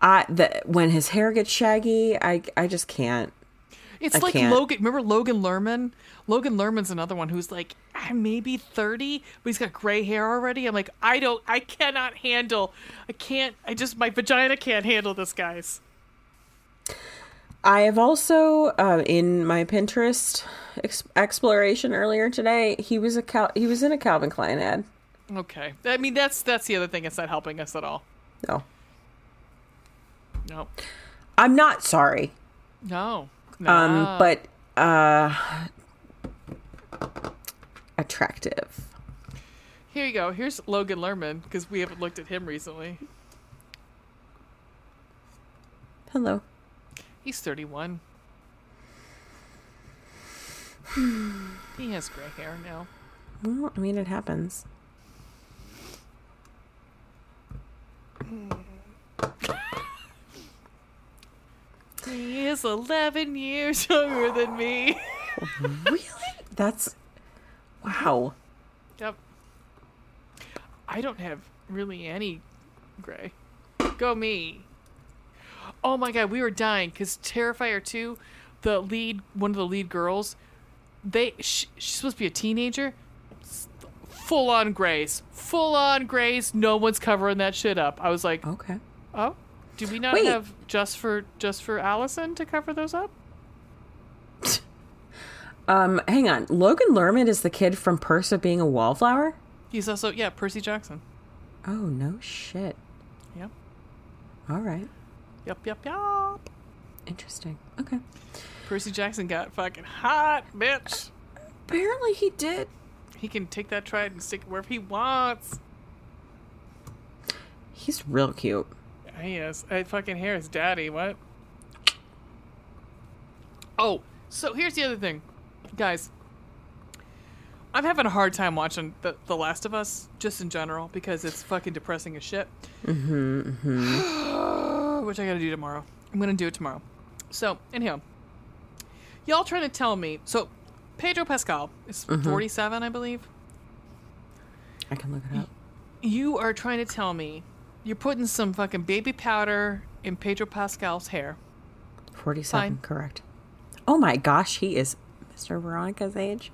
I the when his hair gets shaggy, I I just can't. It's I like can't. Logan. Remember Logan Lerman? Logan Lerman's another one who's like ah, maybe thirty, but he's got gray hair already. I'm like, I don't, I cannot handle. I can't. I just my vagina can't handle this, guys. I have also uh, in my Pinterest ex- exploration earlier today. He was a Cal- he was in a Calvin Klein ad. Okay, I mean that's that's the other thing. It's not helping us at all. No, No, I'm not sorry. no, Um, but uh, attractive. here you go. Here's Logan Lerman because we haven't looked at him recently. Hello. He's 31. he has gray hair now. Well, I mean, it happens. He is 11 years younger than me. really? That's wow. Yep. I don't have really any gray. Go me. Oh my god, we were dying because Terrifier 2, the lead, one of the lead girls, they sh- she's supposed to be a teenager. Full on grays. Full on grays. No one's covering that shit up. I was like, Okay. oh, do we not Wait. have just for just for Allison to cover those up? Um, hang on. Logan Lerman is the kid from Perks of Being a Wallflower? He's also yeah, Percy Jackson. Oh no shit. Yep. All right. Yep, yep, yep. Interesting. Okay. Percy Jackson got fucking hot, bitch. Apparently he did. He can take that trident and stick it wherever he wants. He's real cute. He is. I fucking hear his daddy. What? Oh, so here's the other thing, guys. I'm having a hard time watching the, the Last of Us, just in general, because it's fucking depressing as shit. Mm-hmm. mm-hmm. Which I gotta do tomorrow. I'm gonna do it tomorrow. So, anyhow, y'all trying to tell me. So, Pedro Pascal is 47, I believe. I can look it up. You are trying to tell me you're putting some fucking baby powder in Pedro Pascal's hair. 47, Fine. correct. Oh my gosh, he is Mr. Veronica's age.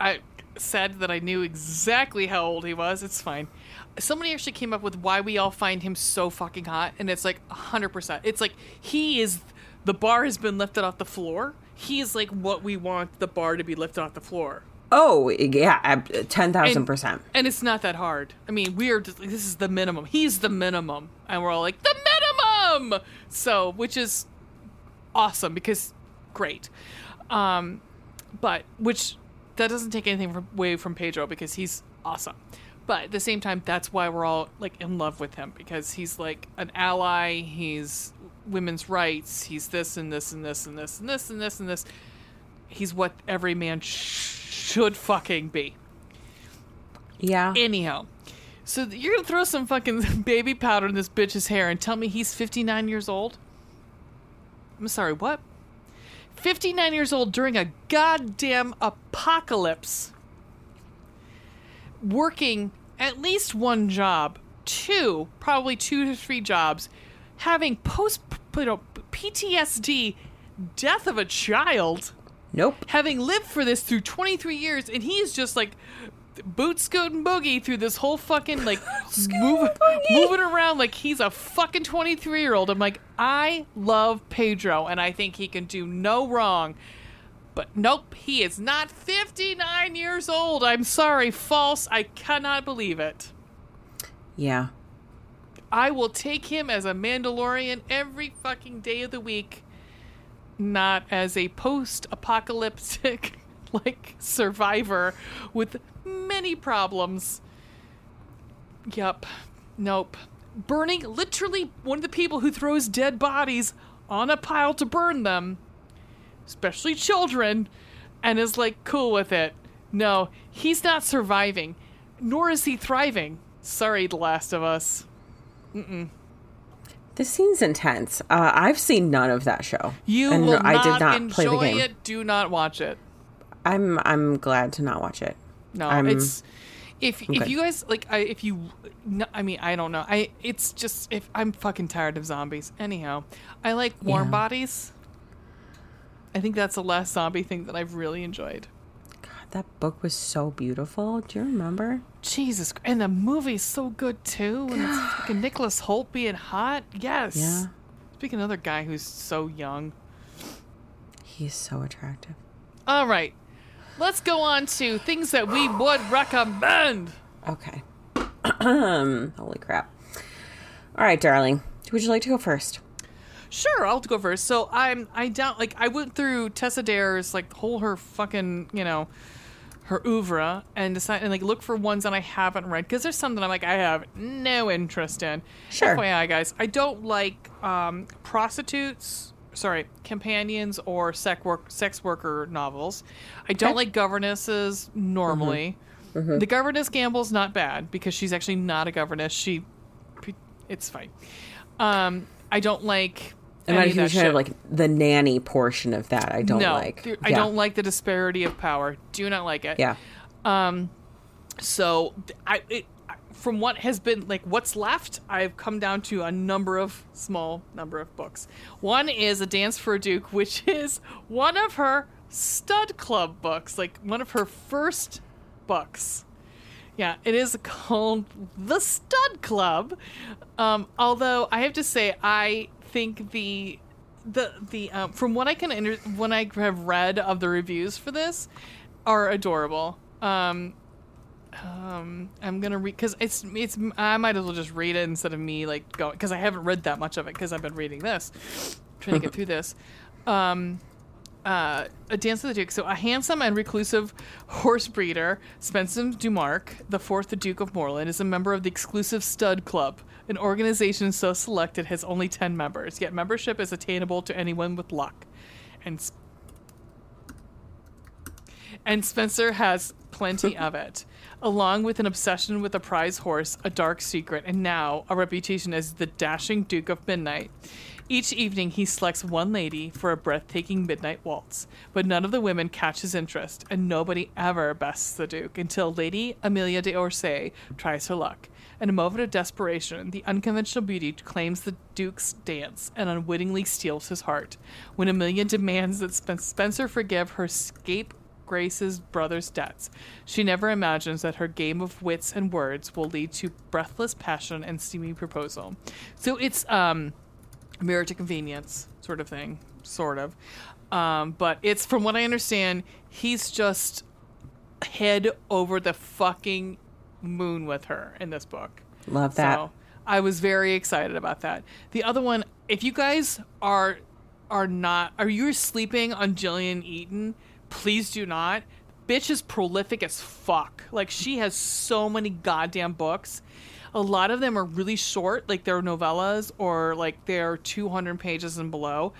I said that I knew exactly how old he was. It's fine. Somebody actually came up with why we all find him so fucking hot, and it's like 100%. It's like he is the bar has been lifted off the floor. He is like what we want the bar to be lifted off the floor. Oh, yeah, ab- 10,000%. And it's not that hard. I mean, we are just this is the minimum. He's the minimum. And we're all like, the minimum! So, which is awesome because great. Um, but, which, that doesn't take anything from, away from Pedro because he's awesome. But at the same time, that's why we're all like in love with him because he's like an ally. He's women's rights. He's this and this and this and this and this and this and this and this. He's what every man sh- should fucking be. Yeah. Anyhow, so you're gonna throw some fucking baby powder in this bitch's hair and tell me he's 59 years old? I'm sorry, what? 59 years old during a goddamn apocalypse. Working at least one job, two, probably two to three jobs, having post you know, PTSD, death of a child nope. having lived for this through 23 years, and he is just like boot scooting boogie through this whole fucking like move, moving around like he's a fucking 23 year old. I'm like, I love Pedro, and I think he can do no wrong. But nope, he is not 59 years old. I'm sorry, false. I cannot believe it. Yeah. I will take him as a Mandalorian every fucking day of the week, not as a post apocalyptic like survivor with many problems. Yup. Nope. Burning literally one of the people who throws dead bodies on a pile to burn them, especially children, and is like cool with it. No, he's not surviving, nor is he thriving. Sorry, The Last of Us. This scene's intense. Uh, I've seen none of that show. You and will I not did not enjoy play the game. it. Do not watch it. I'm I'm glad to not watch it. No, I'm- it's if if Okay. you guys like, I if you, no, I mean, I don't know. I it's just if I'm fucking tired of zombies. Anyhow, I like warm Yeah. bodies. I think that's the last zombie thing that I've really enjoyed. That book was so beautiful. Do you remember? Jesus, and the movie's so good too. And it's fucking Nicholas Hoult being hot. Yes. Yeah. Speaking of another guy who's so young. He's so attractive. All right, let's go on to things that we would recommend. Okay. Holy crap. All right, darling. Would you like to go first? Sure, I'll go first. So I'm I doubt like I went through Tessa Dare's like whole her fucking you know her oeuvre and decide and like look for ones that I haven't read because there's some that I'm like I have no interest in. Sure. FYI, guys, I don't like um, prostitutes. Sorry, companions or sex work sex worker novels. I don't Okay. like governesses normally. The governess Gamble's not bad because she's actually not a governess. She It's fine. Um, I don't like. I'm not any a of that fan of like the nanny portion of that. I don't no, like. I Yeah. don't like the disparity of power. Do not like it. Yeah. Um. So I, it, I- from what has been like what's left, I've come down to a number of small number of books. One is a Dance for a Duke, which is one of her stud club books, like one of her first books. Yeah, it is called The Stud Club. Um, although I have to say, I think the the the um, from what I can under, when I have read of the reviews for this are adorable. Um, um, I'm gonna read because it's it's I might as well just read it instead of me like going because I haven't read that much of it because I've been reading this, trying to get through this. Um, uh, a dance of the duke. So a handsome and reclusive horse breeder, Spencer Dumarque, the fourth Duke of Morland, is a member of the exclusive Stud Club, an organization so selected has only ten members. Yet membership is attainable to anyone with luck, and s- and Spencer has plenty of it, along with an obsession with a prize horse, a dark secret, and now a reputation as the dashing Duke of Midnight. Each evening, he selects one lady for a breathtaking midnight waltz, but none of the women catch his interest, and nobody ever bests the Duke until Lady Amelia de Orsay tries her luck. In a moment of desperation, the unconventional beauty claims the Duke's dance and unwittingly steals his heart. When Amelia demands that Spencer forgive her scape Grace's brother's debts. She never imagines that her game of wits and words will lead to breathless passion and steamy proposal. So it's um mirror to convenience sort of thing, sort of. Um, but it's from what I understand, he's just head over the fucking moon with her in this book. Love that. So I was very excited about that. The other one, if you guys are are not are you sleeping on Jillian Eaton, please do not. Bitch is prolific as fuck. Like she has so many goddamn books. A lot of them are really short, like they're novellas or like they're 200 pages and below.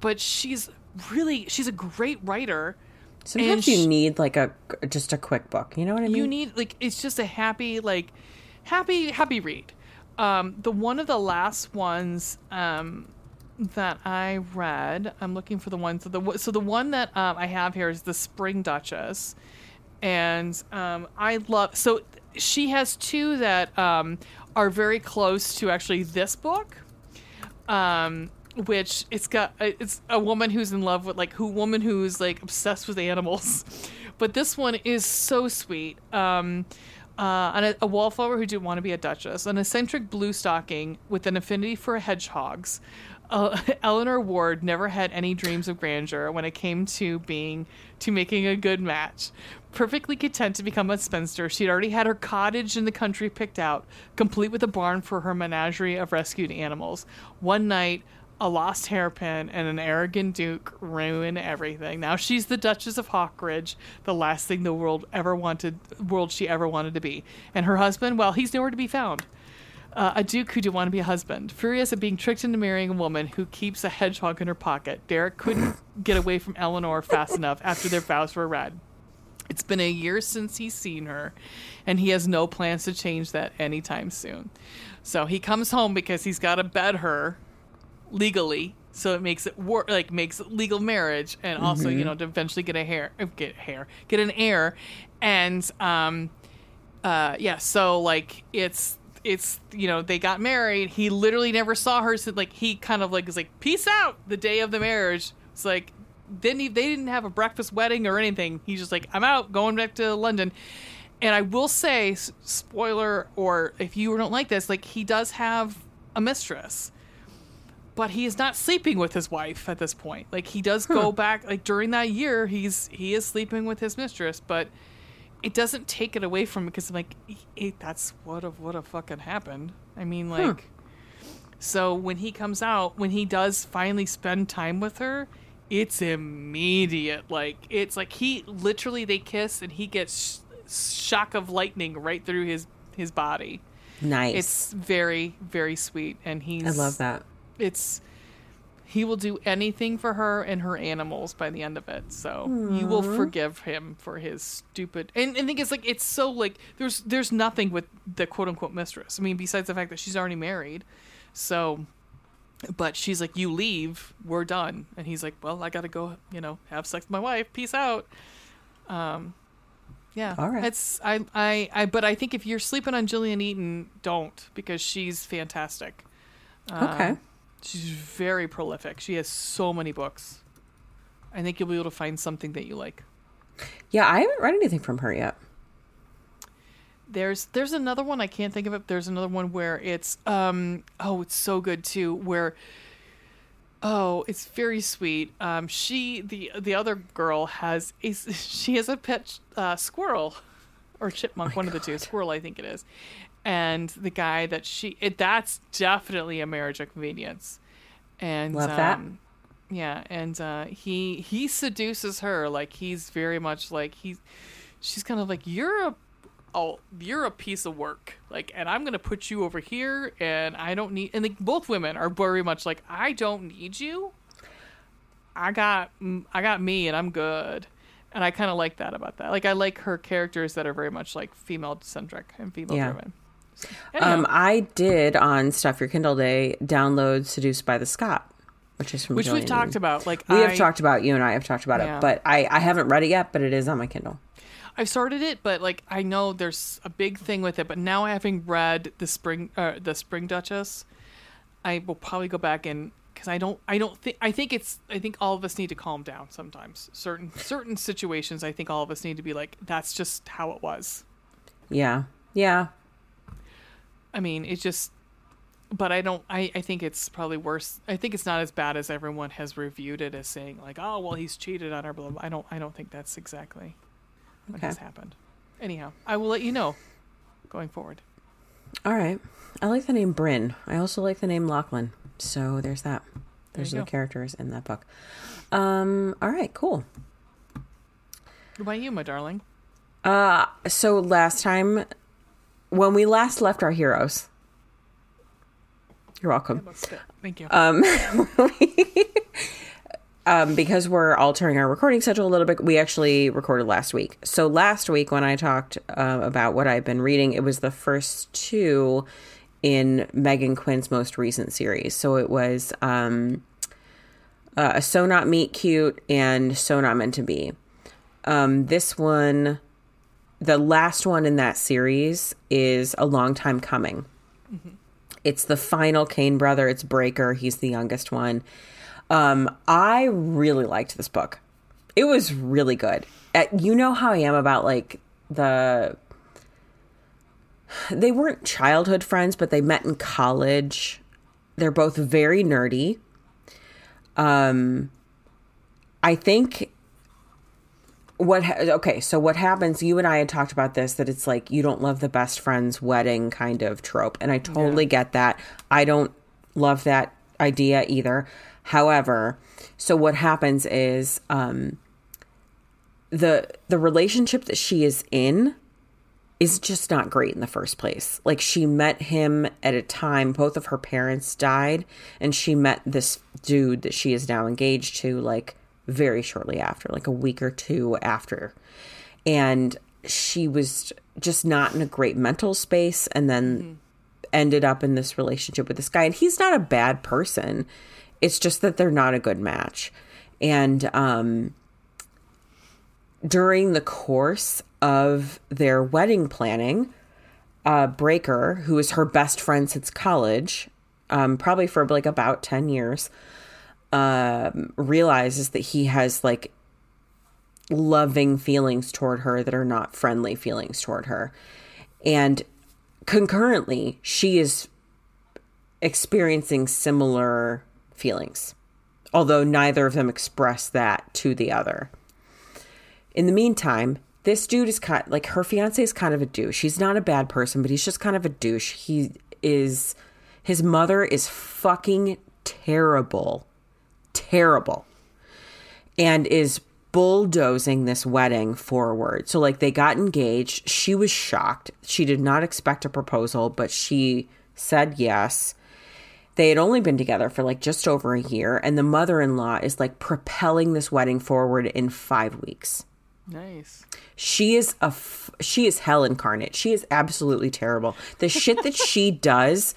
But she's really she's a great writer. Sometimes you need like a just a quick book. You know what I mean? you need like it's just a happy like happy happy read um the one of the last ones um that i read i'm looking for the ones that the so the one that um, i have here is the spring duchess and um i love so she has two that um are very close to actually this book um which it's got it's a woman who's in love with like who woman who's like obsessed with animals but this one is so sweet um uh, and a, a wallflower who didn't want to be a duchess, an eccentric blue stocking with an affinity for hedgehogs. Uh, Eleanor Ward never had any dreams of grandeur when it came to being to making a good match. Perfectly content to become a spinster, she'd already had her cottage in the country picked out, complete with a barn for her menagerie of rescued animals. One night, a lost hairpin and an arrogant duke ruin everything. Now she's the Duchess of Hawkridge, the last thing the world ever wanted, world she ever wanted to be. And her husband, well, he's nowhere to be found. Uh, a duke who didn't want to be a husband. Furious at being tricked into marrying a woman who keeps a hedgehog in her pocket, Derek couldn't get away from Eleanor fast enough after their vows were read. It's been a year since he's seen her, and he has no plans to change that anytime soon. So he comes home because he's got to bed her legally, so it makes it work, like makes legal marriage, and also you know to eventually get a hair, uh, get hair, get an heir, and um, uh, yeah. So like it's it's you know they got married. He literally never saw her. So like he kind of like is like peace out the day of the marriage. It's like didn't he, they didn't have a breakfast wedding or anything. He's just like I'm out, going back to London. And I will say, spoiler, or if you don't like this, like he does have a mistress but he is not sleeping with his wife at this point. Like he does go back like during that year he's he is sleeping with his mistress, but it doesn't take it away from him because I'm like it, that's what have what have fucking happened. I mean like so when he comes out, when he does finally spend time with her, it's immediate. Like it's like he literally they kiss and he gets sh- shock of lightning right through his his body. nice. It's very very sweet and he's I love that. It's He will do anything for her and her animals by the end of it. So you will forgive him for his stupid. And and think it's like it's so like there's there's nothing with the quote unquote mistress. I mean, besides the fact that she's already married. So, but she's like, you leave, we're done. And he's like, well, I gotta go, you know, have sex with my wife. Peace out. Um, yeah. All right. It's I I I. But I think if you're sleeping on Jillian Eaton, don't because she's fantastic. Okay. She's very prolific. She has so many books. I think you'll be able to find something that you like. Yeah, I haven't read anything from her yet. There's there's another one I can't think of it. There's another one where it's um oh it's so good too where oh it's very sweet. Um she the the other girl has a she has a pet uh, squirrel or chipmunk one of the two squirrel I think it is. And the guy that she it that's definitely a marriage of convenience. And Love that. um, yeah, and uh, he he seduces her like he's very much like he's she's kind of like you're a oh you're a piece of work like and i'm gonna put you over here and i don't need and like, both women are very much like i don't need you. I got i got me and i'm good. And i kind of like that about that. Like i like her characters that are very much like female centric and female driven. anyhow, Um, I did on Stuff Your Kindle Day download Seduced by the Scott, which is from which we've talked about like We I, have talked about you and I have talked about Yeah. it, but I, I haven't read it yet. But it is on my Kindle. I've started it, but like I know there's a big thing with it. But now having read the spring, uh, the Spring Duchess, I will probably go back and because I don't, I don't think, I think it's, I think all of us need to calm down sometimes. Certain certain situations, I think all of us need to be like, that's just how it was. Yeah, yeah, I mean, it's just, but I don't, I, I think it's probably worse. I think it's not as bad as everyone has reviewed it as saying like, oh well, he's cheated on her. Blah blah. I don't, I don't think that's exactly what Okay. has happened. Anyhow, I will let you know going forward. All right. I like the name Bryn. I also like the name Lachlan. So there's that. There's you are the go. characters in that book. Um. All right. Cool. What about you, my darling? Uh. So last time, when we last left our heroes, you're welcome. Thank you. Um, um, because we're altering our recording schedule a little bit, we actually recorded last week. So last week, when I talked uh, about what I've been reading, it was the first two in Meghan Quinn's most recent series. So it was um, uh, So Not Meet Cute and So Not Meant to Be. Um, this one, the last one in that series, is a long time coming. It's the final Cane brother. It's Breaker. He's the youngest one. Um, I really liked this book. It was really good. Uh, you know how I am about like the. They weren't childhood friends, but they met in college. They're both very nerdy. Um, I think what ha- okay so what happens you and i had talked about this that it's like you don't love the best friend's wedding kind of trope and i totally get that. I don't love that idea either. However so what happens is um the the relationship that she is in is just not great in the first place. Like she met him at a time both of her parents died and she met this dude that she is now engaged to like very shortly after, like a week or two after. And she was just not in a great mental space and then ended up in this relationship with this guy and he's not a bad person. It's just that they're not a good match. And um during the course of their wedding planning, uh, Breaker, who is her best friend since college, um, probably for like about 10 years, um, realizes that he has like loving feelings toward her that are not friendly feelings toward her. And concurrently, she is experiencing similar feelings, although neither of them express that to the other. In the meantime, this dude is kind like her fiance is kind of a douche. He's not a bad person, but he's just kind of a douche. He is his mother is fucking terrible. Terrible. And is bulldozing this wedding forward. So like they got engaged. She was shocked. She did not expect a proposal, but she said yes. They had only been together for like just over a year, and the mother in law is like propelling this wedding forward in five weeks. Nice. She is a f- she is hell incarnate. She is absolutely terrible. The shit that she does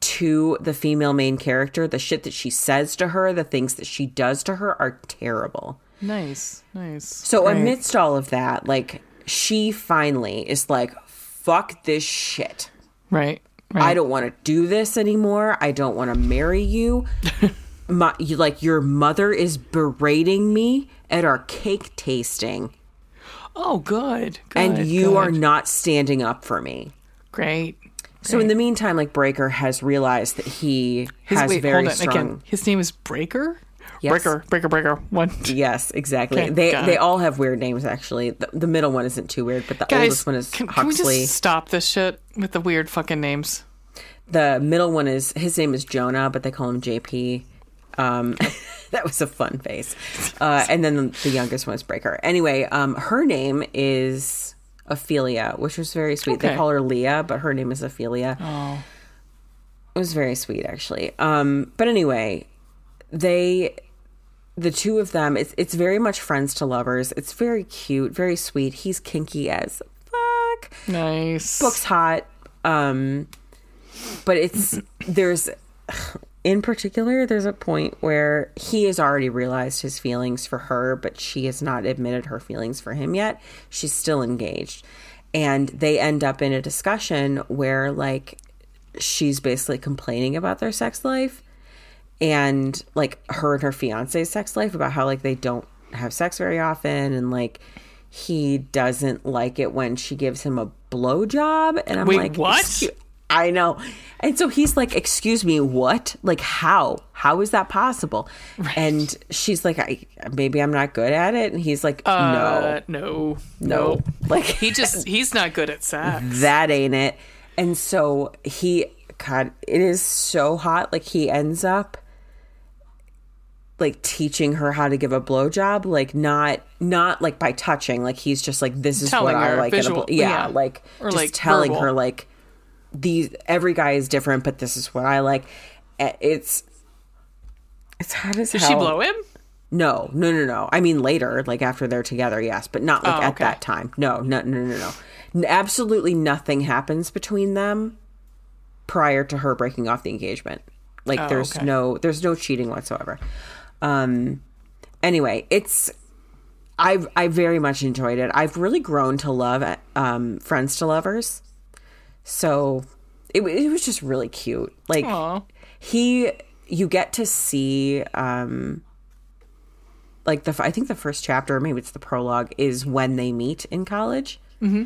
to the female main character, the shit that she says to her, the things that she does to her are terrible. Nice. Nice. So amidst all of that, like she finally is like, "Fuck this shit. Right. Right. I don't want to do this anymore. I don't want to marry you." My, you, like your mother is berating me at our cake tasting, Oh, good. good and you good. are not standing up for me. great. So in the meantime, like Breaker has realized that he His, has wait, very strong. again. His name is Breaker. Yes. Breaker. Breaker. Breaker. One. Yes, exactly. Okay, they they all have weird names. Actually, the, the middle one isn't too weird, but the Guys, oldest one is can, can we just stop this shit with the weird fucking names? The middle one is his name is Jonah, but they call him JP. Um, that was a fun face. Uh, and then the youngest one is Breaker. Anyway, um, her name is Ophelia, which was very sweet. They call her Leah, but her name is Ophelia. Oh. It was very sweet, actually. Um, but anyway, they, the two of them, it's it's very much friends to lovers. It's very cute, very sweet. He's kinky as fuck. Nice. Book's hot. Um, but it's there's in particular there's a point where he has already realized his feelings for her, but she has not admitted her feelings for him yet. She's still engaged. And they end up in a discussion where like she's basically complaining about their sex life and like her and her fiance's sex life about how like they don't have sex very often and like he doesn't like it when she gives him a blowjob and I'm Wait, like what? "Excu- I know. And so he's like, "Excuse me, what? Like how? How is that possible?" And she's like, "I maybe I'm not good at it." And he's like, Uh, "No. no. No. Like He just, he's not good at sex. that ain't it. And so he, God, it is so hot. Like he ends up like teaching her how to give a blowjob, like not not like by touching. Like he's just like this is Telling what I like. visual- blow- yeah, yeah. like Or, just like, telling verbal. her like these every guy is different, but this is what I like. Eh, It's it's hot as Did hell. she blow him? No, no, no, no. I mean later, like after they're together, yes, but not like Oh, at okay. that time. No, no, no, no, no. Absolutely nothing happens between them prior to her breaking off the engagement. Like Oh, there's okay. no there's no cheating whatsoever. Um anyway, it's I've I very much enjoyed it. I've really grown to love um Friends to Lovers. So it, it was just really cute. Like Aw. he you get to see um like the i think the first chapter maybe it's the prologue is when they meet in college mm-hmm.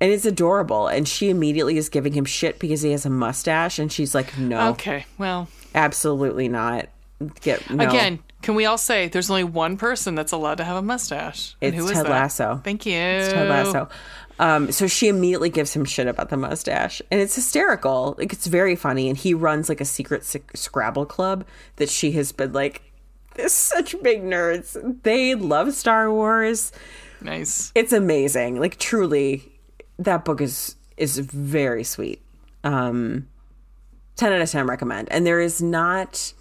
and it's adorable and she immediately is giving him shit because he has a mustache and she's like no Okay. Well, absolutely not get no. again, can we all say there's only one person that's allowed to have a mustache? And It's who is Ted that? Lasso. Thank you. Ted Lasso. Um, so she immediately gives him shit about the mustache, and it's hysterical. Like it's very funny, and he runs like a secret sc- Scrabble club that she has been like. They're such big nerds. They love Star Wars. Nice. It's amazing. Like truly, that book is is very sweet. Um, ten out of ten recommend. And there is not.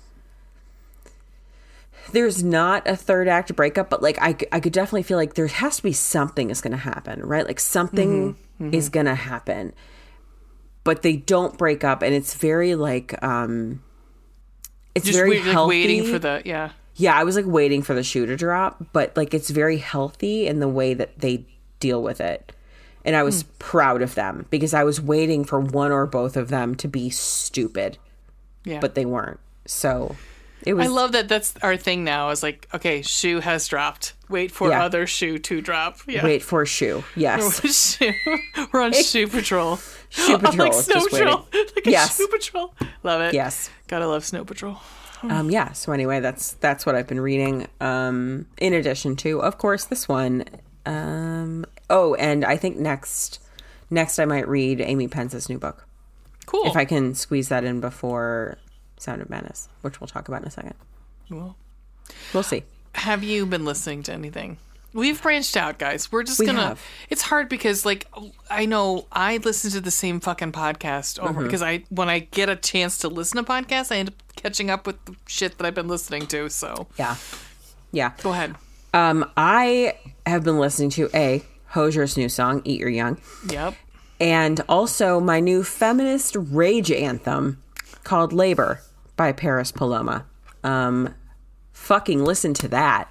There's not a third act breakup, but like I, I could definitely feel like there has to be something is going to happen, right? Like something Mm-hmm, is going to happen, but they don't break up, and it's very like, um, it's Just very wait, like healthy. waiting for the yeah. Yeah, I was like waiting for the shoe to drop, but like it's very healthy in the way that they deal with it. And I was proud of them because I was waiting for one or both of them to be stupid, Yeah. but they weren't. So it was I love that that's our thing now is like, okay, shoe has dropped. Wait for Yeah. other shoe to drop. Yeah. wait for shoe. Yes. Shoe. We're on shoe patrol. Shoe patrol. like snow patrol. like a Yes. shoe patrol. Love it. Yes. Gotta love snow patrol. Um yeah, so anyway, that's that's what I've been reading. Um in addition to, of course, this one. Um oh, and I think next next I might read Amy Pence's new book. Cool. If I can squeeze that in before Sound of Madness, which we'll talk about in a second. Well, We'll see. have you been listening to anything? We've branched out, guys. We're just We gonna. have. It's hard because, like, I know I listen to the same fucking podcast over Mm-hmm. because I, when I get a chance to listen to podcasts, I end up catching up with the shit that I've been listening to. So, Yeah. Yeah. go ahead. Um, I have been listening to A, Hozier's new song, Eat Your Young, Yep. and also my new feminist rage anthem called Labor by Paris Paloma. Um, fucking listen to that.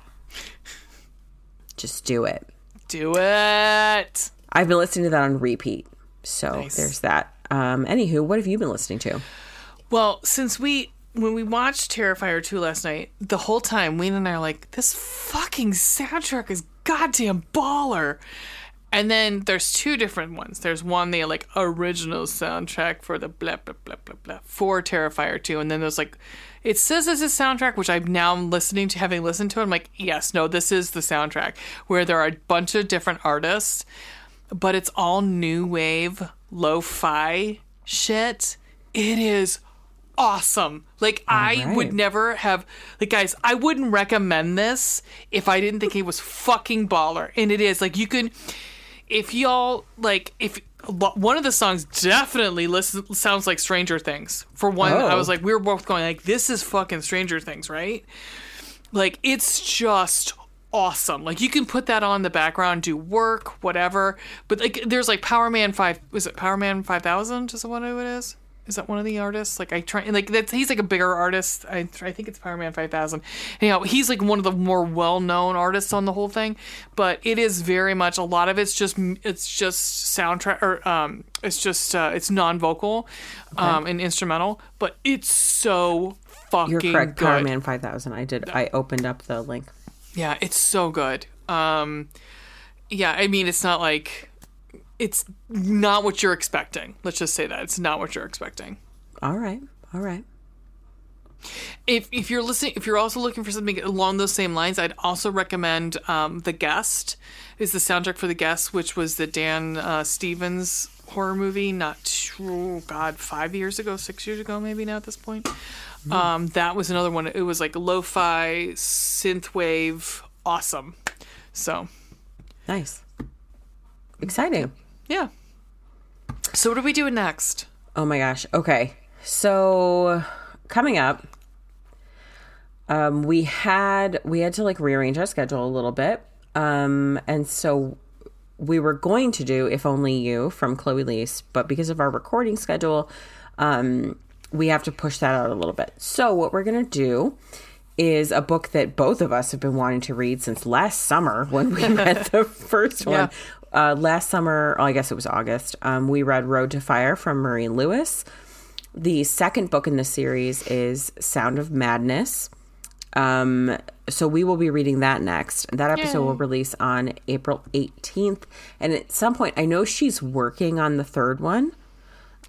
Just do it. Do it. I've been listening to that on repeat. So Nice. there's that. Um, anywho, what have you been listening to? Well, since we when we watched Terrifier 2 last night, the whole time Wayne and I are like, this fucking soundtrack is goddamn baller. And then there's two different ones. There's one the like original soundtrack for the blah blah blah blah blah for Terrifier 2, and then there's like it says it's a soundtrack, which I'm now listening to, having listened to it. I'm like, yes, no, this is the soundtrack where there are a bunch of different artists, but it's all new wave lo-fi shit. It is awesome. Like I would never have like guys, I wouldn't recommend this if I didn't think it was fucking baller. And it is. Like you can if y'all like if one of the songs definitely listen, sounds like Stranger Things. For one, I Oh. was like we were both going like this is fucking Stranger Things, right? Like it's just awesome. Like you can put that on the background, do work, whatever. But like there's like Powerman five was it Powerman five thousand? Is that what it is? Is that one of the artists? Like I try like that's he's like a bigger artist. I I think it's Powerman five thousand. Anyhow, he's like one of the more well known artists on the whole thing. But it is very much a lot of it's just it's just soundtrack or um it's just uh, it's non vocal um and instrumental. But it's so fucking You're correct, good. Powerman 5000. I did. I opened up the link. Yeah, it's so good. Um, yeah, I mean, it's not like it's not what you're expecting. Let's just say that it's not what you're expecting. All right. All right. If if you're listening, if you're also looking for something along those same lines, I'd also recommend um, the Guest is the soundtrack for the Guest, which was the Dan uh, Stevens horror movie. Not oh God, five years ago, six years ago, maybe now at this point. Um, that was another one. It was like lo-fi synthwave, awesome. So Nice. Exciting. Yeah. So what are we doing next? Oh my gosh. Okay. So coming up, um, we had we had to like rearrange our schedule a little bit. Um, and so we were going to do If Only You from Chloe Liese, but because of our recording schedule, um, we have to push that out a little bit. So what we're gonna do is a book that both of us have been wanting to read since last summer when we read the first one. Yeah. Uh, last summer, oh, I guess it was August, um, we read Road to Fire from Maria Luis. The second book in the series is Sound of Madness. Um, so we will be reading that next. That episode Yay. will release on April 18th. And at some point, I know she's working on the third one.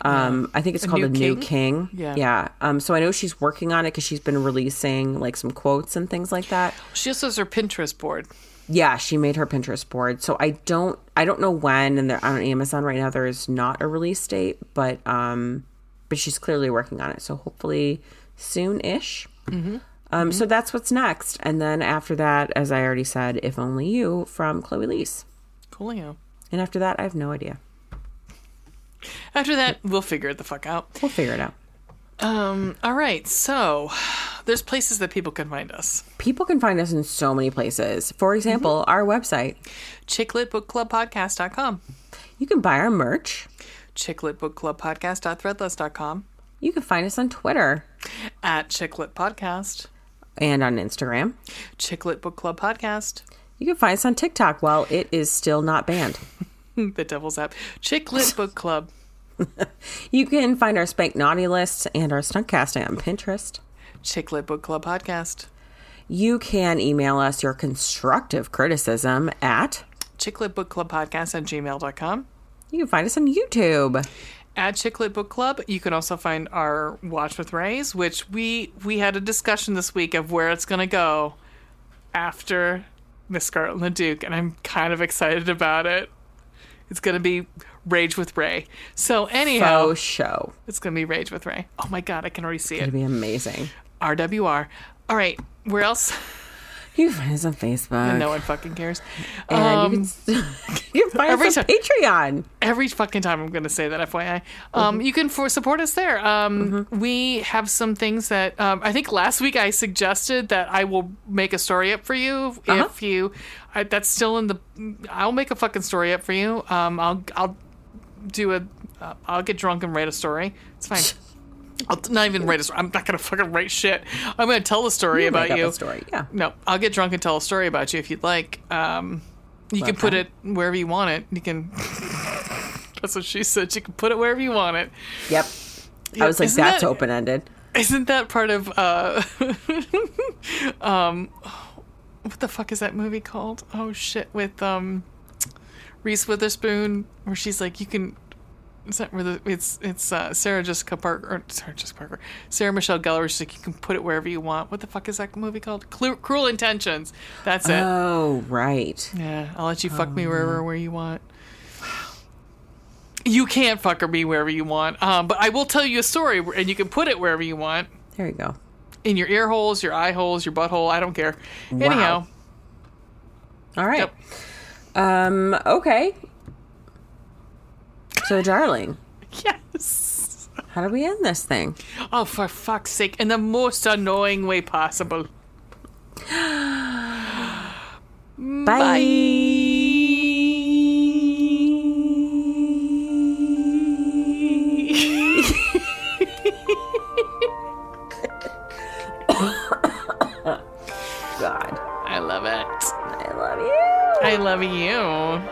Um, I think it's called New A New King? King. Yeah. Yeah. Um, so I know she's working on it because she's been releasing like some quotes and things like that. She also has her Pinterest board. Yeah, she made her Pinterest board. So I don't I don't know when and there on Amazon right now there is not a release date, but um but she's clearly working on it. So hopefully soon ish. Mm-hmm. Um so that's what's next. And then after that, as I already said, If Only You from Chloe Liese. Coolio. And after that I have no idea. After that, we'll figure it the fuck out. We'll figure it out. Um, all right, so there's places that people can find us. People can find us in so many places. For example, our website. Chicklitbookclubpodcast.com. You can buy our merch. Chicklitbookclubpodcast.threadless.com. You can find us on Twitter At Chicklit Podcast. and on Instagram. Chicklit Book Club Podcast. You can find us on TikTok while it is still not banned. the Devil's App. Chicklit Book Club. You can find our Spank Naughty lists and our stuntcasting on Pinterest. Chicklit Book Club Podcast. You can email us your constructive criticism at. Chicklit Book Club Podcast at gmail.com. You can find us on YouTube. At Chicklit Book Club, you can also find our Watch with Rays, which we we had a discussion this week of where it's going to go after Miss Scarlet and the Duke, and I'm kind of excited about it. It's going to be Rage with Ray. So anyhow, Faux show. it's going to be Rage with Ray. Oh my god, I can already see it. It'd be amazing. RWR. All right, where else? You can find us on Facebook. And no one fucking cares. And Um, you, can, you can find every us on time- Patreon. every fucking time I'm going to say that, FYI. Um, You can for support us there. Um, We have some things that um, I think last week I suggested that I will make a story up for you Uh-huh. if you. I, that's still in the. I'll make a fucking story up for you. Um, I'll I'll do a. Uh, I'll get drunk and write a story. It's fine. I'll not even write a story. I'm not gonna fucking write shit. I'm gonna tell a story You about you. story. Yeah. No, I'll get drunk and tell a story about you if you'd like. Um, you can put it wherever you want it. You can. That's what she said. You can put it wherever you want it. Yep. I was like, Isn't that's that- open ended. Isn't that part of uh, um, what the fuck is that movie called? Oh shit, with um, Reese Witherspoon, where she's like, you can. Is that where the, it's it's uh, Sarah Jessica Parker or Sarah Jessica Parker Sarah Michelle Gellar? She's like you can put it wherever you want. What the fuck is that movie called? Cru- Cruel Intentions. That's it. Oh, right. Yeah, I'll let you fuck me wherever where you want. You can't fuck me wherever you want, um, but I will tell you a story, and you can put it wherever you want There you go. in your ear holes, your eye holes, your butthole. I don't care. Wow. Anyhow, All right. Yep. Um, okay. So, darling, yes. how do we end this thing? Oh, for fuck's sake! In the most annoying way possible. Bye. God, I love you.